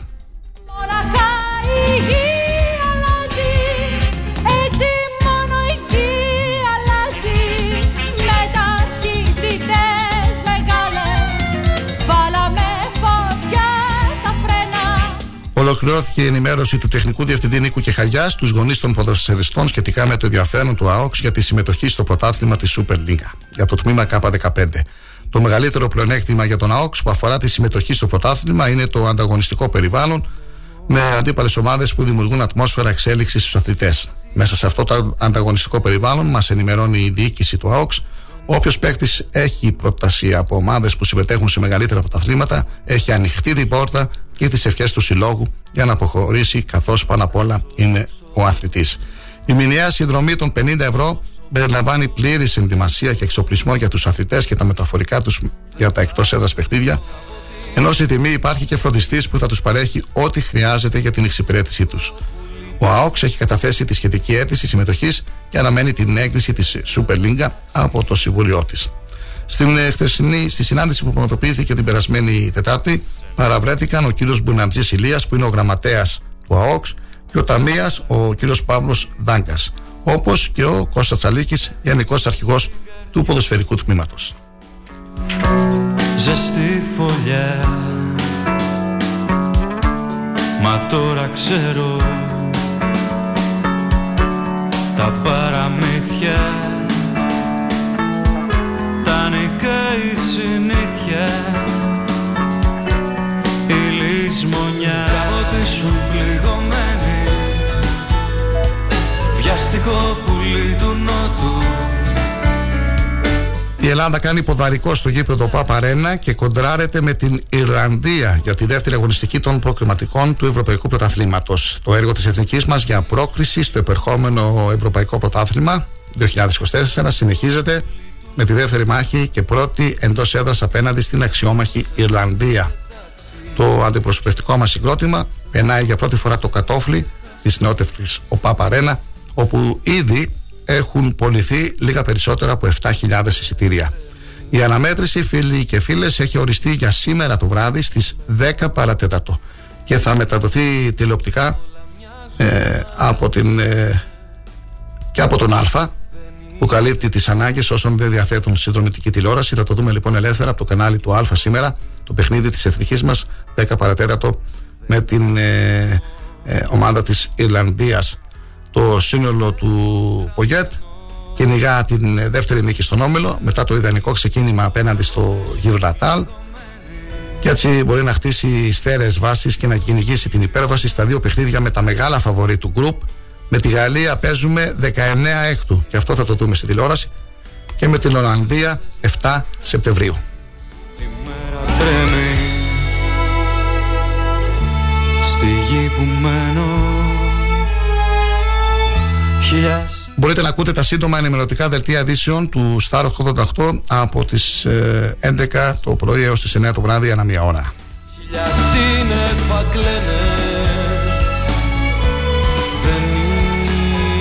Ολοκληρώθηκε η ενημέρωση του τεχνικού διευθυντή Νίκου Κεχαγιάς στου γονείς των ποδοσφαιριστών σχετικά με το ενδιαφέρον του ΑΟΚΣ για τη συμμετοχή στο πρωτάθλημα της Super League για το τμήμα K15. Το μεγαλύτερο πλεονέκτημα για τον ΑΟΚΣ που αφορά τη συμμετοχή στο πρωτάθλημα είναι το ανταγωνιστικό περιβάλλον με αντίπαλες ομάδες που δημιουργούν ατμόσφαιρα εξέλιξης στους αθλητές. Μέσα σε αυτό το ανταγωνιστικό περιβάλλον, μας ενημερώνει η διοίκηση του ΑΟΚΣ, όποιος παίκτης έχει προτασία από ομάδες που συμμετέχουν σε μεγαλύτερα πρωταθλήματα, έχει ανοιχτή την πόρτα και τις ευχές του συλλόγου για να αποχωρήσει, καθώς πάνω απ' όλα είναι ο αθλητής. Η μηνιαία συνδρομή των 50 ευρώ περιλαμβάνει πλήρη ενδυμασία και εξοπλισμό για τους αθλητές και τα μεταφορικά τους για τα εκτός έδρας παιχνίδια, ενώ στη τιμή υπάρχει και φροντιστής που θα τους παρέχει ό,τι χρειάζεται για την εξυπηρέτησή τους. Ο ΑΟΚΣ έχει καταθέσει τη σχετική αίτηση συμμετοχής και αναμένει την έγκριση της Super League από το Συμβούλιο της. Στην ε, χθεσινή, στη συνάντηση που πραγματοποιήθηκε την περασμένη Τετάρτη, παραβρέθηκαν ο κύριος Μπουναντζή Ηλίας, που είναι ο γραμματέας του ΑΟΚΣ, και ο Ταμείας, ο κύριος Παύλος Δάγκας, όπως και ο Κώστας Τσαλίκης, γενικός αρχηγός του ποδοσφαιρικού τμήματος. Ζεστή φωλιά Μα τώρα ξέρω Τα παραμύθια. Τα νικάει συνήθεια. Η λησμονιά. Κάποτε σου πληγωμένη. Βιαστικό πουλί του Η Ελλάδα κάνει ποδαρικό στο γήπεδο Παπαρένα και κοντράρεται με την Ιρλανδία για τη δεύτερη αγωνιστική των προκριματικών του Ευρωπαϊκού Πρωταθλήματος. Το έργο της εθνικής μας για πρόκριση στο επερχόμενο Ευρωπαϊκό Πρωτάθλημα 2024 συνεχίζεται με τη δεύτερη μάχη και πρώτη εντός έδρας απέναντι στην αξιόμαχη Ιρλανδία. Το αντιπροσωπευτικό μας συγκρότημα περνάει για πρώτη φορά το κατόφλι της νεότευτης ο Παπαρένα, όπου ήδη έχουν πωληθεί λίγα περισσότερα από 7.000 εισιτήρια. Η αναμέτρηση, φίλοι και φίλες, έχει οριστεί για σήμερα το βράδυ στις 10 παρατέτατο και θα μεταδοθεί τηλεοπτικά ε, από την, ε, και από τον Α που καλύπτει τις ανάγκες όσων δεν διαθέτουν συνδρομητική τηλεόραση. Θα το δούμε λοιπόν ελεύθερα από το κανάλι του Α σήμερα, το παιχνίδι της εθνικής μας, 10 παρατέτατο με την ε, ομάδα της Ιρλανδίας το σύνολο του Πογέτ κυνηγά την δεύτερη νίκη στον Όμιλο. Μετά το ιδανικό ξεκίνημα απέναντι στο Γιβραλτάλ και έτσι μπορεί να χτίσει στέρεες βάσεις και να κυνηγήσει την υπέρβαση στα δύο παιχνίδια με τα μεγάλα φαβορή του γκρουπ. Με τη Γαλλία παίζουμε 19 έκτου. Και αυτό θα το δούμε στην τηλεόραση. Και με την Ολλανδία 7 Σεπτεμβρίου. Στη γη που μένω Μπορείτε να ακούτε τα σύντομα ενημερωτικά δελτία ειδήσεων του Star 888 από τις 11 ε, το πρωί έως τις 9 το βράδυ ανά μία ώρα. Χιλιάς σύννεφα κλαίνε. Δεν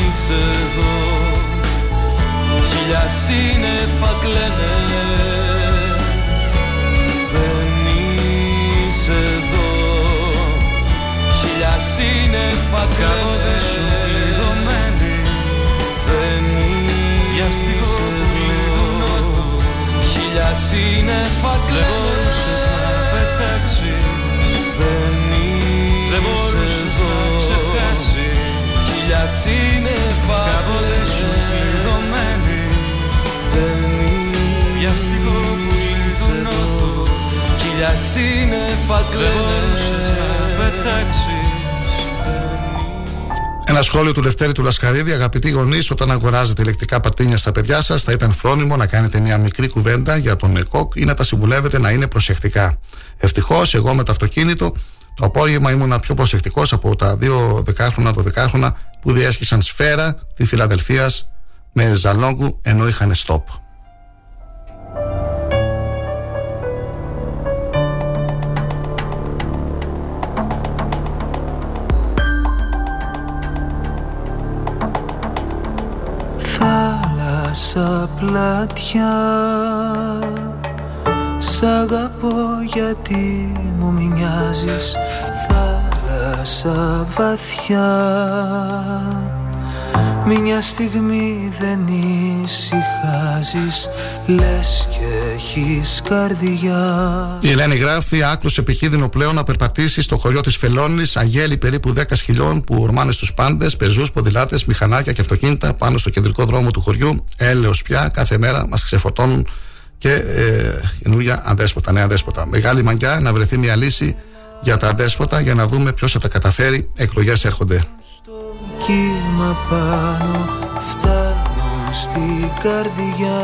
είσαι εδώ. Χιλιάς σύννεφα κλαίνε. Δεν είσαι εδώ. Χιλιάς σύννεφα κλαίνε βιαστικό πλήγωνο Χίλια σύννεφα κλαις να πετάξει. Δεν Δεν μπορούσες να ξεχάσεις. Χίλια σύννεφα Κάποτε σου πληγωμένη Δεν βιαστικό πλήγωνο Χίλια σύννεφα κλαις Δεν μπορούσες να πετάξεις ένα σχόλιο του Λευτέρη του Λασκαρίδη. Αγαπητοί γονείς, όταν αγοράζετε ηλεκτρικά πατίνια στα παιδιά σας, θα ήταν φρόνιμο να κάνετε μια μικρή κουβέντα για τον ΕΚΟΚ ή να τα συμβουλεύετε να είναι προσεκτικά. Ευτυχώς, εγώ με το αυτοκίνητο το απόγευμα ήμουν πιο προσεκτικός από τα δύο δεκάχρονα, το δεκάχρονα που διέσχισαν σφαίρα τη Φιλαδελφίας με ζαλόγκου ενώ είχαν στόπ. Θάλασσα πλατιά. Σ' αγαπώ γιατί μου μοιάζεις Θάλασσα βαθιά μια στιγμή δεν ησυχάζεις Λες και έχεις καρδιά Η Ελένη γράφει άκρος επικίνδυνο πλέον να περπατήσεις στο χωριό της Φελώνης Αγέλη περίπου 10 σκυλών που ορμάνε στους πάντες Πεζούς, ποδηλάτες, μηχανάκια και αυτοκίνητα πάνω στο κεντρικό δρόμο του χωριού Έλεος πια κάθε μέρα μας ξεφορτώνουν και ε, καινούργια αδέσποτα, νέα αδέσποτα. Μεγάλη μαγκιά να βρεθεί μια λύση για τα αδέσποτα για να δούμε ποιος θα τα καταφέρει. Εκλογές έρχονται. Κύμα πάνω φτάνουν στην καρδιά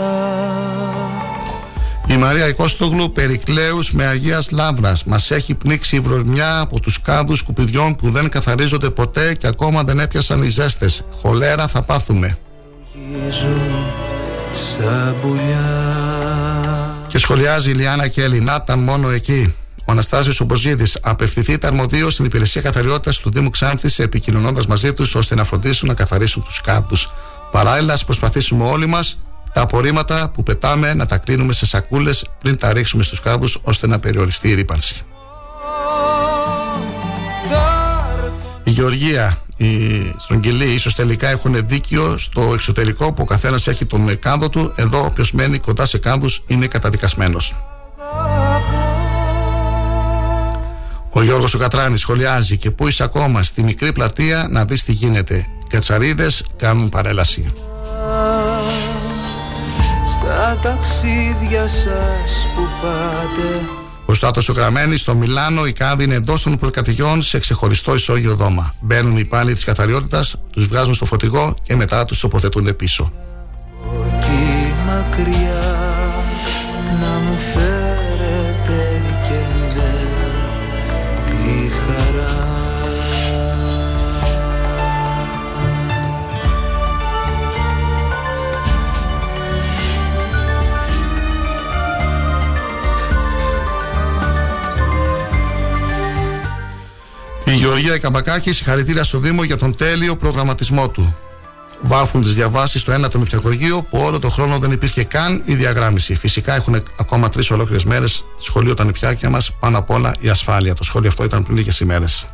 Η Μαρία Οικόστογλου Περικλέους με Αγίας Λάμπρας μας έχει πνίξει η βρωμιά από τους κάδους σκουπιδιών που δεν καθαρίζονται ποτέ και ακόμα δεν έπιασαν οι ζέστες. Χολέρα θα πάθουμε. Γίζουν σαν πουλιά Και σχολιάζει η Λιάννα Κέλλη, να ήταν μόνο εκεί. Ο Αναστάσιος Ομποζίδη απευθυνθείτε αρμοδίως στην υπηρεσία καθαριότητας του Δήμου Ξάνθης, επικοινωνώντας μαζί τους ώστε να φροντίσουν να καθαρίσουν τους κάδους. Παράλληλα, ας προσπαθήσουμε όλοι μας τα απορρίμματα που πετάμε να τα κλείνουμε σε σακούλες πριν τα ρίξουμε στους κάδους ώστε να περιοριστεί η ρήπανση. Η Γεωργία, η Στρογγυλή, ίσως τελικά έχουν δίκιο στο εξωτερικό που ο καθένας έχει τον κάδο του. Εδώ, όποιος μένει κοντά σε κάδους είναι καταδικασμένος. Ο Γιώργος ο Κατράνης σχολιάζει και πού είσαι ακόμα στη μικρή πλατεία να δεις τι γίνεται. Οι κατσαρίδες κάνουν παρέλαση. Στα ταξίδια σας που πάτε Ο Στάτος ο Γραμμένης στο Μιλάνο η κάδη είναι εντός των πολυκατοικιών σε ξεχωριστό ισόγειο δώμα. Μπαίνουν οι υπάλληλοι της καθαριότητας, τους βγάζουν στο φωτιγό και μετά τους τοποθετούν πίσω. εκεί μακριά Γεωργία Καμπακάκη συγχαρητήρια στο Δήμο για τον τέλειο προγραμματισμό του. Βάφουν τις διαβάσεις στο ένα το νηπιαγωγείο που όλο το χρόνο δεν υπήρχε καν η διαγράμμιση. Φυσικά έχουν ακόμα τρεις ολόκληρες μέρες σχολείο τα νηπιάκια μας, πάνω απ' όλα η ασφάλεια. Το σχόλιο αυτό ήταν πριν λίγες ημέρες.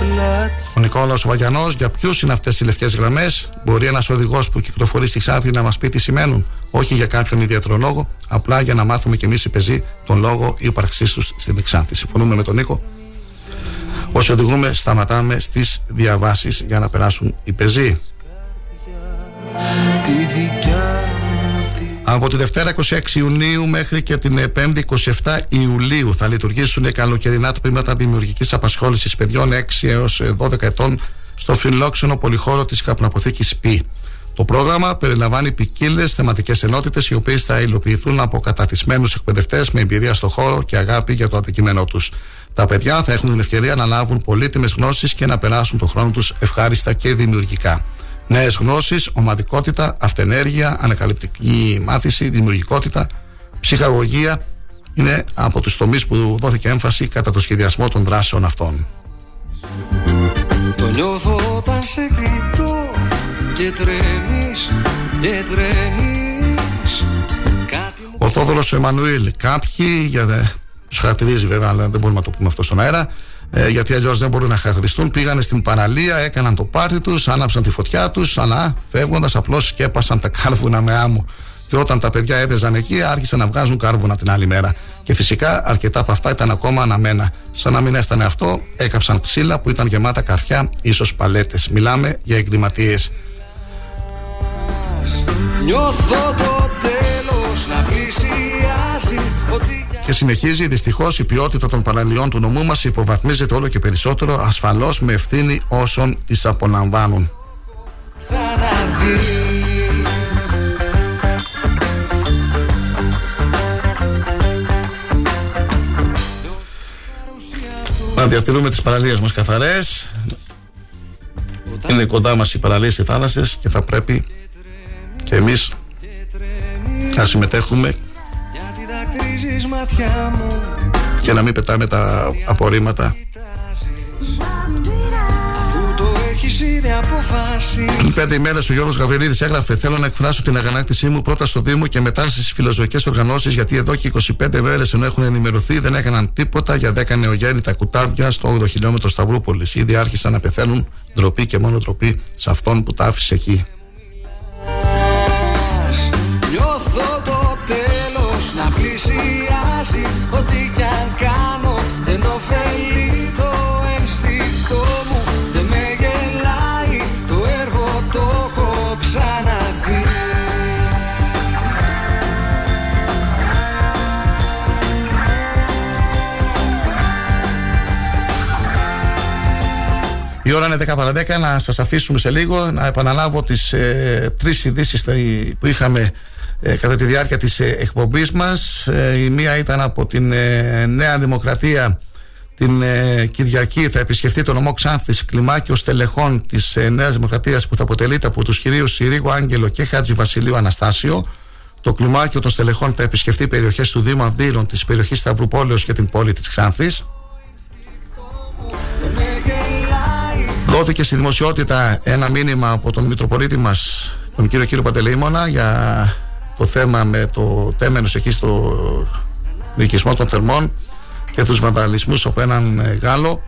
Πλάτη Ο Νικόλαος Βαγιανός, για ποιους είναι αυτές οι λευκές γραμμές, μπορεί ένας οδηγός που κυκλοφορεί στη Ξάνθη να μας πει τι σημαίνουν; Όχι για κάποιον ιδιαίτερο λόγο, απλά για να μάθουμε κι εμείς οι πεζοί τον λόγο ύπαρξής τους στην Ξάνθη. Συμφωνούμε με τον Νίκο. Όσοι οδηγούμε, σταματάμε στις διαβάσεις για να περάσουν οι πεζοί. τη δικιά μου τη Από τη Δευτέρα 26 Ιουνίου μέχρι και την 5η 27 Ιουλίου θα λειτουργήσουν οι καλοκαιρινά τμήματα δημιουργικής απασχόλησης παιδιών 6 έως 12 ετών στο φιλόξενο πολυχώρο της καπναποθήκη ΠΗ. Το πρόγραμμα περιλαμβάνει ποικίλες θεματικές ενότητες οι οποίες θα υλοποιηθούν από καταρτισμένους εκπαιδευτές με εμπειρία στο χώρο και αγάπη για το αντικείμενό τους. Τα παιδιά θα έχουν την ευκαιρία να λάβουν πολύτιμες γνώσεις και να περάσουν τον χρόνο τους ευχάριστα και δημιουργικά. Νέες γνώσεις, ομαδικότητα, αυτενέργεια, ανακαλυπτική μάθηση, δημιουργικότητα, ψυχαγωγία είναι από τους τομείς που δόθηκε έμφαση κατά το σχεδιασμό των δράσεων αυτών. Το νιώθω όταν σε κοιτώ και τρέμεις και τρέμεις Κάτι μου Ο Θόδωρο Εμμανουήλ. Κάποιοι, για δε, τους χαρακτηρίζει βέβαια, αλλά δεν μπορούμε να το πούμε αυτό στον αέρα, ε, γιατί αλλιώς δεν μπορούν να χαρακτηριστούν. Πήγανε στην παραλία, έκαναν το πάρτι τους, άναψαν τη φωτιά τους, αλλά φεύγοντας απλώς σκέπασαν τα κάρβουνα με άμμο. Και όταν τα παιδιά έπαιζαν εκεί, άρχισαν να βγάζουν κάρβουνα την άλλη μέρα. Και φυσικά αρκετά από αυτά ήταν ακόμα αναμένα. Σαν να μην έφτανε αυτό, έκαψαν ξύλα που ήταν γεμάτα καρφιά, ίσως παλέτες. Μιλάμε για εγκληματίες. Νιώθω το τέλος να πλησιάζει Ότι Και συνεχίζει, δυστυχώς η ποιότητα των παραλιών του νομού μας υποβαθμίζεται όλο και περισσότερο, ασφαλώς με ευθύνη όσων τις απολαμβάνουν. ξαναδεί Να διατηρούμε τις παραλίες μας καθαρές. Είναι κοντά μας οι παραλίες οι θάλασσες και θα πρέπει και εμείς να συμμετέχουμε Γιατί δακρύζεις ματιά μου και να μην πετάμε τα απορρίμματα. Αφού το έχεις ήδη αποφάσει Πριν πέντε ημέρες ο Γιώργος Γαβριλίδης έγραφε: Θέλω να εκφράσω την αγανάκτησή μου πρώτα στο Δήμο και μετά στις φιλοζωικές οργανώσεις, γιατί εδώ και 25 μέρες ενώ έχουν ενημερωθεί δεν έκαναν τίποτα για 10 νεογέννητα κουτάβια στο 8 χιλιόμετρο Σταυρούπολης. Ήδη άρχισαν να πεθαίνουν ντροπή και μόνο ντροπή σε αυτόν που τα άφησε εκεί. πλησιάζει. Ό,τι κι αν κάνω δεν ωφελεί το ένστικτό μου. Δεν με γελάει το έργο το έχω ξαναδεί. Η ώρα είναι 10 παρα 10, να σας αφήσουμε σε λίγο, να επαναλάβω τις ε, τρεις ειδήσεις που είχαμε ε, κατά τη διάρκεια της ε, εκπομπής μας ε, η μία ήταν από την ε, Νέα Δημοκρατία την Κυριακή. Θα επισκεφτεί το νομό Ξάνθης κλιμάκιος στελεχών της Νέας Δημοκρατίας που θα αποτελείται από τους κυρίους Συρίγου Άγγελο και Χάτζη Βασιλείου Αναστάσιο. Το κλιμάκιο των στελεχών θα επισκεφτεί περιοχές του Δήμου Αυδείρων της περιοχής Σταυρουπόλεως και την πόλη της Ξάνθης. Δόθηκε στη δημοσιότητα ένα μήνυμα από τον Μητροπολίτη μας τον κύριο κύριο Παντελεήμονα για το θέμα με το τέμενος εκεί στο νοικισμό των θερμών και τους βανδαλισμούς από έναν ε, Γάλλο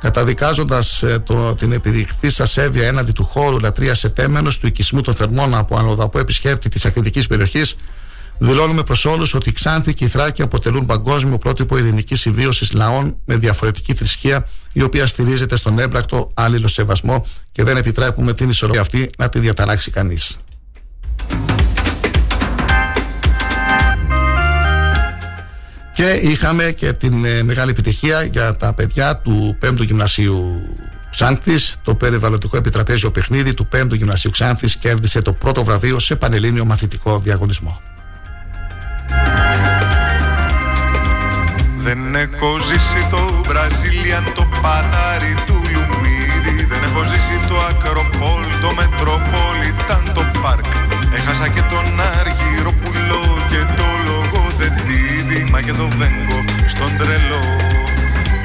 καταδικάζοντας ε, το, την επιδεικτή ασέβεια έναντι του χώρου λατρεία σε τέμενος του οικισμού των θερμών από ανωδαπό επισκέπτη της ακριτικής περιοχής δηλώνουμε προς όλους ότι η Ξάνθη και η Θράκη αποτελούν παγκόσμιο πρότυπο ειρηνικής συμβίωσης λαών με διαφορετική θρησκεία η οποία στηρίζεται στον έμπρακτο άλληλο σεβασμό και δεν επιτρέπουμε την ισορροπία αυτή να τη διαταράξει κανείς. Και είχαμε και την ε, μεγάλη επιτυχία για τα παιδιά του 5ου Γυμνασίου Ξάνθης. Το περιβαλλοντικό επιτραπέζιο παιχνίδι του 5ου Γυμνασίου Ξάνθης κέρδισε το πρώτο βραβείο σε πανελλήνιο μαθητικό διαγωνισμό. Δεν έχω ζήσει το Μπραζίλιαν, το πατάρι του Λουμίδη Δεν έχω ζήσει το Ακροπόλ, το Μετροπόλιταν, το Πάρκ Έχασα και τον Λογοθετήδη Μα και το Βέγκο στον τρελό.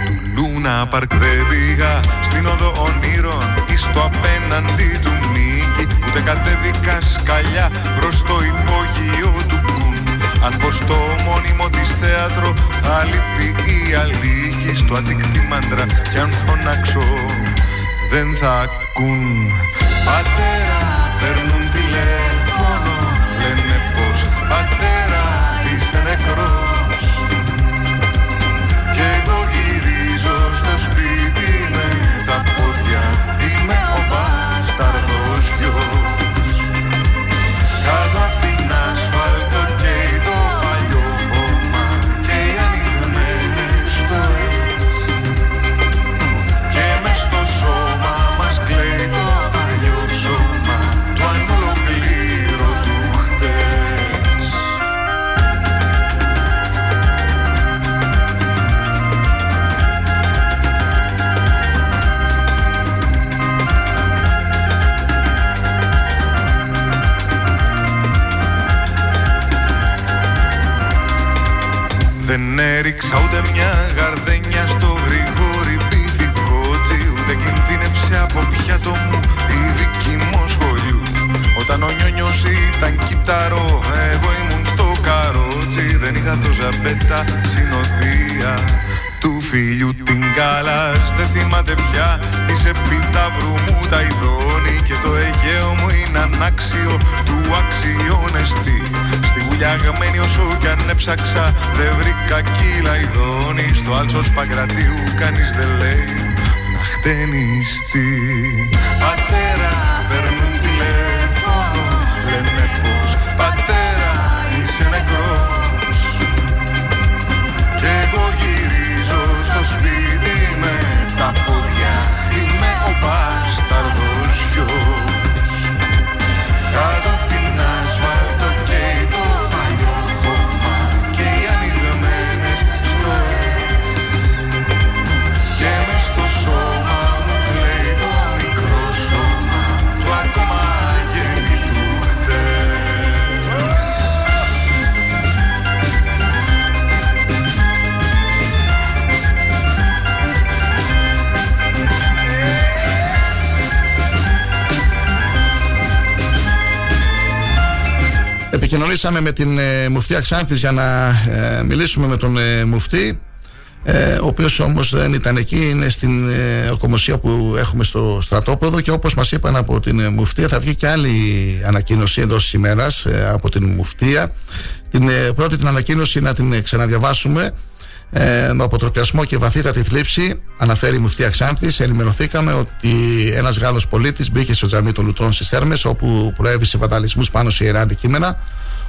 Του Λούνα Πάρκ Δεν πήγα στην οδό ονείρων ή στο απέναντι του Μίκη Ούτε κατέβηκα σκαλιά προς το υπόγειο του αν πω στο μόνιμο της θέατρο θα λείπει η αλήκη. Στο αντικτήμαντρα κι αν φωνάξω δεν θα ακούν. Πατέρα παίρνουν έριξα ούτε μια γαρδένια στο γρηγόρι πυθικότσι Ούτε κινδύνεψε από πιάτο μου η δική μου σχολείου Όταν ο νιόνιος ήταν κυταρό, εγώ ήμουν στο καρότσι. Δεν είχα το ζαμπέτα συνοδεία του φίλιου την καλάς Δεν θυμάται πια της επιταύρου μου τα ειδώνει Και το Αιγαίο μου είναι ανάξιο του αξιώνεστη Στη γουλιαγμένη όσο κι αν έψαξα Δεν βρήκα κύλα ειδώνει. Στο άλσος Παγκρατίου κανείς δεν λέει να χτενιστεί. Πατέρα Επικοινωνήσαμε με την ε, Μουφτία Ξάνθης για να ε, μιλήσουμε με τον ε, Μουφτή ε, ο οποίος όμως δεν ήταν εκεί είναι στην ε, ορκομοσία που έχουμε στο στρατόπεδο και όπως μας είπαν από την ε, Μουφτία θα βγει και άλλη ανακοίνωση εντός της ημέρας ε, από την Μουφτία την ε, πρώτη την ανακοίνωση να την ε, ξαναδιαβάσουμε ε, με αποτροπιασμό και βαθύτατη θλίψη, αναφέρει η Μουφτία Ξάνθη, ενημερωθήκαμε ότι ένας Γάλλος πολίτης μπήκε στο τζαμί των Λουτρών στις Έρμε, όπου προέβησε βανταλισμού πάνω σε ιερά αντικείμενα.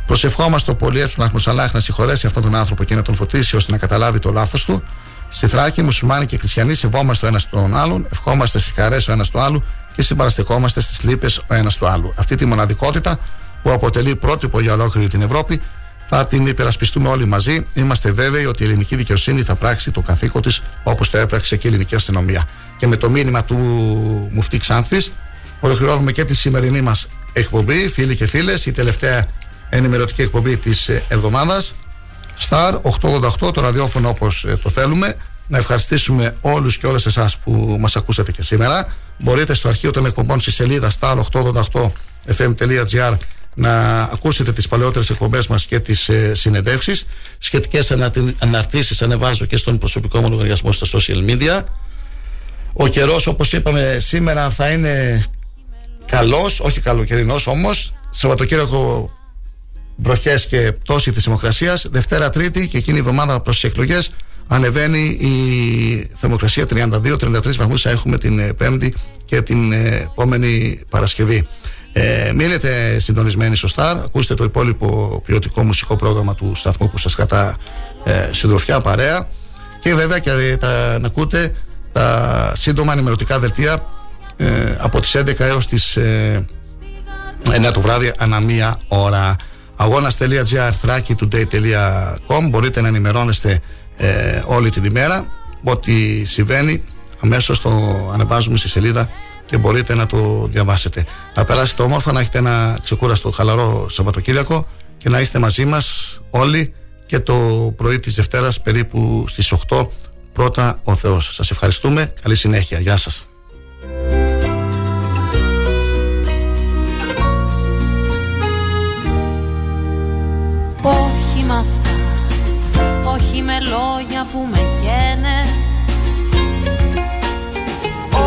Προσευχόμαστε ο πολίτη του Ναχμουσαλάχ να συγχωρέσει αυτόν τον άνθρωπο και να τον φωτίσει ώστε να καταλάβει το λάθος του. Στη Θράκη, μουσουλμάνοι και χριστιανοί σεβόμαστε ο ένας τον άλλον, ευχόμαστε στι χαρέ ο ένας του άλλου και συμπαραστεκόμαστε στις λύπες ο ένας του άλλου. Αυτή τη μοναδικότητα που αποτελεί πρότυπο για ολόκληρη την Ευρώπη θα την υπερασπιστούμε όλοι μαζί. Είμαστε βέβαιοι ότι η ελληνική δικαιοσύνη θα πράξει το καθήκον της όπως το έπραξε και η ελληνική αστυνομία. Και με το μήνυμα του Μουφτή Ξάνθης, ολοκληρώνουμε και τη σημερινή μας εκπομπή, φίλοι και φίλες, η τελευταία ενημερωτική εκπομπή της εβδομάδας. Star 888, το ραδιόφωνο όπως το θέλουμε. Να ευχαριστήσουμε όλους και όλες εσάς που μας ακούσατε και σήμερα. Μπορείτε στο αρχείο των εκπομπών στη σελίδα star888fm.gr να ακούσετε τις παλαιότερες εκπομπές μας και τις ε, συνεντεύξεις σχετικές αναρτήσεις ανεβάζω και στον προσωπικό μου λογαριασμό στα social media ο καιρός όπως είπαμε σήμερα θα είναι καλός, όχι καλοκαιρινός όμως Σαββατοκύριακο βροχές και πτώση της θερμοκρασίας. Δευτέρα Τρίτη και εκείνη η εβδομάδα προς τις εκλογές ανεβαίνει η θερμοκρασία. 32-33 βαθμούς θα έχουμε την ε, Πέμπτη και την ε, επόμενη Παρασκευή. Ε, μείνετε συντονισμένοι στο Star, ακούστε το υπόλοιπο ποιοτικό μουσικό πρόγραμμα του σταθμού που σας κρατά ε, συντροφιά παρέα. Και βέβαια και τα, να ακούτε τα σύντομα ενημερωτικά δελτία ε, από τις 11 έως τις ε, 9 το βράδυ ανά μία ώρα αγώνας.gr thrakitoday.com μπορείτε να ενημερώνεστε ε, όλη την ημέρα ό,τι συμβαίνει αμέσως το ανεβάζουμε στη σελίδα και μπορείτε να το διαβάσετε. Να περάσετε όμορφα, να έχετε ένα ξεκούραστο χαλαρό Σαββατοκύριακο και να είστε μαζί μας όλοι και το πρωί της Δευτέρας περίπου στις 8 πρώτα ο Θεός. Σας ευχαριστούμε. Καλή συνέχεια. Γεια σας. Όχι με αυτά, όχι με λόγια που με καίνε.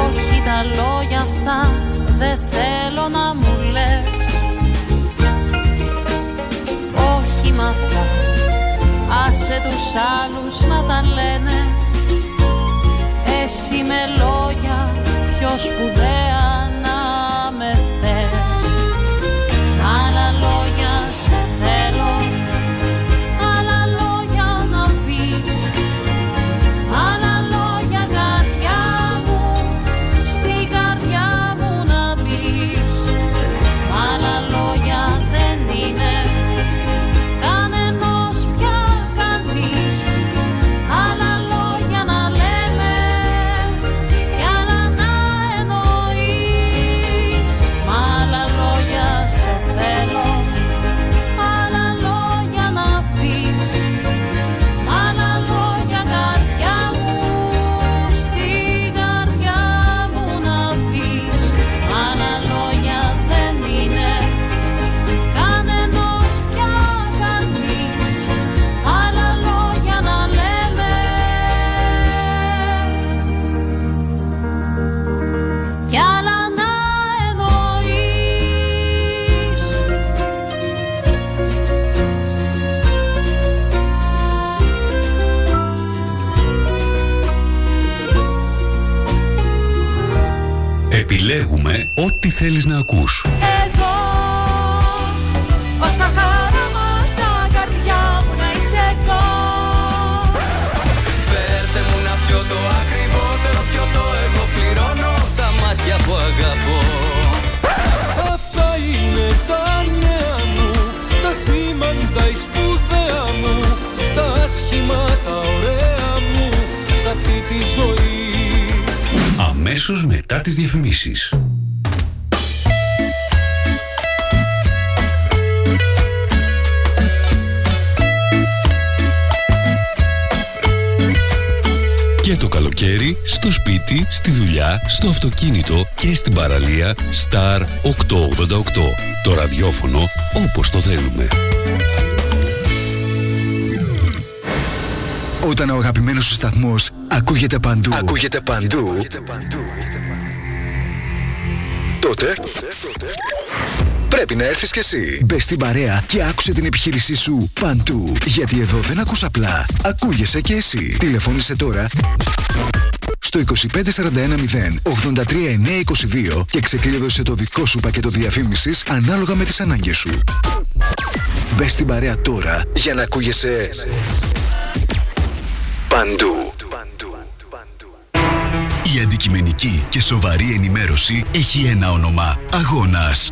Όχι τα λόγια αυτά δεν θέλω να μου λες. Όχι με αυτά, άσε τους άλλους να τα λένε. Εσύ με λόγια πιο σπουδαία Star 888. Το ραδιόφωνο όπως το θέλουμε. Όταν ο αγαπημένος σου σταθμός ακούγεται παντού, ακούγεται παντού, τότε πρέπει να έρθεις κι εσύ. Μπες στην παρέα και άκουσε την επιχείρησή σου παντού. Γιατί εδώ δεν ακούς απλά, ακούγεσαι κι εσύ. Τηλεφώνησε τώρα στο 25410 83922 και ξεκλείδωσε το δικό σου πακέτο διαφήμισης ανάλογα με τις ανάγκες σου. Μπες στην παρέα τώρα για να ακούγεσαι παντού. Η αντικειμενική και σοβαρή ενημέρωση έχει ένα όνομα. Αγώνας.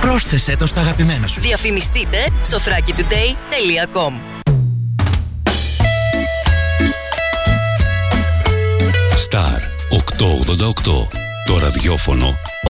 Πρόσθεσέ το στα αγαπημένα σου. Διαφημιστείτε στο thrakitoday.com Star 888. Το ραδιόφωνο